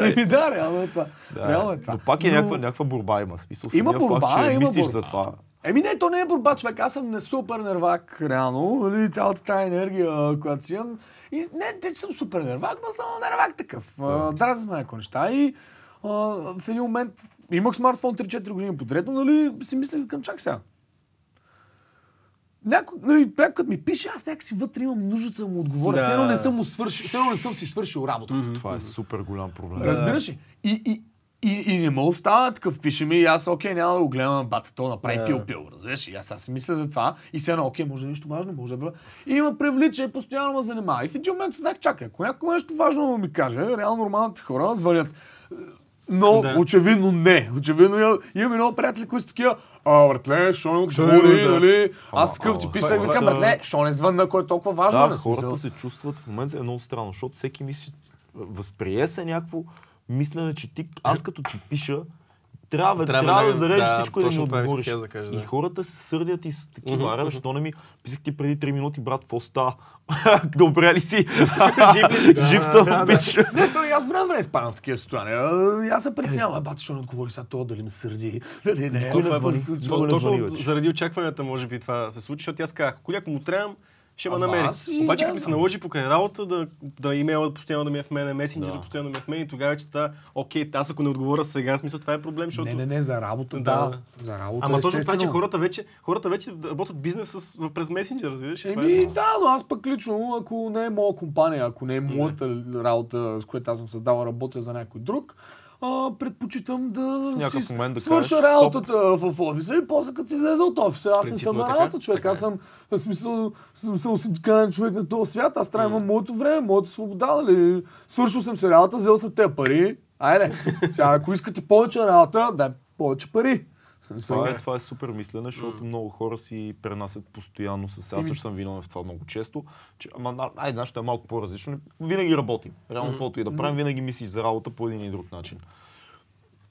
[LAUGHS] Еми, да, реално е това. Да, Реално е това. Но пак е Но- някаква, някаква борба има. Смисъл, Има борба, факт, че има мислиш борба. за това. Еми не, то не е борба, човек. Аз съм не супер нервак, реално. Нали, цялата тази енергия, която си имам. И не, те, че съм супер нервак, но съм нервак такъв. Да. Дразни ме някои неща. И а, в един момент имах смартфон 3-4 години подред, но нали, си мислех към чак сега. Някой, нали, някой ми пише, аз някакси вътре имам нуждата да му отговоря. Да. Все едно не съм свършил, не съм си свършил работата. Това е супер голям проблем. Разбираш ли? И, и, и, и не да става такъв, пише ми и аз, окей, няма да го гледам бата, то направи Да. пил-пил, разбираш? И аз сега си мисля за това и сега, окей, може да е нещо важно, може да. И има привлича и постоянно ме занимава. И в един момент се знах, чакай, ако някой нещо важно ми каже, реално нормалните хора звънят. Но Да. очевидно не. Очевидно я- имам едно приятели, които са такива, а, братле, що не отговори, да. нали? Аз такъв ти писах, това- викам, братле, що не звънна, кой е толкова важно, Да, смисъл. хората се чувстват в момента е много странно, защото всеки мисли, възприе се някакво мислене, че ти, аз като ти пиша, трябва, Трябва трябва, да- да зарежеш да, всичко и да това отговориш. да кажа, И да. хората се сърдят и с такива, аре, бе, мгм. що не ми писах ти преди 3 минути, брат, какво става? [LAUGHS] Добре ли си? [LAUGHS] Жив ли си? [LAUGHS] Жив съм, пич. Не, то и аз време време изпадам в такива състояния. И Аз се притеснявам, а бати, що не отговори сега това, дали ме сърди, дали не. Точно заради очакванията може би това се случи, защото аз казах, ако някой му трябвам, ще ме намери. аз Обаче като ми се наложи покрай работа да, да имейла постоянно да ми е в мене, месенджера Да. постоянно да ми е в мен и тогава че става, окей, аз ако не отговоря сега, смисъл това е проблем, защото... Не, не, не, за работа, Да. да. За работа, Ама точно това, че хората вече, хората вече работят бизнес с, през месенджер, разбираш? е Еми, просто- да, но аз пък лично, ако не е моя компания, ако не е моята работа, с която аз съм създал, работя за някой друг, а, предпочитам да си момент да свърша кажеш, работата в офиса и после като си излезе от офиса. Аз не съм е на работа, човек. Аз съм, в смисъл, съм, съм синдикален човек на този свят. Аз трябва да имам моето време, моята свобода, нали? Свършил съм си работа, взел съм те пари. Айде, сега ако искате повече работа, дай повече пари. Това е, това е супер мислене, защото много хора си пренасят постоянно с... Аз също съм виновен в това много често. Че, ама, айде, нашето е малко по-различно. Винаги работим. Реално, каквото и да правим, винаги мислиш за работа по един или друг начин.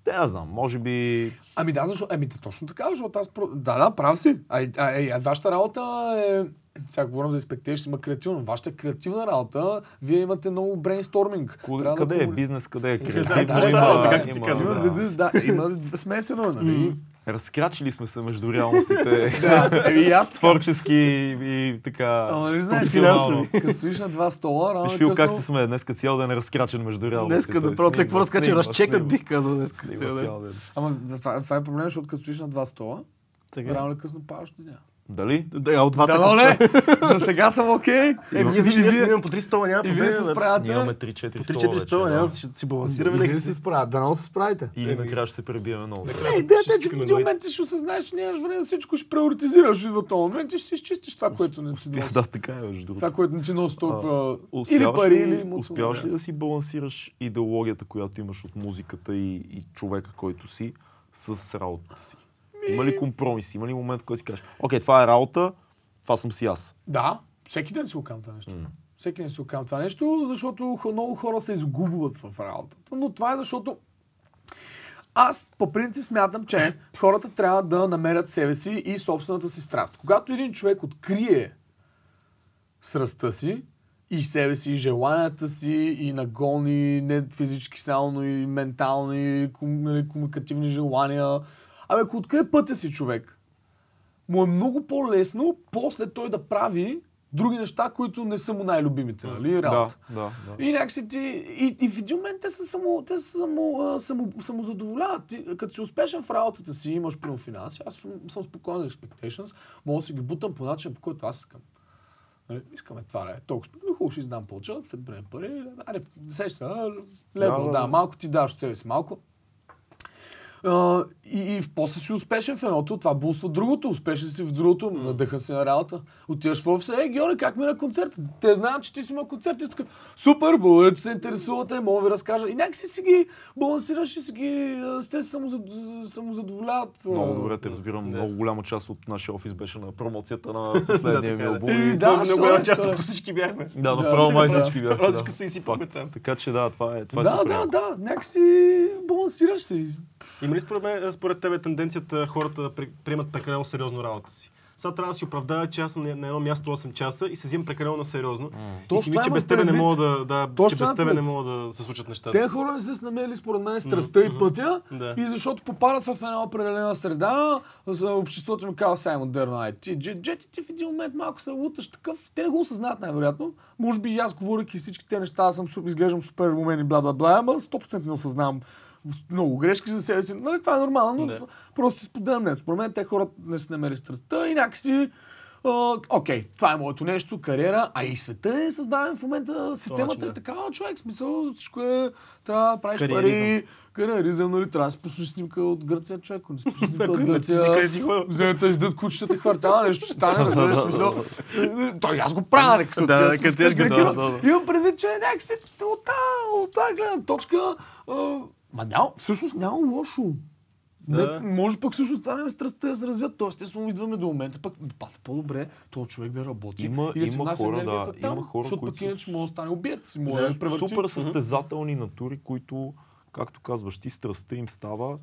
Те, я знам, може би... Ами да, защо? Ами да, точно така, защото аз... Да, да, прав си. А, а, а, а вашата работа е... Сега говорим за expectations, има креативно. Вашата е креативна работа, вие имате много брейнсторминг. Къде, Трябва да къде е бизнес, къде е [LAUGHS] Да, креатив? същата има- работа, както ти каза, Има да. бизнес, да. Има смесено, нали? Разкрачили сме се между реалностите. [LAUGHS] да, и аз. Творчески и така. Ама нали знаеш, професионално. като стоиш на два стола, рано Виж, Фил, как се сме? Днеска цял ден разкрачен между реалностите. Днеска, напротив, какво разкача? Разчекнат бих казал днес. Цял ден. Ама това, е проблем, защото като стоиш на два стола, рано или късно падаш от деня. Дали? Да, от двата. Да, не! [LAUGHS] За сега съм окей. Е, ние виж, ние снимаме по 3 стола, няма И вие проблем. се справяте. Ние имаме 3-4 По стола 3-4 вече, стола, да. няма, ще си балансираме. Вие се справяте. Да, много се справите. Или накрая ще се пребиеме много. Не, идеята е, че в един ме момент ти ще осъзнаеш, че нямаш време всичко, ще приоритизираш идва този момент и ще си изчистиш това, което не ти носи. Да, така е, между другото. Това, което не ти носи толкова или пари, ли- или Успяваш ли да си балансираш идеологията, която имаш от музиката и, и човека, който си, с работата си? Има ли компромис? Има ли момент, в който си кажеш, окей, това е работа, това съм си аз. Да, всеки ден си го това нещо. М. Всеки ден си го това нещо, защото много хора се изгубват в работата. Но това е защото аз по принцип смятам, че хората трябва да намерят себе си и собствената си страст. Когато един човек открие страстта си и себе си, и желанията си, и нагони, не физически само, и ментални, ком, нали, комуникативни желания. Абе, ако открие пътя си човек, му е много по-лесно после той да прави други неща, които не са му най-любимите, нали? Работа. Да, да, да. И някакси ти... И, и в един момент те са само, те са само, а, само, самозадоволяват. Ти, като си успешен в работата си, имаш примерно финанси, аз съм, съм спокоен за expectations, мога да си ги бутам по начин, по който аз искам. Нали? Искаме това, е. Толкова спокойно, хубаво ще издам повече, да се брем пари, аре, сеш се, а, лево, Да, да, да, малко ти даваш от себе си малко. А, и, и после си успешен в едното, това булства другото, успешен си в другото, надъхан си на работа. Отиваш в офиса, е, Георги, как ми е на концерт? Те знаят, че ти си на концерт и така, супер, благодаря, че се интересувате, мога да ви разкажа. И някакси си ги балансираш и си ги, а, те се самозад- самозадоволяват. Много добре те разбирам. Да. Много голяма част от нашия офис беше на промоцията на [LAUGHS] последния ми е. албум. И- да, много голяма е, част е. от всички бяхме. Да, направо май всички бяха. Разлика да. се изсипахме там. Така че да, това е, това е Да, супер. да, яко. да, някакси балансираш си. Има ли според, мен, според тебе тенденцията хората да при- приемат прекалено сериозно работа си? Сега трябва да си оправдая, че аз съм на едно място 8 часа и се взимам прекалено на сериозно. И Точно си мисля, че без тебе не мога да, да Точно че без тебе не мога да се случат нещата. Те хора не са се намерили според мен страстта и пътя Да. и защото попадат в една определена среда, за обществото ми казва сега е модерно. Ай, ти, дже- джетите в един момент малко се луташ такъв. Те не го осъзнават най-вероятно. Може би и аз, говоряки всички те неща, аз съм изглеждам супер умен и бла бла бла, ама 100% не осъзнавам много грешки за себе си. Нали, това е нормално, но просто си споделям нещо. Според мен те хората не са намерили страстта и някакси Окей, това е моето нещо, кариера, а и света е създаден в момента, системата начин, е такава, човек, смисъл, всичко е, трябва да правиш Кариеризъм. пари, кариеризъм, нали, трябва да си пуснеш снимка от Гърция, човек, ако не си пуснеш снимка от Гърция, вземете издадат кучетата и хвартала, нещо ще стане, разбираш, смисъл. Той аз го правя, нали, като Да, като. Имам предвид, че някакси от тази, гледна точка, ма няма, всъщност няма лошо. Да. Не, може пък всъщност това не е страстта да се развият. Тоест, естествено, идваме до момента, пък пак по-добре този човек да работи Има- и да си има внася хора, да, там, има хора, защото които пък иначе може да стане убиец. Може да, Да, супер състезателни натури, които, както казваш ти, страстта им става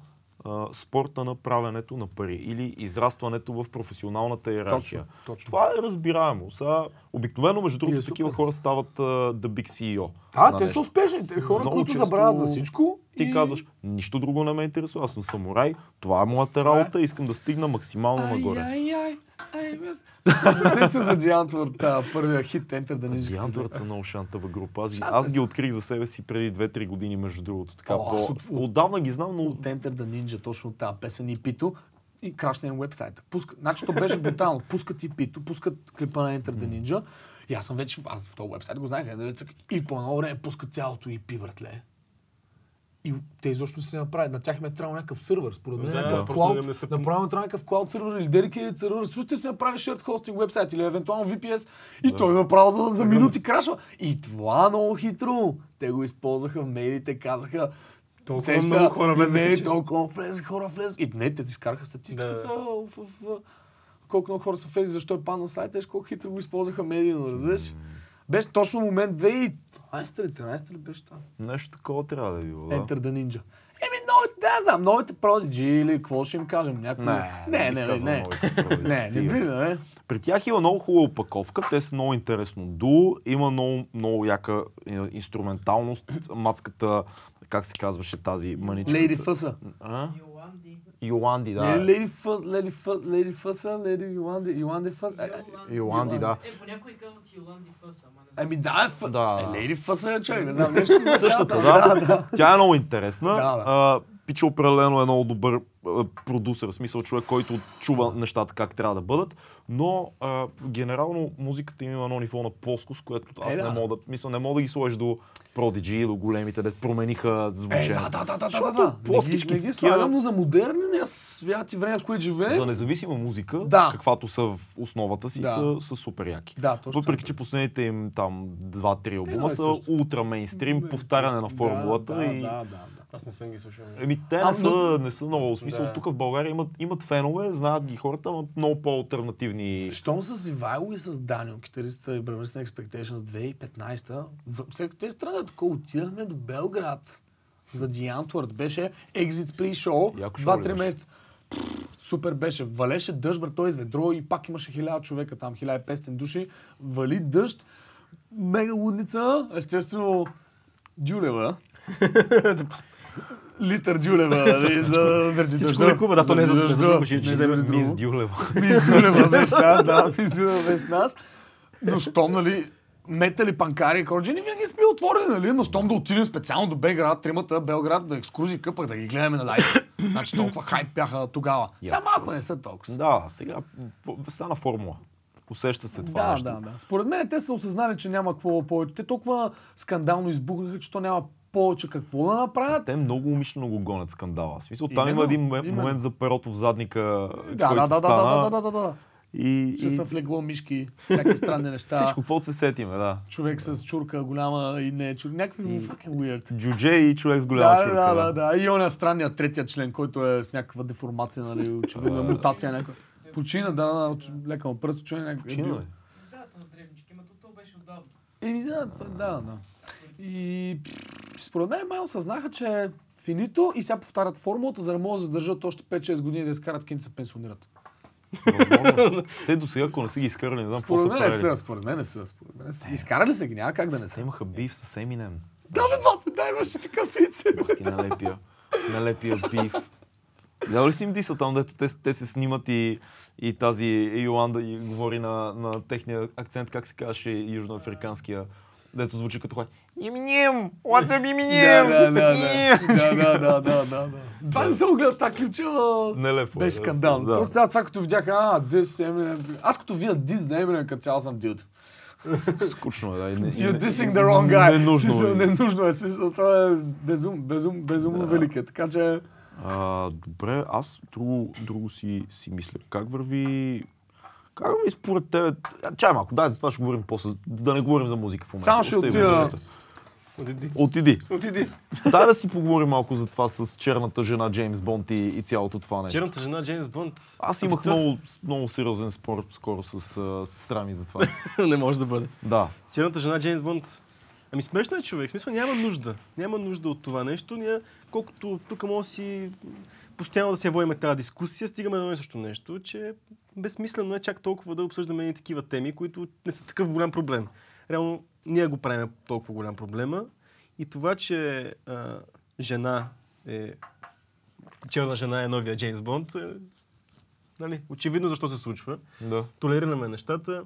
спорта на правенето на пари или израстването в професионалната иерархия. Точно, точно. Това е разбираемо. Сега, обикновено, между другото, е такива хора стават uh, the big CEO. А, те нещо. са успешни. Те хора, Много които често забравят за всичко. Ти и... казваш, нищо друго не ме интересува, аз съм самурай, това е моята е. работа, искам да стигна максимално нагоре. Ай, ай, ай, без- Се се за Джиантвард, първия хит Enter the Ninja. Диандвард са много шантава група. Аз, аз ги открих за себе си преди 2-3 години, между другото. Така, О, аз по... от- Отдавна ги знам, но от Enter the Ninja, точно тази песен и Пито. И крашне на вебсайта. Пуска, значи то беше брутално. Пускат и Пито, пускат клипа на Enter the Ninja. И аз съм вече, аз в този вебсайт го знаех, нали, и по едно време пускат цялото EP, братле. И те изобщо се направят. На тях им е трябвало някакъв сървър. Според мен Да, някакъв просто клауд. не са- Направо трябва някакъв клауд сървър или dedicated сървър. Също се направи shared hosting вебсайт или евентуално VPS. И той направо за, за минути крашва. И това много хитро. Те го използваха в мейлите, казаха Толкова Сеща, много хора влезаха, че- Толкова влезе, хора влезе. И не, те ти изкараха статистиката в, в, в, колко много хора са влезли, защо е паднал сайта, колко хитро го използваха медийно, разбираш? Беше точно момент 2012 или 13 ли беше това? нещо такова трябва да е било. Да. Enter the Ninja. Еми, новите, да, знам, новите Prodigy или какво ще им кажем, някакво... не, не, не, не. Не, не стига. би, не. При тях има много хубава опаковка, те са много интересно дуо, има много, много яка е, инструменталност, мацката, как се казваше тази маничка? Lady Фъса. А? Йоланди. Не да. е Lady Фъс, Lady Фъс, Lady Фъса, Lady Йоланди, Йоланди Фъс. Е, е, Йоланди, да. Е, по някой казват Йоланди Фъс, ама не. Ами да, е Фъс. Да. Е, Lady Фъса, човек, не знам, [LAUGHS] нещо Същата, тялата. да. Тя е много интересна. Да, да. А, Пича определено е много добър продусър, в смисъл човек, който чува нещата как трябва да бъдат, но а, генерално музиката им има едно ниво на плоскост, което аз Е, да. не мога да, мисля, не мога да ги сложиш до Prodigy, до големите, да промениха Е, звучение. да, да, да, да, да, да, да. Не ги, плоскички не ги слагам, но за модерния свят и време, в което живее. За независима музика, Да. каквато са в основата си, Да. са, са супер яки. Да, точно. Въпреки, че последните им там 2-3 Едно албума и са също. ултра мейнстрим, повтаряне на формулата да, и... Да, да, да. Аз не съм ги слушал. Еми, те не, А, са, не са много. В смисъл, Да. тук в България имат, имат фенове, знаят ги хората, но много по-алтернативни. Щом с Ивайло и с Данио, китаристата и Бремърс на Expectations 2015, в- след като те страдаха тук, отидахме до Белград за The Antwoord. Беше екзит при шоу, Яко шоу ли 2-3 беше? месеца. Супер беше. Валеше дъжд, брат, той изведро и пак имаше хиляда човека там, 1500 души. Вали дъжд, мега лудница, естествено Дюлева. [LAUGHS] Литър Дюлева, [LAUGHS] нали, за, заради Всичко лекува, да, то не е за- за друго, ще- вземе. Мис Дюлева. Мис Дюлева [LAUGHS] беше нас, да, Мис Дюлева беше нас. Но щом, нали, метали панкари и корджини, винаги сме отворени, нали? Но щом да отидем специално до Белград, тримата, Белград, да екскурзии къпах, да ги гледаме на лайв. Значи толкова хайп бяха тогава. Сега Яко. малко не са толкова. Да, сега стана формула. Усеща се това Да, нещо. да, да. Според мен те са осъзнали, че няма какво повече. Те толкова скандално избухнаха, че то няма повече какво да направят. Те много умишлено го гонят скандала. В смисъл, там Именно, има един момент, именно. за перото в задника, Да, който да, да, да, стана. да, да, да, да, да. И, Ще и са в легло мишки, всяки странни [LAUGHS] неща. всичко, каквото се сетиме, да. Човек с чурка голяма и не е чурка. Някакви fucking weird. Джудже и човек с голяма Да, чурка. да, да, да. И оня странният третия член, който е с някаква деформация, нали, очевидно е мутация някаква. Почина, да, да, лека му пръст, чуе някакъв. Почина, бе. Да, то на древнички, ма то, то беше отдавна. Еми, да, да, да. И според мен май осъзнаха, че финито и сега повтарят формулата, за да могат да задържат още 5-6 години да изкарат кинти се пенсионират. Възможно. Те до сега, ако не са ги изкарали, не знам какво са Според мен правили. са, според мен са, според мен са. Изкарали се ги, няма как да не са. имаха биф с Eminem. Да, бе, бате, дай имаше такъв вице. Ти налепия. Налепия биф. Гледал ли си им диса там, дето те, те се снимат и, и тази Йоланда и говори на, на техния акцент, как се казваше южноафриканския, дето звучи като хой. Иминем! What's up, Иминем? да, да, да, да, да, да, да, да. Това не съм гледал, това ключа, ама Нелепо. беше скандал. Да. Просто сега това като видях, а, дис, Eminem. Аз като видя дис на Eminem, като цяло съм дюд. Скучно е, да. You're dissing the wrong guy. Ненужно е. Ненужно е, смисъл, това е безум, безум, безумно велик е. Така че, добре, аз друго, друго си, си мисля. Как върви... Как върви според тебе? А, Чай малко, дай за това ще говорим после. Да не говорим за музика в момента. Само ще отида-. Отиди. Отиди. Отиди. Дай да си поговорим малко за това с черната жена Джеймс Бонд и, и цялото това нещо. Черната жена Джеймс Бонд. Аз имах Ами, много, много сериозен спор скоро с, с сестра ми за това. [LAUGHS] не може да бъде. да. Черната жена Джеймс Бонд. Ами смешно е човек. В смисъл няма нужда. Няма нужда от това нещо. Ние, колкото тук може си постоянно да се водим тази дискусия, стигаме до едно също нещо, че безсмислено е чак толкова да обсъждаме и такива теми, които не са такъв голям проблем. Реално, ние го правим толкова голям проблема. И това, че а, жена е черна жена е новия Джеймс Бонд, е, нали, очевидно защо се случва да. толерираме нещата.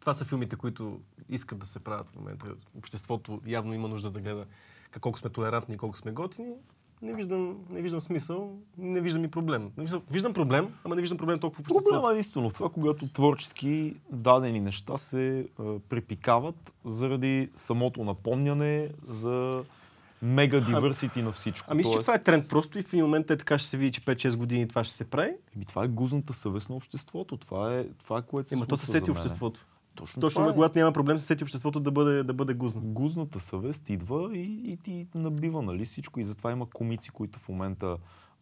Това са филмите, които искат да се правят в момента. Обществото явно има нужда да гледа как- колко сме толерантни и колко сме готини. Не виждам, не виждам смисъл, не виждам и проблем. Виждам, проблем, ама не виждам проблем толкова в обществото. Проблема е единствено това, когато творчески дадени неща се а, препикават заради самото напомняне за мега диверсити на всичко. А мисля, че това е тренд просто и в един момент е така ще се види, че 5-6 години това ще се прави. еми, това е гузната съвест на обществото. Това е, това е което се Има то се сети обществото. Точно, Точно това е. когато няма проблем, се сети обществото да бъде, да бъде гузно. гузната съвест идва и, и ти набива нали, всичко. И затова има комици, които в момента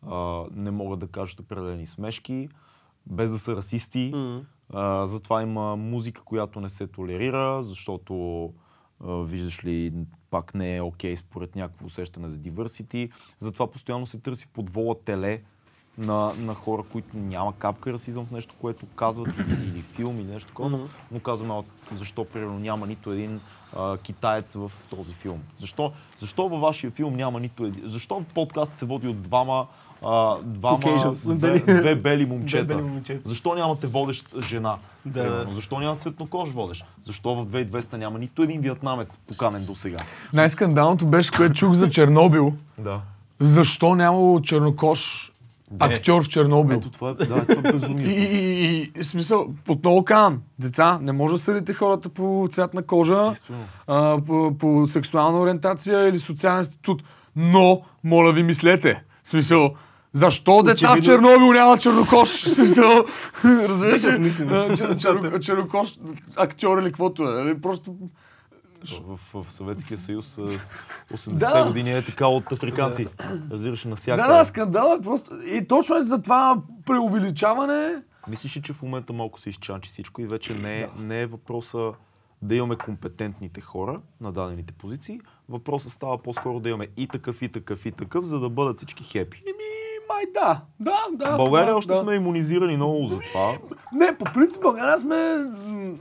а, не могат да кажат определени смешки, без да са расисти. М. А, затова има музика, която не се толерира, защото а, виждаш ли, пак не е окей според някакво усещане за diversity. Затова постоянно се търси подвола теле на, на хора, които няма капка расизъм в нещо, което казват, или, или филм, или нещо такова, но, но казваме а, защо примерно няма нито един а, китаец в този филм. Защо, защо във вашия филм няма нито един? Защо подкаст се води от двама, а, двама Caucasians. две, две бели момчета? Две бели момчета. Защо нямате водещ жена? Да. примерно? Защо няма цветнокож водещ? Защо в 2200 няма нито един вьетнамец поканен до сега? най-скандалното беше, което чух за Чернобил. Да. Защо нямало чернокош актьор в Чернобил. Ето това е, да, това е безумие. [LAUGHS] и, и, и, в смисъл, отново казвам, деца, не може да съдите хората по цвят на кожа, а, по, по сексуална ориентация или социален статут. Но, моля ви, мислете. В смисъл, защо деца в Очевидно- Чернобил няма чернокош? В смисъл, [LAUGHS] разбираш ли? Чернокош актьор или каквото е. нали? Просто В, в Съветския съюз а, с 80-те Да. години е така от африканци. Разбираш, Да, навсякъде. да, скандал е просто. И точно е за това преувеличаване. Мислиш ли, че в момента малко се изчанчи всичко и вече не е, не е въпроса да имаме компетентните хора на дадените позиции. Въпросът става по-скоро да имаме и такъв, и такъв, и такъв, за да бъдат всички хепи. Еми, май да. Да, да. В България да, още да. сме имунизирани много за това. Не, по принцип България сме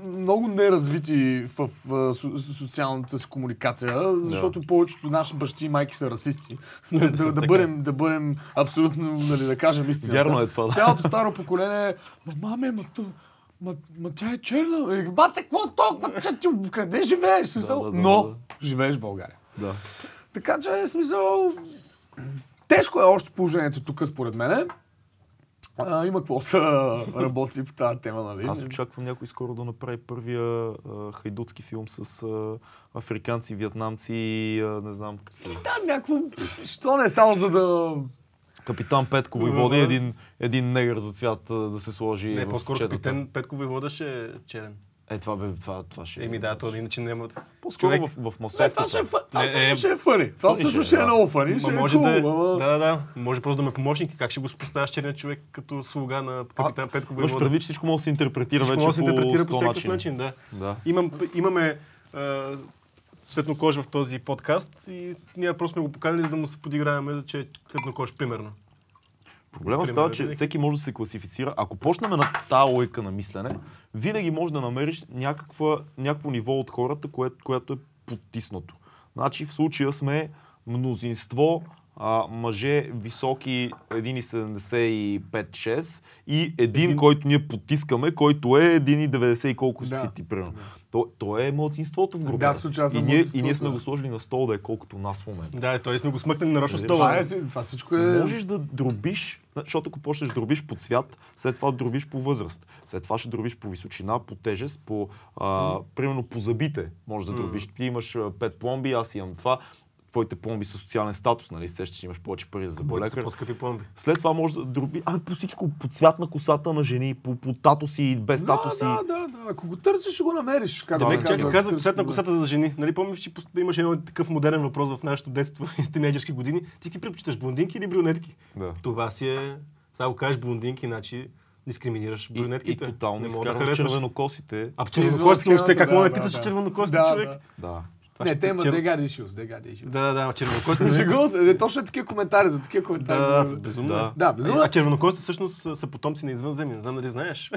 много неразвити в, со- со- социалната си комуникация, защото повечето наши бащи и майки са расисти. [LAUGHS] да, да, да, бъдем, да бъдем абсолютно, нали, да кажем истината. Вярно е това, да. Цялото старо поколение, ма маме, ма, то, ма, ма тя е черна. И, Бате, какво толкова? че ти, къде живееш? Смисъл, Да, да, да, Но да. живееш в България. Да. Така че, смисъл, тежко е още положението тук, според мене. А, има какво са [LAUGHS] работи по тази тема, нали? Аз очаквам някой скоро да направи първия а, хайдутски филм с а, африканци, вьетнамци и а, не знам какви. Да, някакво... Що не само за да... Капитан Петко води един, един негър за цвят да се сложи Не, в по-скоро четата. капитан Петко Войводаше е черен. Е, това, бе, това, това ще Еми да, то иначе няма... По-скоро човек- в, в Не, това масовката. ще е, това Не, също е, ще е фъни. Това също ще е, е много фъни. Ще е може да, е- да, да, да. Може просто да ме помощник. Как ще го поставяш черния човек като слуга на капитан Петко Имаш предвид, че всичко може да се интерпретира Всичко вече може да се интерпретира по по 100 всякакъв начини. начин, да. Да. Имам, имаме а, цветнокож в този подкаст и ние просто сме го поканили, за да му се подиграваме, за че е цветнокож, примерно. Проблема става, че всеки може да се класифицира. Ако почнем на тази лойка на мислене, винаги може да намериш някаква, някакво ниво от хората, кое, което е потиснато. Значи в случая сме мнозинство а, мъже високи 1,75-6 и един, Един- който ние потискаме, който е 1,90 и колко Да. си ти, примерно. То, то е младсинството в групата. Да, аз и, ние, и ние сме го сложили на стол да е колкото нас в момента. Да, той сме го смъкнали нарочно Нали? стола. Това, е, това всичко е... Можеш да дробиш, защото ако почнеш да дробиш по цвят, след това дробиш по възраст, след това ще дробиш по височина, по тежест, по, а, примерно по зъбите може да дробиш. Ти имаш пет пломби, аз имам това. Твоите пломби са социален статус, нали? Сещаш, че имаш повече пари за зъболекар. по-скъпи пломби. След това може да дроби, ами по всичко, по цвят на косата на жени, по, по татуси и без Да, татуси. да, да, да. Ако го търсиш, ще го намериш. Както Да, Човек, чакай, каза цвет на косата за жени. Нали помниш, че имаше един такъв модерен въпрос в нашето детство [LAUGHS] и тинейджерски години. Ти ги предпочиташ блондинки или брюнетки? Да. Това си е... Сега го кажеш блондинки, значи дискриминираш И, и брюнетките. тотално не мога да харесваш. червенокосите. А червенокосите още как мога да да, питаш да, червенокосите да, човек? да. Това Не, те имат чер- they issues, they got issues. Да, да, да, червенокосите не. Шегувам се, не, точно е такива коментари, за такива коментари. Да, да, да, безумно. Да. Да. Да, безумно. А червенокосите всъщност са, са потомци на извънземни. Не знам дали знаеш.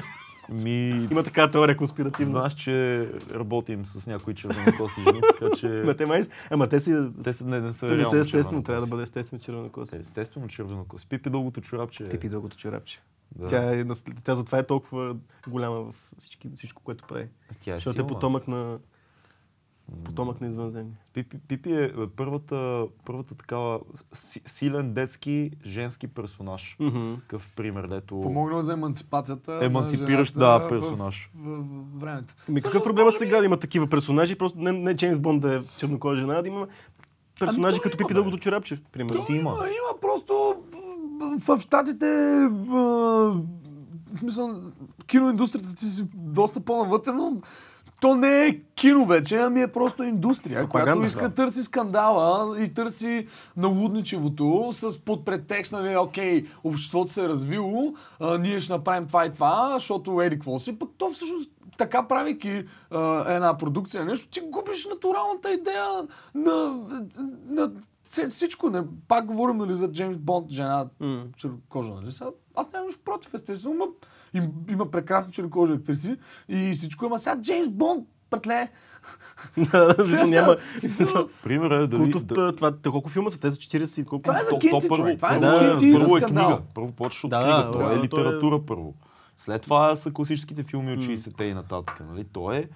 Ми, [LAUGHS] Има такава теория конспиративна. знаеш, че работим с някои червенокоси жени, [LAUGHS] така че... Ма те май... Ама те си... Те са, не, не са не реално са естествено, трябва да бъде естествено червенокоси. Те, Естествено червенокоси. Пипи дългото чорапче. Пипи дългото черапче. Да. Тя, е, тя затова е толкова голяма в всички, всичко, което прави. Тя е Защото е потомък на... Потомък на извънземни. Пипи, Пипи е първата, първата такава си, силен детски женски персонаж. Такъв пример, дето... Помогнал за емансипацията. жената да, персонаж. В, в, в времето. Ами какъв проблема би- сега да има такива персонажи? Просто не, не Джеймс Бонд да е чернокожа жена, да има персонажи то като има, Пипи дългото черапче, примерно. си има. Има, има просто в а, в смисъл, киноиндустрията ти си доста по-навътре, но то не е кино вече, ами е просто индустрия, Пропаганда, която иска да. търси скандала и търси налудничевото с под претекст, нали, окей, обществото се е развило, а, ние ще направим това и това, защото еди какво си, пък то всъщност така правейки а, една продукция, нещо, ти губиш натуралната идея на, на всичко. Не, пак говорим нали, за Джеймс Бонд, жена М. чернокожа. Нали? Аз нямам нищо против, естествено. Има, им, има прекрасни чернокожи актриси и всичко. Ама сега Джеймс Бонд, Сега, няма... Пример е дали... Да- това, колко филма са? Те са 40 и колко? Това е за кинти, човек. Това е за да, кинти и за е скандал. Първо почваш от книга. да, То да, е е- литература първо. След това са класическите филми от 60-те и нататък. Нали? То е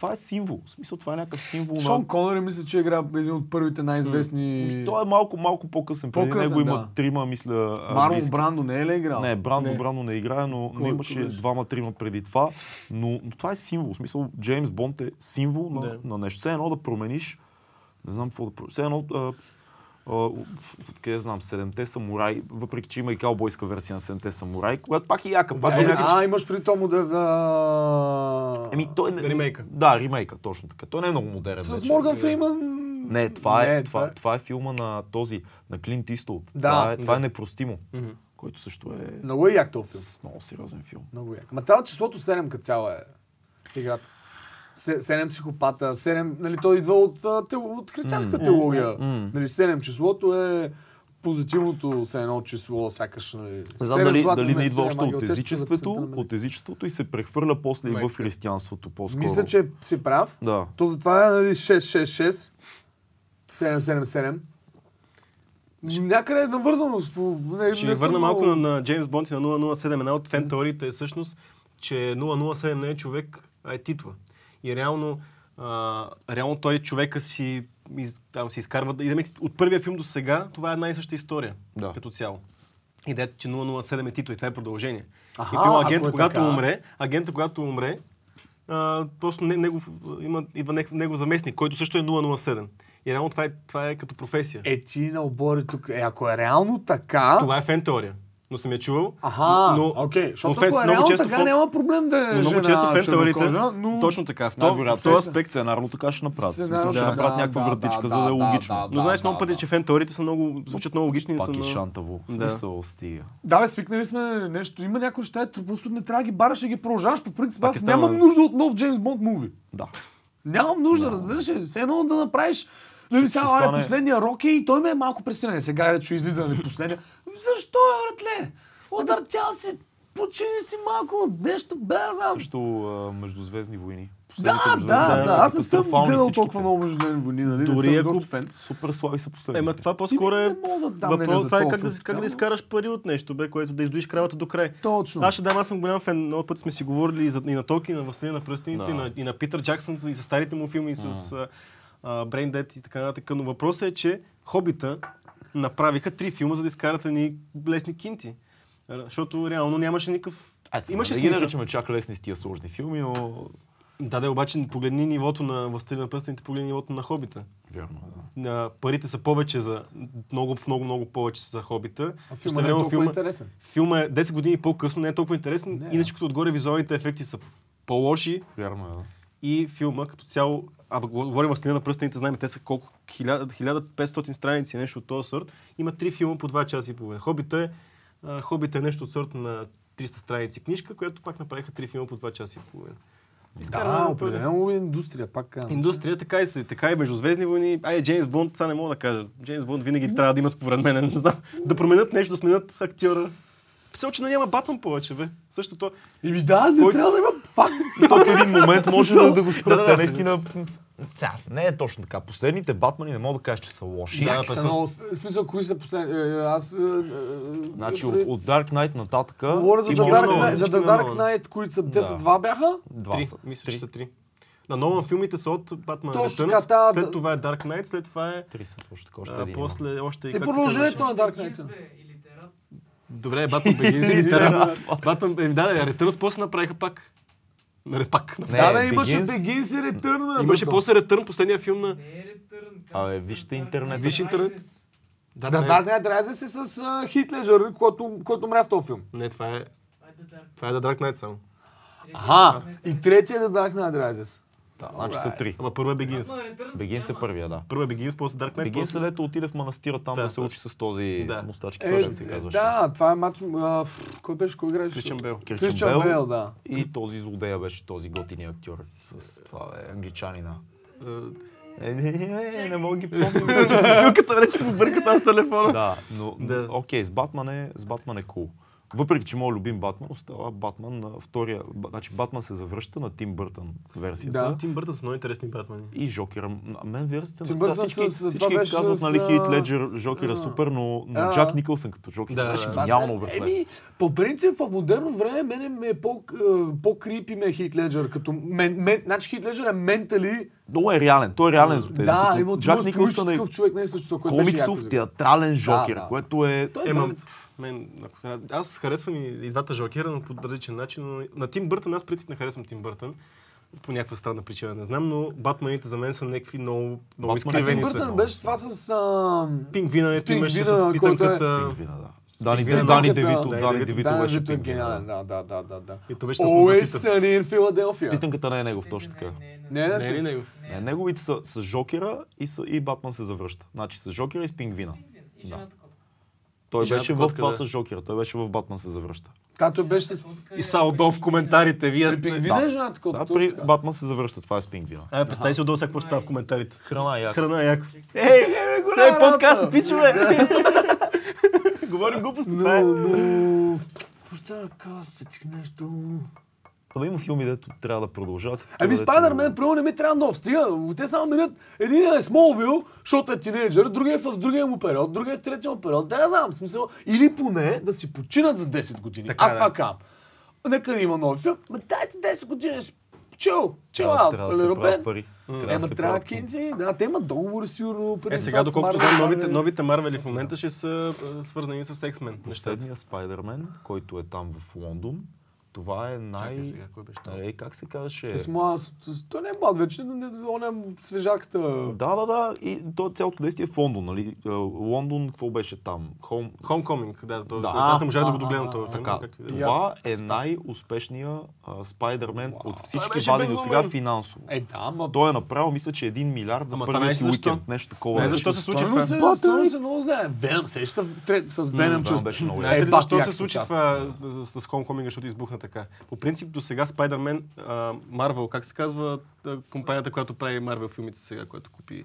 това е символ. В смисъл, това е някакъв символ Шон на... Конери мисля, че игра един от първите най-известни... Ами, Той е малко, малко по-късен. Преди По-късен, него има да. трима, мисля, Марлон. Брандо не е ли играл? Не, Брандо, Не. Брандо не играе, но, но Кой- имаше двама-трима преди това. Но, но това е символ. В смисъл, Джеймс Бонд е символ на, Да. на нещо. Все едно да промениш, не знам какво да промениш. Все едно, а, откъде знам, Седемте самураи, въпреки че има и каубойска версия на Седемте самураи, когато пак е яка, пак е Е, някакъв... а, имаш при то модел... А... Еми, той не... Ремейка. Да, ремейка, точно така. Той не е много модерен. С. Морган Фриман... Не, това е, Не, това, това е филма на този, на Клинт Иствуд. Да. това е, това е Да. непростимо, Мгм. който също е Много е як този филм. много сериозен филм. Много як. Ма това числото 7 като цяло е в играта. Се- Седем психопата, 7, нали, той идва от, от християнската теология. Нали, 7 числото е позитивното се едно число, сякаш. Нали, Не знам седем дали, дали не идва още от езичеството, песента на мен. от езичеството и се прехвърля после и в християнството по-скоро. Мисля, че си прав. Да. То затова е нали, 666, 777. Някъде е навързано. Не, Ще не върна малко много- на, на Джеймс Бонд и на 007. Една от фен теориите е всъщност, че 007 не е човек, а е титла. И реално, а, реално той човека си, из, там си изкарва. И да от първия филм до сега, това е една и съща история. Да. Като цяло. Идеята, че 007 е титла и това е продължение. Аха, и ако агента, е когато така. умре, агента, когато умре, а, просто не, негов, има, идва негов, негов заместник, който също е 007. И реално това е, това е като професия. Е, ти на обори тук. Е, ако е реално така... Това е фен теория. Но съм я чувал. Аха, но, окей. Защото но е много често така, фон- няма проблем да е но много жена често фен теориите, чернокожа, но... точно така. В този, в Най-вероятно този този аспект сценарно така ще направят. Смисъл, Сценарно, ще да, направят да, някаква да, вратичка, да, за да е да, логично. да, Но знаеш много да, пъти, да. че фен теориите са много, звучат много логични. и Пак са е много... шантаво. Да. смисъл, стига. Да, бе, свикнали сме нещо. Има някои неща, ето, просто не трябва да ги бараш и ги продължаваш. По принцип, аз е нямам нужда от нов Джеймс Бонд муви. Да. Нямам нужда, разбираш ли? Все едно да направиш Нали, сега, ще аре, последния рок е и той ме е малко пресилен. Сега е, че излиза нали, последния. Защо, е, братле? Удъртял си, почини си малко, нещо безам. Също а, Междузвездни войни. Да, Последните да, Междузвездни да, войни аз не съм гледал толкова много международни войни, нали? Дори не съм ако- фен. Супер слаби са последните. Ема това по-скоро е... Да Въпрос, това е как да, как да изкараш пари от нещо, бе, което да издуиш кравата до край. Точно. Аз ще дам, аз съм голям фен. Много пъти сме си говорили и, за, и на Токи, и на Властелина на пръстените, Да. и, на, и на Питър Джаксън, и с старите му филми, и с uh, Brain Dead и така нататък. Но въпросът е, че Хобита направиха три филма, за да изкарат ни лесни кинти. Защото реално нямаше никакъв... Сега, Имаше не ги смисъл. наричаме чак лесни с тия сложни филми, но... Да, да, обаче погледни нивото на Властелина на пръстените, погледни нивото на Хобита. Вярно, да. Парите са повече за... Много, много, много повече са за Хобита. А филма не е толкова интересен. Филма е 10 години по-късно, не е толкова интересен. Не. Иначе като отгоре визуалните ефекти са по-лоши Вярно е, да. И филма като цяло, а говорим Властелина на пръстените, знаем те са колко, 1000 1500 страници, нещо от този сорт. Има три филма по 2 часа и половина. Хобита е, Хобита е нещо от сорта на 300 страници книжка, която пак направиха три филма по 2 часа и половина. Да, Изкарва определено е индустрия, пак казвам. Индустрия така и се, така и междузвездни войни. Ай, Джеймс Бонд, сега не мога да кажа. Джеймс Бонд винаги трябва да има според мен, не знам. Да променят нещо, да сменят актьора. Все още не няма Батман повече, бе. Същото. Еми да, не Кой- трябва да има факт. В един момент [LAUGHS] може да, да го спрат. Да, да, наистина... Сега, не е точно така. Последните Батмани не мога да кажа, че са лоши. Да, па са много. Смисъл, кои са последни? Е, е, Аз... е, е, Значи е, от, Dark Knight нататък... Говоря за Dark много, Knight, за Dark. Knight, които са, те са Да. два бяха. Два Три. са. Мисля, че са три. На Нолан филмите са от Батман Точно Returns, та- след това е Dark Knight, след това е Три са точно така. Още а, един. после още... Е, продължението на Dark Knight. са. Бе, или Терат. Добре, Батман Begins или Терат. Батман... е, Да, да, Returns после направиха пак. Нали, пак. Не, Да, бе, имаше Begins и бе, Имаше после Return, последния филм на... Не е Ретърн. Абе, вижте интернет. Виж интернет. Да, Dark Knight Rises е с Хит Леджър, който, умря в този филм. Не, това е... Това е The Dark Knight само. Аха, и третия е The Dark Knight Rises. Да, значи са три. Ама първо е Begins. Begins е първия, да. Първо е Begins, после Dark Knight. После- е лето отиде в манастира там Да, да, се учи с този Да. с мустачки, Е, точно се казваше. да, това е матч... а, Кой беше, кой играеше? Кричан Бел. Кристиан Бел. Бел, да. И този злодея беше този готиния актьор с това е англичанина. Е, Е, не, не, не, не мога да ги помня. [LAUGHS] Филката вече се побърка тази с телефона. да, но окей, с Батман е, с Батман е cool. Въпреки че моят любим Батман остава Батман на втория. Значи Батман се завръща на Тим Бъртън версията. Да. Тим Бъртън са много интересни Батмани. И Жокера. А мен версията Тим на всички, с- това всички беше казват, с, нали, Хит Леджер, Жокера а, супер, но, но а. Джак Никълсън като Жокер Да, беше да, гениално да. Еми, по принцип в модерно време мене ме е по, по-крипи ме е Хит Леджер, като мен, мен, значи Хит Леджер е ментали, Много е реален. Той е реален за да, има Джак Никълсън е човек, не е също, комиксов, театрален Жокер, да. което е... Той е. Мен, ако трябва, аз харесвам и, и двата Жокера, но по различен начин. Но на Тим Бъртън, аз принцип не харесвам Тим Бъртън. По някаква странна причина, не знам, но Батманите за мен са някакви много, много Батман- Тим изкривени са. Бъртън беше това с... А, Пингвина, С ето имаше с е- питанката. Пингвина, да. Дани, Девито, да, Дани Девито, да, беше е гениален, да. да, да, да, да, да. И то беше Always sunny in Philadelphia. Питанката не е негов, точно така. Не, Не е ли него? Не, неговите са с Жокера и, са, и Батман се завръща. Значи с Жокера и с Пингвина. И жената котка. Той И жената беше в това с Жокера, той беше в Батман се завръща. Като беше с... И са отдолу в коментарите. Вие сте... пингвина Да. е жената, Да, при Батман се завръща, това е с Пингвина. Ай, представи си отдолу сега какво става в коментарите. Храна е яка. Храна е яко. Ей, е, Е, подкаст, пичове! [LAUGHS] Говорим глупости, това е. Но, но... Какво да кажа, сетих нещо... Ама има филми, дето трябва да продължават. Ами Спайдермен, първо не ми трябва нов. Стига, те само минат. Един е Смолвил, защото е тинейджър, другия е в другия му период, другия е в третия му период. Да, я знам, смисъл. Или поне да си починат за 10 години. Така, Аз да. това казвам. Нека да има нови филм. Ма дайте 10 години. Чил, чил аут. Трябва Ема трябва кинти. кинти. Да, те имат договори сигурно. преди Е, сега, доколкото знам, новите, новите Марвели в момента ще са свързани с X-Men. Последния Спайдермен, който е там в Лондон, това е най... Чакай сега, кой беше това? Е, как се казваше? Е, той не е млад вече, но не, он е свежаката. Да, да, да. И то цялото действие е в Лондон, нали? Е, Лондон, какво беше там? Homecoming, да. То, Да. Аз не можах да го догледам а, този а, филм. Е. Това е най-успешния а, Спайдермен от всички вадени до сега финансово. Е, да, ма Той е направил, мисля, че 1 милиард за това първия си е уикенд. Нещо такова. Не, защо се случи това? стойно се много знае. Веном, сещаш с Веном, че... Веном беше много Знаете ли Е, защо се случи това с Homecoming, защото избухна така? По принцип до сега Spider-Man, Marvel, как се казва компанията, която прави Marvel филмите сега, която купи...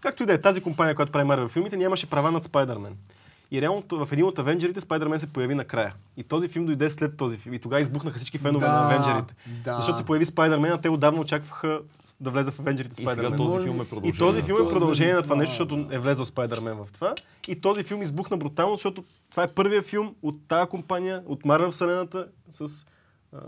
Както и да е, тази компания, която прави Marvel филмите, нямаше права над Spider-Man. И реално в един от Авенджерите Spider-Man се появи накрая. И този филм дойде след този филм. И тогава избухнаха всички фенове Да, на Авенджерите. да. Защото се появи Spider-Man, а те отдавна очакваха да влезе в И сега Spider-Man. този филм е И продължение. този филм е продължение на това нещо, това, защото е влезъл Спайдермен в това. И този филм избухна брутално, защото това е първият филм от тази компания, от Marvel вселената с а, Е,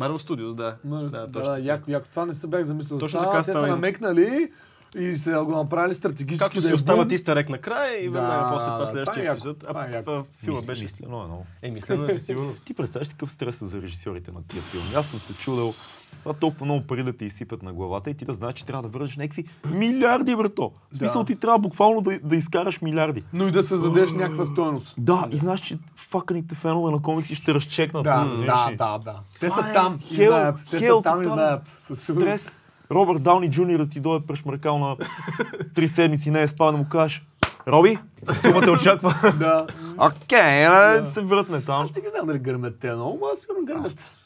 Marvel Studios. Marvel да. Да, да, да, точно. да, яко, яко. Това не се бях замислил. Точно Това, така Те стана са и- намекнали и се го направили стратегически Както да си е остават истерек накрая и Да, веднага после това това е следващия епизод. това е А яко. в филма беше. Мислено е много. Е, мислено е със сигурност. Ти представяш си какъв стрес е за режисьорите на тия филми. Аз съм се чудил това толкова много пари да ти изсипят на главата и ти да знаеш, че трябва да върнеш някакви милиарди, брато. В смисъл Да. ти трябва буквално да, да изкараш милиарди. Но и да създадеш някаква стоеност. Да, и знаеш, че факаните фенове на комикси ще разчекнат. Да, да, ли? да, да. Те са е там и знаят. Те хел са там и знаят. Стрес. Робърт Дауни Джуниор да ти дойде прешмъркал на три седмици, не е спал да му кажеш Роби, тума те очаква. [LAUGHS] Да. Окей, да. се въртне там. Аз не ги знам дали гърмят те но аз сигурно гърмят.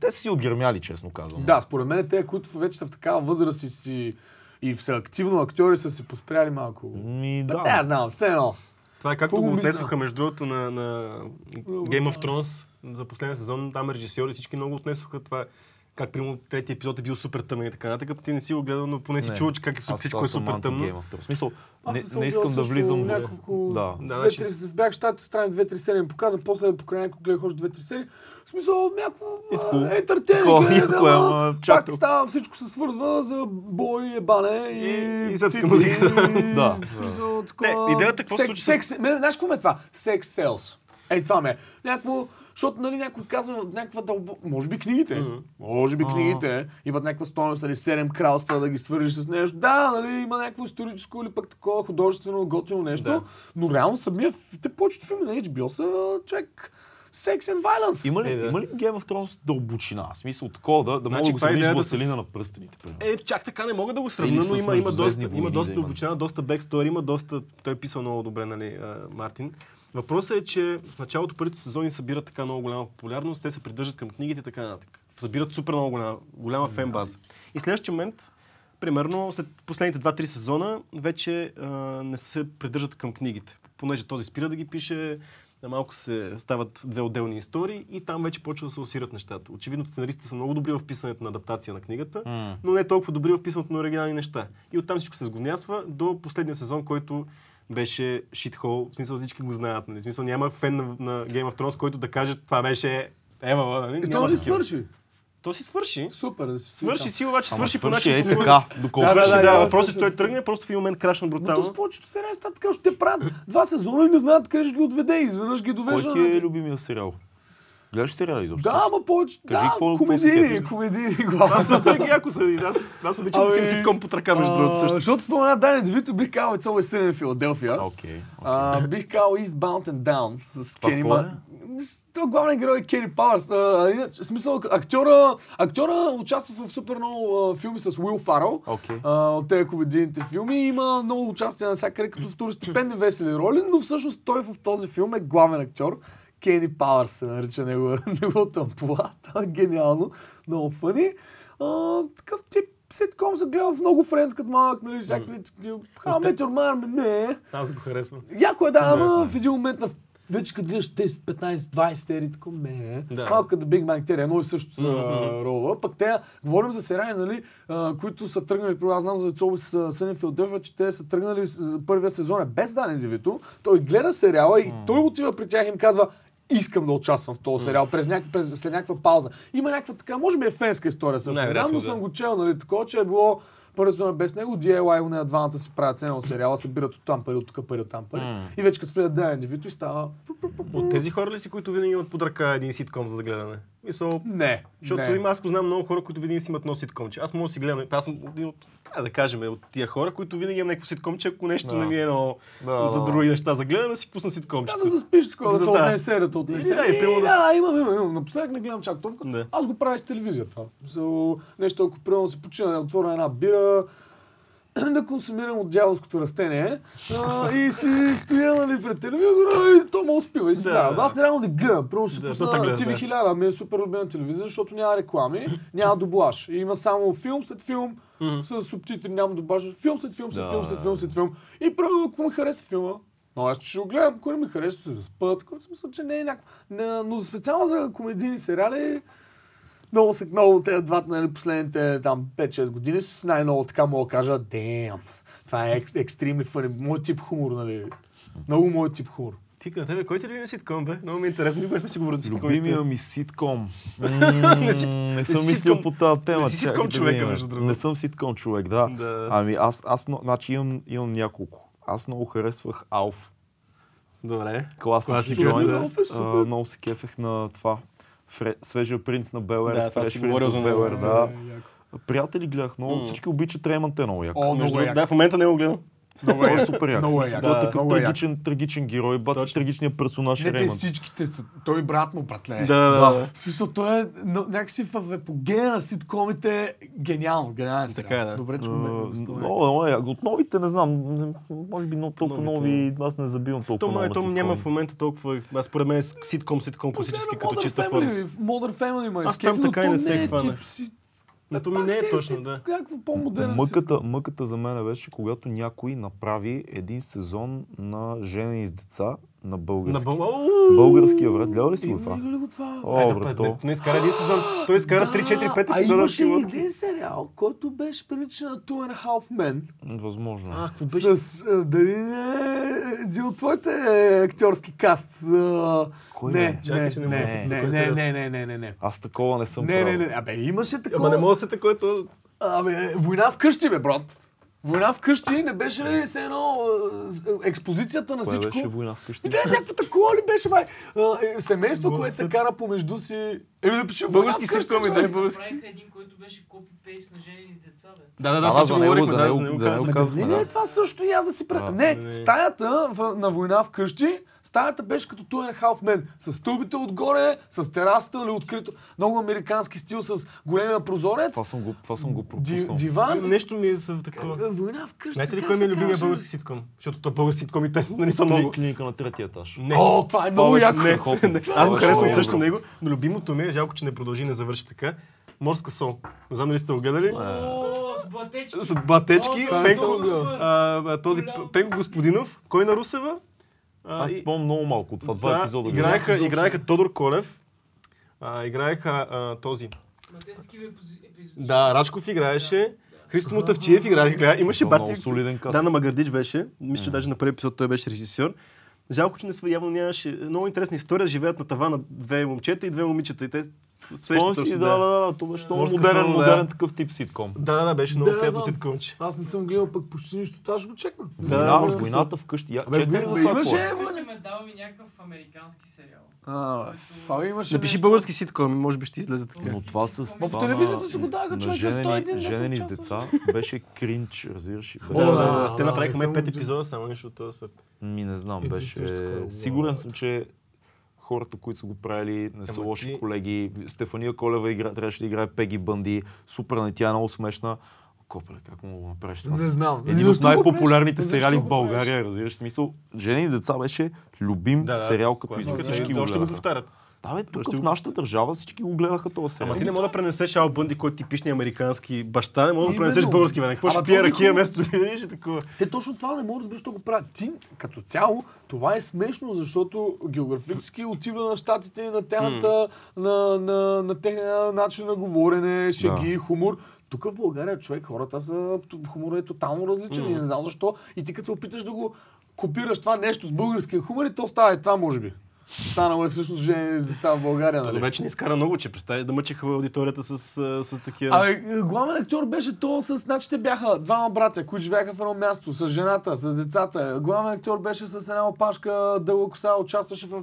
Те са си отгърмяли, честно казвам. Да, според мен те, които вече са в такава възраст и си и са активно актьори, са се поспряли малко. Ми, Да. да. Те, аз знам, все едно. Това е както го отнесоха между другото на, на Game of Thrones за последния сезон. Там режисьори всички много отнесоха това. Как, примерно, третия епизод е бил супер тъмен и така нататък. Ти не си го гледал, но поне си чул, че как е, супер- Аз- всичко е супер тъмно. анти-Game of Thrones. В смисъл, не, не искам да влизам в... няколко... Да. Да, Две, значи- три, бях в щатите страни две-три серии ми показа, после покрай някой гледах още две-три серии. В смисъл, някакво cool. е гледа, яко е, ама чак пак става, всичко се свързва за бой, ебане и, И- и цици, музика. [LAUGHS] и- [LAUGHS] Да. В смисъл, такова... Не, идеята какво се секс- случи Секс, мене, знаеш какво ме е това? Секс селс. Ей, това ме е. Някакво, защото нали, някой казва някаква дълбо... Може би книгите. Мгм. Може би книгите имат някаква стойност, нали, седем кралства да ги свържиш с нещо. Да, нали, има някакво историческо или пък такова художествено, готино нещо. Да. Но реално самия, те повечето филми на HBO са човек Sex and Violence. Има ли, Е, да. има ли Game of Thrones дълбочина? В смисъл такова да, да мога Значи, да го каква е сравниш с на пръстените. примерно. Е, чак така не мога да го сравня, но има, има доста, войни има доста да дълбочина, доста бекстори, има доста... Той е писал много добре, нали, Мартин. Въпросът е, че в началото първите сезони събират така много голяма популярност, те се придържат към книгите и така нататък. Събират супер много голяма, голяма фен база. И в следващия момент, примерно след последните 2-3 сезона, вече а, не се придържат към книгите. Понеже този спира да ги пише, малко се стават две отделни истории и там вече почва да се усират нещата. Очевидно сценаристите са много добри в писането на адаптация на книгата, М. но не толкова добри в писането на оригинални неща. И оттам всичко се сгумясва до последния сезон, който беше шитхол. В смисъл всички го знаят. Нали? В смисъл няма фен на, на Game of Thrones, който да каже това беше Ева, нали? И Няма то ли такива. свърши? То си свърши. Супер. да си Свърши си, обаче Ама свърши по свърши начин, е така, доколкото Да, Свърши, да, да, да, въпросът е, свърши. той тръгне, просто в един момент крашна Но то брутално. с повечето сериали става така, ще правят два сезона и не знаят къде ще ги отведе. Изведнъж ги Кой довежда. ти на- е любимия сериал? Гледаш сериали изобщо? Да, ама повече. Кажи, да, какво- какво се комедийни, кефиш? комедийни Аз главно. също е яко са. Аз, аз обичам да си ситком по тръка, между другото също. Защото спомена Дани Девито, бих казал It's Always Sunny в Филаделфия. Окей. А, бих казал Eastbound and Down с Това Той главният герой е Кени Пауърс. А, смисъл, актьора, актьора участва в супер много филми с Уил. Окей. а, от тези комедийните филми. Има много участия навсякъде като второстепенни весели роли, но всъщност той в този филм е главен актьор. Кени Пауърс се нарича негова, [LAUGHS] неговата ампула. Гениално, много фъни. Такъв тип ситком се гледа в много френдс като малък, нали, всякакви Your Mother, не. Аз го харесвам. Яко е, да, ама в един момент на вече като гледаш 10, 15, 20 серии, тако не. Да. Малко като Big Bang Theory, едно и също са Мгм. рола. Пък те, говорим за сериали, нали, а, които са тръгнали, аз знам за Цоби с Съни Филдълфа, че те са тръгнали с първия сезон е без Дани Девито. Той гледа сериала и той отива при тях и им казва, искам да участвам в този сериал през някаква, през, след някаква пауза. Има някаква така, може би е фенска история също. Не знам, но съм го чел, нали, такова, че е било е без него, DIY, у нея двамата си правят цена сериала, събират от там пари, от тук пари, от там пари. И вече като влизат Дани Девито и става... От тези хора ли си, които винаги имат под ръка един ситком за да гледане? Мисъл, Не. защото не. има, аз познавам много хора, които винаги си имат едно ситкомче. Аз мога да си гледам, аз съм един от, а, да кажем, от тия хора, които винаги имам някакво ситкомче, ако нещо Да. не ми е едно Да, за да. други неща за гледане, си пусна Да, ситкомчето. да заспиш такова, Да да, да отнесе серията, отнесе. Да, и да- да, имам, имам, имам. Напоследък не гледам чак толкова. Да. Аз го правя с телевизията. So, нещо, ако примерно си почина, да отворя една бира, [CLEARS THROAT] да консумирам от дяволското растение а, и си стоя нали, пред телевизора и то ме успива и си Да. да. Аз нереално не гледам. Първо ще Да, пусна гледа, TV да. 1000, ми е супер любима телевизия, защото няма реклами, няма дублаж. И има само филм след филм, Мгм. с субтитри, няма дублаж. Филм след филм, след Да, филм, след да, филм, да. след филм. И първо, ако ми хареса филма, но аз ще го гледам, ако не ми хареса, се заспът. В смисъл, че не е някакво. Но специално за комедийни сериали, много са много тези двата, нали, последните там 5-6 години, с най-много така мога да кажа, damn, това е екс- екстремли фъни, мой тип хумор, нали. Много мой тип хумор. Ти на тебе, кой ти любим ситком, бе? Много ми е интересно, никога сме си говорили за ситком. Любимия ми ситком. [LAUGHS] Не си- Не съм мислил ситком- по тази тема. не си чакай ситком да човека, видим. между другото. Не съм ситком човек, да. Да. Ами аз, аз значи имам, имам няколко. Аз много харесвах Алф. Добре. Класик да. Алф е супер. Много се кефех на това. Фре, свежия принц на Белер. Да, това си Prince говорил за. Bel-Air, да. Е. Приятели гледах много. Всички обичат Ремънт е много яко. О, много. Да, в момента не го гледам. Много е е супер як. Много е як. Той е Да, такъв много е як. трагичен, трагичен герой, Точно. трагичният персонаж Не, е те Ремънт. всичките са. Той брат му, братле. Да, да, да. В смисъл, той е но, някакси в епогея на ситкомите гениално, гениален. Така е, да. Добре, че Много, много е. От новите не знам. не- Може би но толкова Новите. нови. Аз не забивам толкова То, много. то няма в момента толкова. Аз според мен е ситком, ситком, класически, като чиста форма. Modern Family ма Аз изкефи, там но така и не се е си- Но то ми не си е точно, да. Някакво по-модерен си. Мъката, мъката за мен беше, когато някой направи един сезон на Женени с деца на На български. бъл... Българския врат. Гледал ли си го това? ли го това? О, Айде, брат. Не изкара един сезон. Той изкара 3, 4, 5 А епизода. имаше един сериал, който беше прилича на Two and a Half Men. Възможно. А, какво беше? С, а, дали не е един от твоите е, актьорски каст? А, Кой не? Чакай, не, не не, не, не, не, не, не, не, не, не. Аз такова не съм Не, не, не, абе имаше такова. Ама не мога да се който... Абе, война вкъщи, бе, брат. Война вкъщи не беше ли се едно с- експозицията на Кое всичко? беше война вкъщи? Да, някакво такова ли беше, май? Е, семейство, което се кара помежду си. Еми, напиши война Български ситкоми, човек. да, български. Правиха един, който беше копи-пейст на жени с деца, бе. Да, да, да, това да, си говорихме, да, казахме, Не, не, да. това също и аз да си пред. Да. Не, стаята в, на война вкъщи, стаята беше като Two and a Half Men. С стълбите отгоре, с терасата или открито. Много американски стил с големия прозорец. Това съм го, това съм го Ди, пропуснал. диван. Нещо ми е за такова. Е, Война вкъщи. Знаете ли кой ми е любимия каже? български ситком? Защото то български ситкомите [LAUGHS] нали са много. Клиника на третия етаж. Не. О, това е много яко. Не, не, аз го харесвам също него, но любимото ми е, жалко, че не продължи, не завърши така. Морска сол. Не знам дали сте го гледали. О, с блатечки. С батечки, е Пенко, този. Пенко Господинов, кой на Русева? Аз и- спомням много малко от това два Да, епизода. играеха, гледах. играеха Тодор Колев, а, играеха а, този. Да, Рачков играеше, Христо Мутавчиев играеше, имаше бати. солиден каст. Дана Магардич беше, мисля, че даже на първи епизод той беше режисьор. Жалко, че не сва, явно нямаше много интересна история. Живеят на тавана две момчета и две момичета. И те Спомням си, се, да, да, да, това беше много модерен, да. модерен такъв тип ситком. Да, да, да, беше много Да, приятно ситкомче. Аз не съм гледал пък почти нищо, това ще го чекна. Да, Да, да, да, да. войната вкъщи. Бе, го бе, това имаше, какво е. Вижте ме дал ми някакъв американски сериал. А, това имаше Напиши български ситком, може би ще излезе така. Но това с по това телевизията на- си го даваха, на човек, с женени- 101 дето Женени с деца [LAUGHS] беше кринч, разбираш? Да, да, да, да, те да, направиха не май съм пет го чул. епизода, само нещо от този сорт. Ми не знам, Е, беше... Сигурен съм, че хората, които са го правили, не са Ама лоши ти- колеги. Стефания Колева игра, трябваше да играе Пеги Бънди. Супер, не тя е много смешна. Копеле, как му го направиш това? Не знам. Един от най-популярните сериали в България, разбираш. Смисъл, Жени деца беше любим Да, сериал, като го още го повтарят. Да, бе, тук в нашата държава всички го гледаха този сериал. Ама ти не мога да пренесеш Ал Бънди, който е типичния американски баща, не мога да Именно. пренесеш български вариант. Какво ще пие ракия вместо да видиш такова. Те точно това не могат да разберат, защо го правят. Ти, като цяло, това е смешно, защото географически отива на щатите и на тяхната, на, на, на техния начин на говорене, шеги, хумор. Тук в България, човек, хората са, хуморът е тотално различен и не знам защо. И ти като се опиташ да го копираш това нещо с българския хумор и то става и това, може би. Станало е всъщност жени с деца в България, Това нали? вече не изкара много, че представиш да мъчиха аудиторията с, а, с такива. Абе, главен актьор беше то с... Значи те бяха двама братя, които живееха в едно място, с жената, с децата. Главен актьор беше с една опашка, дълга коса, участваше в...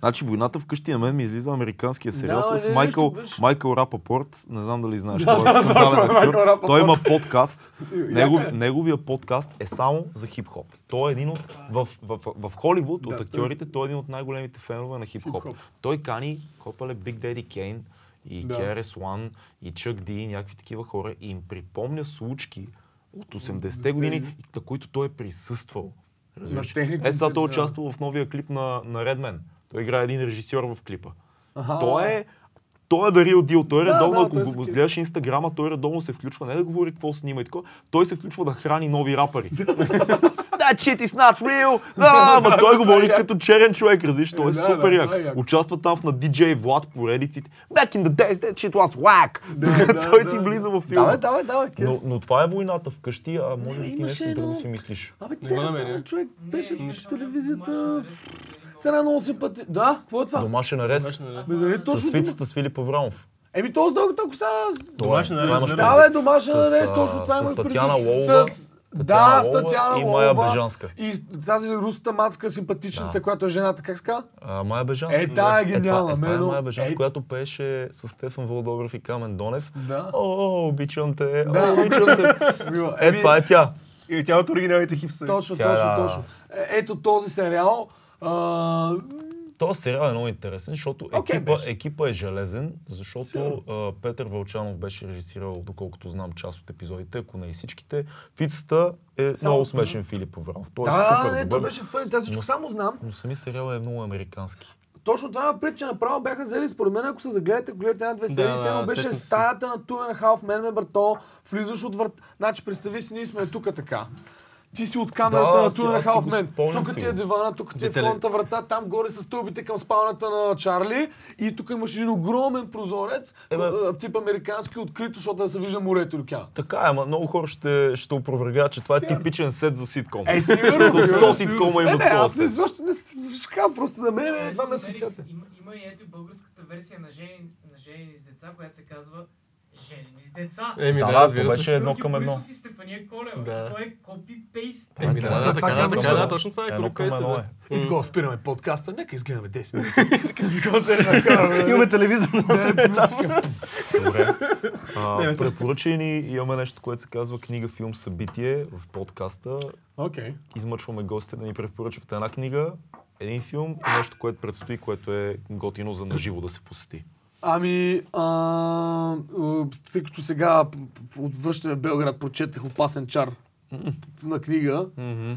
Значи войната вкъщи на мен ми излиза американския сериал Да, с не, Майкъл, беше. Майкъл Рапапорт. Не знам дали знаеш. Да, той е да. Той има подкаст. Негов, е. неговия подкаст е само за хип-хоп. Той е един от... В, в, в, в Холивуд Да, от той- актьорите той е един от най-големите фенове на хип-хоп. Хип-хоп. Той кани копале Big Daddy Kane и Да. KRS One и Chuck D и някакви такива хора и им припомня случки от 80-те години, на които той е присъствал. Разбираш? Е, сега той участва в новия клип на, на Redman. Той играе един режисьор в клипа. Аха. Той е той е да real deal. Той е Да, редовно, да, ако е го гледаш инстаграма, той редовно се включва, не да говори какво снима и такова, той се включва да храни нови рапъри. [LAUGHS] That shit is not real! Да, ама той говори като черен човек, разбираш, той е супер як. е. Участва там в на DJ Влад поредиците. Back in the days, that shit was whack! [LAUGHS] Той си влиза в филма. Давай, давай, давай, Но, това е войната вкъщи, а може би ти нещо друго си мислиш. Абе, Не те човек беше Не, по не, телевизията. Домашен арест, С една много симпати... Да, какво е това? Домашен арест Домашен арест. Бе, нали с свицата с Филип Аврамов. Еми, то с дългата коса... с- Домашен Това арест, нали? Да, бе, домашен С, арест, точно това с имах Татяна предвид. Лолова, С... Да, с Лолова Татяна и Майя Лолова. Бежанска. И тази русата мацка, симпатичната, Да. която е жената, как ска? А, Майя Бежанска. Е, тая е това- гениална, Е, това, е, но- Майя Бежанска, е- която пееше с Стефан Вълдобрев и Камен Донев. Да. О, обичам те, Да. о, обичам те. Е, това е тя. И тя от оригиналните хипстери. Точно, Тя, точно, точно. Е, Ето този сериал. А, Този сериал е много интересен, защото Окей, екипа, беше. екипа е железен, защото а, Петър Вълчанов беше режисирал, доколкото знам, част от епизодите, ако не и всичките. Фицата е Само- много смешен Филип Аврамов. Той е да, супер не, добър. беше фън. Аз всичко Но- само знам. Но сами сериал е много американски. Точно това има пред, че направо бяха взели, според мен, ако се загледате, ако гледате една-две серии, да, едно беше се. стаята на Two and a Half Men, ме брато, влизаш от врат... Значи, представи си, ние сме тук така. Ти си от камерата Да, на аз го Men. спомням Тук ти е дивана, тук ти е фронта врата, там горе са стълбите към спалната на Чарли и тук имаш един огромен прозорец, Е, бе. а, тип американски, открито, защото да се вижда морето и океана. Така е, ама много хора ще, ще опровергаят, че това е Сигурно. типичен сет за ситком. Е, сигурно, сто сигурно. ситкома Е, има не, аз този не защо не кажа, просто за мен е, това ме Намерих- асоциация. Има, има и ето българската версия на жени, на жени с деца, която се казва Жени с деца. Еми, Да, да, да, разбира се. едно към едно. Борисов и Стефания Колева. Да. Той е копи-пейст. Еми, да, Това да, е да, така, така, да, да. точно това е. Едно към копи-пейст, едно да. е. И така спираме подкаста, нека изгледаме 10 минути. [LAUGHS] [LAUGHS] Имаме телевизор. Добре. А, [LAUGHS] Не, бе. препоръчай ни, имаме нещо, което се казва книга, филм, събитие в подкаста. Окей. Измъчваме гостите да ни препоръчват една книга, един филм и нещо, което предстои, което е готино за наживо да се посети. Ами, а, тъй като сега от връщане в Белград прочетах опасен чар на книга, а,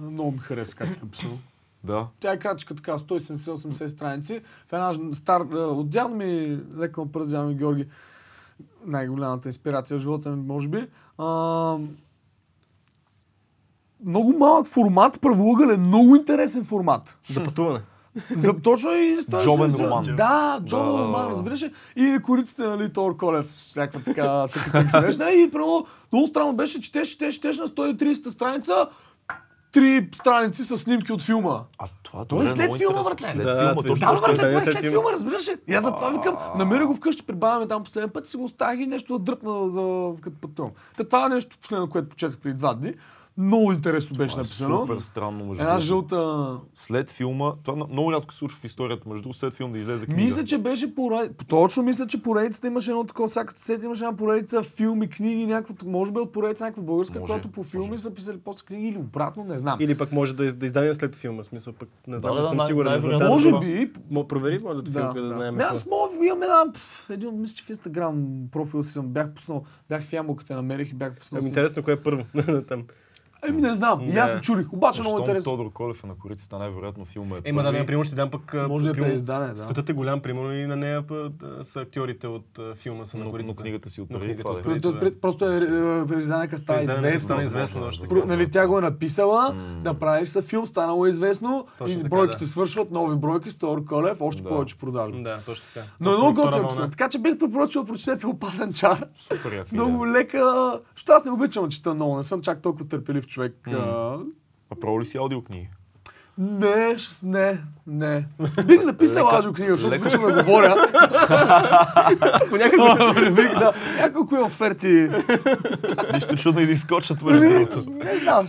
много ми хареса как е написано. Да. Тя е кратичка така, 170-80 страници. В една стар, от дядо ми, леко ме пръз дядо ми Георги, най-голямата инспирация в живота ми, може би. А, много малък формат, правоъгълен, много интересен формат. За пътуване. За, точно и той Джобен се- роман. Да, джобен Да. роман, разбираш? И кориците, нали, Тор Колев, някаква така цъка срещна. И прямо, много странно беше, четеш, четеш, четеш на 130 страница, три страници с снимки от филма. А това е добре, след много филма, братле. След Да, филма, това точно Да, това ще това е след след филма, разбираш ли? И аз затова викам, намеря го вкъщи, прибавяме там последния път, си го оставих и нещо да дръпна за като пътувам. Та това е нещо последно, което почетах преди два дни. Много интересно беше Това е написано. Супер странно, между Една жълта... След филма, това много рядко се случва в историята, между другото, след филм да излезе книга. Мисля, че беше поредица. Точно мисля, че поредицата имаше едно такова, всяка сет имаше една поредица филми, книги, някакво, може би от поредица някаква българска, Може, която по филми може. са писали после книги или обратно, не знам. Или пък може да, из- да издадем след филма, смисъл пък не знам, Да, да, съм най- сигурен. трябва да Може би, Мо- Провери, моля, да филмка, да, знаем. Да, какво. аз мога, имам една, един, мисля, че в Инстаграм профил си съм, бях пуснал, бях в ямулката, намерих и бях пуснал. Ами, интересно, кое е първо [LAUGHS] там. Еми не знам, и аз се чурих, обаче много интересно. Тодор Колев е на корицата, най-вероятно филма е Ема да, например, ще дам пък... Може да е примерно, преиздание, да. Светът е голям, примерно, и на нея са актьорите от филма, са на но, но корицата. книгата си Но книгата това. от е. преди. Просто е, е, Президанека става известно да. още. Про- Нали, тя го е написала, да прави са филм, станало е известно Точно и така, бройките да. свършват, нови бройки, Стор Колев, още Да. повече продажби. Да, точно така. Но е много писан. Така че бих препоръчал прочетете Опасен чар. Супер Много лека. Що аз не обичам да чета много, не съм чак толкова търпелив човек. А, А право ли си аудиокниги? Не, ще- не, не. Бих записал Лека- аудиокнига, защото обичам да говоря. Понякога бих, да. Няколко оферти. Нищо чудно и да изкочат между другото. Не знам,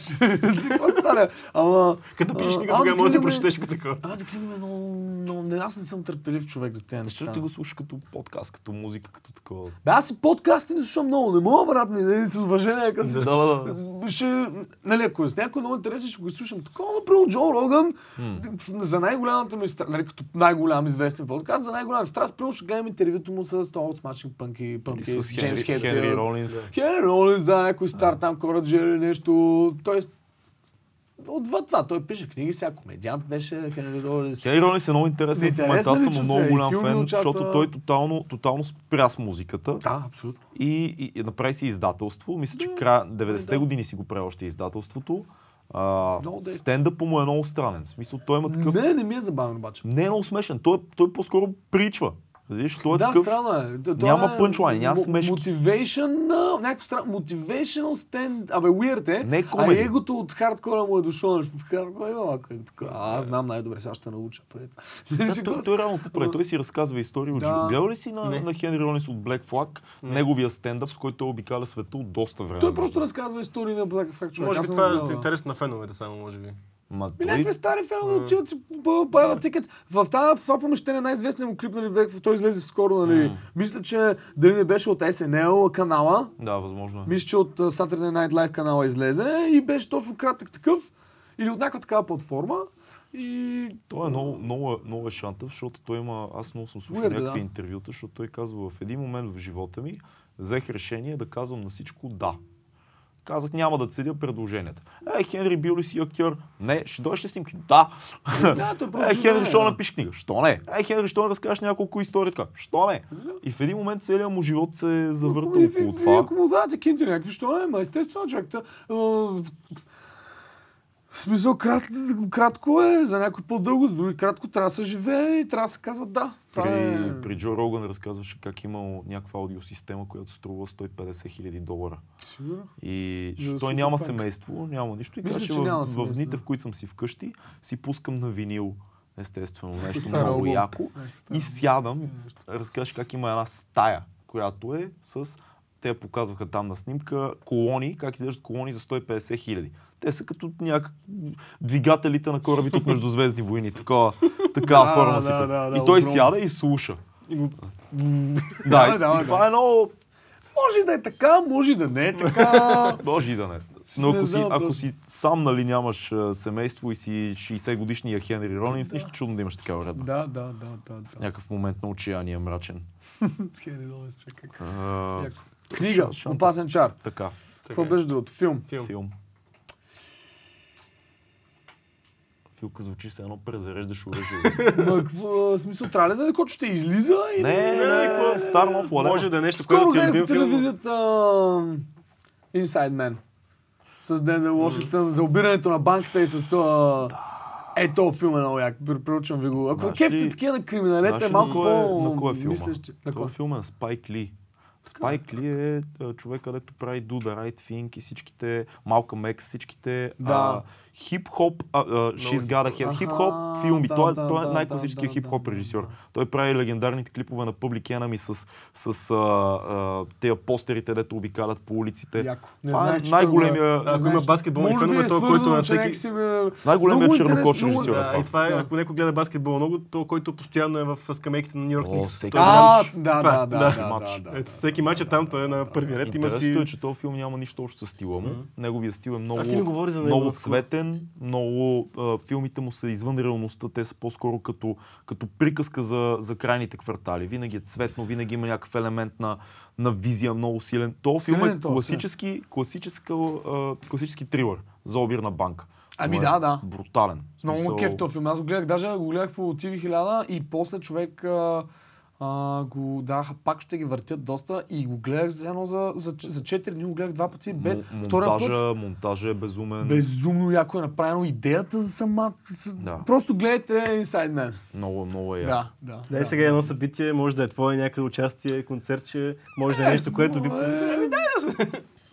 какво стане. Ама... Като пишеш книга, тогава може да прочетеш като такова. Аудиокнига ми е много, аз не съм търпелив човек за тези неща. ти го слушаш като подкаст, като музика, като такова? Бе, аз и подкасти не слушам много. Не мога, брат ми, нали, с уважение. Да, да, да. ще, нали, ако е с някой много интересен, ще го слушам. Такова, например, Джо Роган, за най-голямата ми страст, нали, като най-голям известен подкаст, за най-голям страст, първо ще гледам интервюто му с Том Смачинг Пънки, Пънки, с Хенри, Хенри Ролинс. Хенри Ролинс, да, някой стар там, Кораджи или нещо. Той отвъд това, той пише книги, сега комедиант беше Хенри Ролинс. Хенри Ролинс е много интересен момента. Аз съм му много е, голям фен, участва. защото той тотално, тотално спря с музиката. Да, абсолютно. и, и, и направи си издателство. Мисля, че края 90-те да. години си го прави още издателството. А, стендъпа му е много странен. В смисъл, той има такъв... Не, не ми е забавен обаче. Не е много смешен. Той, той по-скоро причва. Разбираш, той е да, такъв... странно е. Това няма е пънчлайн, няма смешки. Motivation, а, някакво странно. Motivational stand... Абе, weird е. Не а егото от хардкора му е дошло. В хардкора има малко. е така, А, аз знам най-добре, сега ще науча пред. Да, той, той реално какво прави? Той си разказва истории от Да. Гледал ли си на, Не. на Хенри Ролинс от Black Flag, неговия стендъп, с който той обикаля света от доста време? Той просто разказва истории на Black Flag човек. Може би това е интересно на феновете само, може би. Ма, той... някакви стари фенове отиват си правят тикет. В тази, това помещение най-известният му клип, нали, той излезе скоро, нали. Мисля, че дали не беше от SNL канала, Да, възможно е. Мисля, че от Saturday Night Live канала излезе и беше точно кратък такъв. Или от някаква такава платформа. И... Той е много, много, много е шантав, защото той има... Аз много съм слушал Weird, някакви да. интервюта, защото той казва в един момент в живота ми, взех решение да казвам на всичко да. Казах, няма да цедя предложенията. Е, Хенри, бил ли си актьор? Не, ще дойдеш ли снимки? Да. [LAUGHS] Е, Хенри, що да. напишеш книга? Що не? Е, Хенри, що не разкажеш няколко истории? Така, Що не? И в един момент целият му живот се е завърта И- около и- това. Ако му дадете кинти някакви, що не, ма естествено, В смисъл, крат, кратко е, за някой по-дълго, за други кратко трябва да се живее и трябва да се казва да. Това При, е... при Джо Роган разказваше как имал някаква аудиосистема, която струва 150 хиляди долара. Сигурно. И да той няма панк. семейство, няма нищо. И каже, в, в дните, в които съм си вкъщи, си пускам на винил, естествено, нещо Стар много албум. яко. И сядам, разкажеш как има една стая, която е с... Те показваха там на снимка колони, как изглеждат колони за 150 хиляди. Те са като някак двигателите на корабите от Междузвездни войни. Такова, такава Да, форма да, си. да, да, и той огромно. сяда и слуша. го- Да, Да, и, да, и да. това е много Може и да е така, може и да не е така. [LAUGHS] Може и да не. Но Не ако си, знам, ако си сам нали, нямаш семейство и си 60 годишния Хенри Ролинс, нищо чудно да имаш такава уредба. да, да, да, да, да. Някакъв момент на отчаяние мрачен. [LAUGHS] Хенри Ролинс, Яко. Книга, Ша- шантав. Опасен чар. така, Какво е. беше другото? Филм. Филм. филм. Филка звучи се едно презареждаш оръжие. [LAUGHS] Ма, какво, смисъл, трябва ли да е, който ще излиза? Или... не, не, не, стар нов Може да е нещо, което ти е любим филм. телевизията Inside Man. с Дензел Вашингтон, за обирането на банката и с това... Е, то филм е много як, препоръчвам ви го. Ако кефте такива на ли малко е- по... на кой е филма? На кой? е филма на Спайк Ли. Спайк Ли е човек, където прави Do the Right Thing и всичките, Малкъм Екс, всичките Да. а, хип-хоп, а, а, She's Got a Head, Аха, хип-хоп филми. да, той е, да, той е да, най-класическият да, хип-хоп да, режисьор. да. Той прави легендарните клипове на Public Enemy с, с а, а, тези постерите, дето обикалят по улиците. Яко. Не Това е знаех, че най-големия- е. Ако има баскетболни фенове, е той, свързано, който на че всеки- чернокож интересно, режисьор. Да, и това е, Да. ако някой гледа баскетбол много, то който постоянно е в скамейките на Нью Йорк О, Никс. А, матч. да, да, да, да, да, да. Всеки матч е там, той е на първи ред, има Интересното си... е, че този филм няма нищо общо с стила му. Неговия стил е много, А него много а, филмите му са извън реалността, те са по-скоро като, като приказка за, за крайните квартали. Винаги е цветно, винаги има някакъв елемент на, на визия много силен. То филм е е класически, класически, а, класически трилър за обирна банка. Ами Това да, е да. Брутален. Много му кеф този филм. Аз го гледах, даже го гледах по TV1000 и после човек а, а, го даха, пак ще ги въртят доста и го гледах за едно за, за, за 4 дни, го гледах два пъти без втория монтажа, път. монтажа е безумен. Безумно яко е направено идеята за сама. Да. Просто гледайте Inside Man. Много, много е яко. Да, да. Дай да. сега едно събитие, може да е твое някъде участие, концертче, може да е нещо, което би... Ами дай да.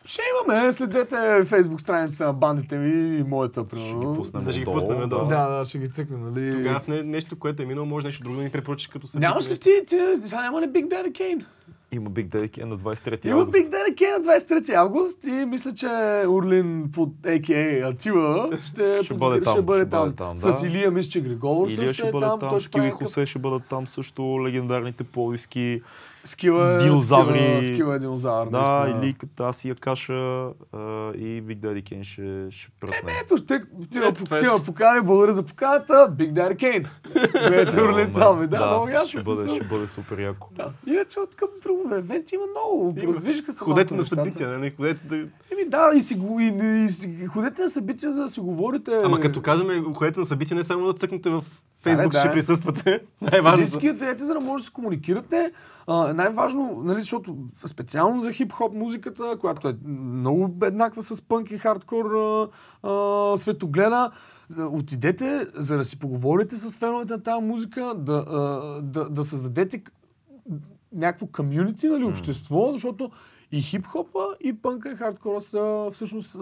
Ще имаме, следете фейсбук страницата на бандите ми и моята, Ще примерно. ги пуснем Да, ще ги пуснем, да. Да, да, ще ги цъкнем, нали? Тогава не, нещо, което е минало, може нещо друго да ни препоръчаш като събитие. Нямаш ли ти, ти, сега няма ли Big Daddy Kane? Има Big Daddy Kane на 23 Има август. Big Daddy Kane на 23 август и мисля, че Урлин под a.k.a. Атила ще, Ще бъде там, ще бъде ще там. бъде там, С. Илия мисля, че Григоров Илия също ще е бъде там. там, той ще Скил и прави Хосе ще бъдат там също, легендарните половски. Скила е, динозаври. Скила, скила е динозавър. Да, наистина. или Катаси Акаша а, и Big Daddy Kane ще, ще пръсне. Ето, те, ти, Ето, това е ме покани, благодаря за поканата. Big Daddy Kane. Гледайте Урлин там. Да, много ясно. ще бъде, ще бъде супер яко. Да. Иначе от към друго евент има много. Раздвижиха се Ходете на събития, не? Ходете да... Еми да, и си, го, и, и, си, ходете на събития, за да си говорите. Ама като казваме, ходете на събитие, не само да цъкнете в Да, Фейсбук, да. ще присъствате. [LAUGHS] Най-важното. Физически отидете, за да може да се комуникирате. А, най-важно, нали, защото специално за хип-хоп музиката, която е много еднаква с пънк и хардкор а, а, светогледа, отидете, за да си поговорите с феновете на тази музика, да, да, да създадете някакво комюнити, нали, общество, защото и хип-хопа, и пънка, и хардкора са всъщност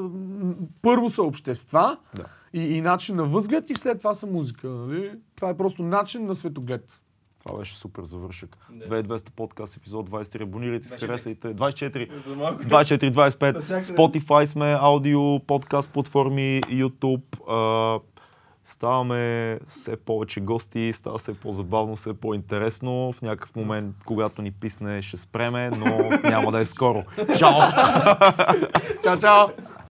първо са общества Да. И, и начин на възглед и след това са музика. Нали? Това е просто начин на светоглед. Това беше супер завършък. 2200 подкаст, епизод 23. Абонирайте се, харесайте. 24. За малко. 24-25. Навсякъде. Spotify сме, аудио, подкаст платформи, YouTube. Ставаме все повече гости, става все по-забавно, все по-интересно. В някакъв момент, когато ни писне, ще спреме, но няма да е скоро. Чао! Чао, чао!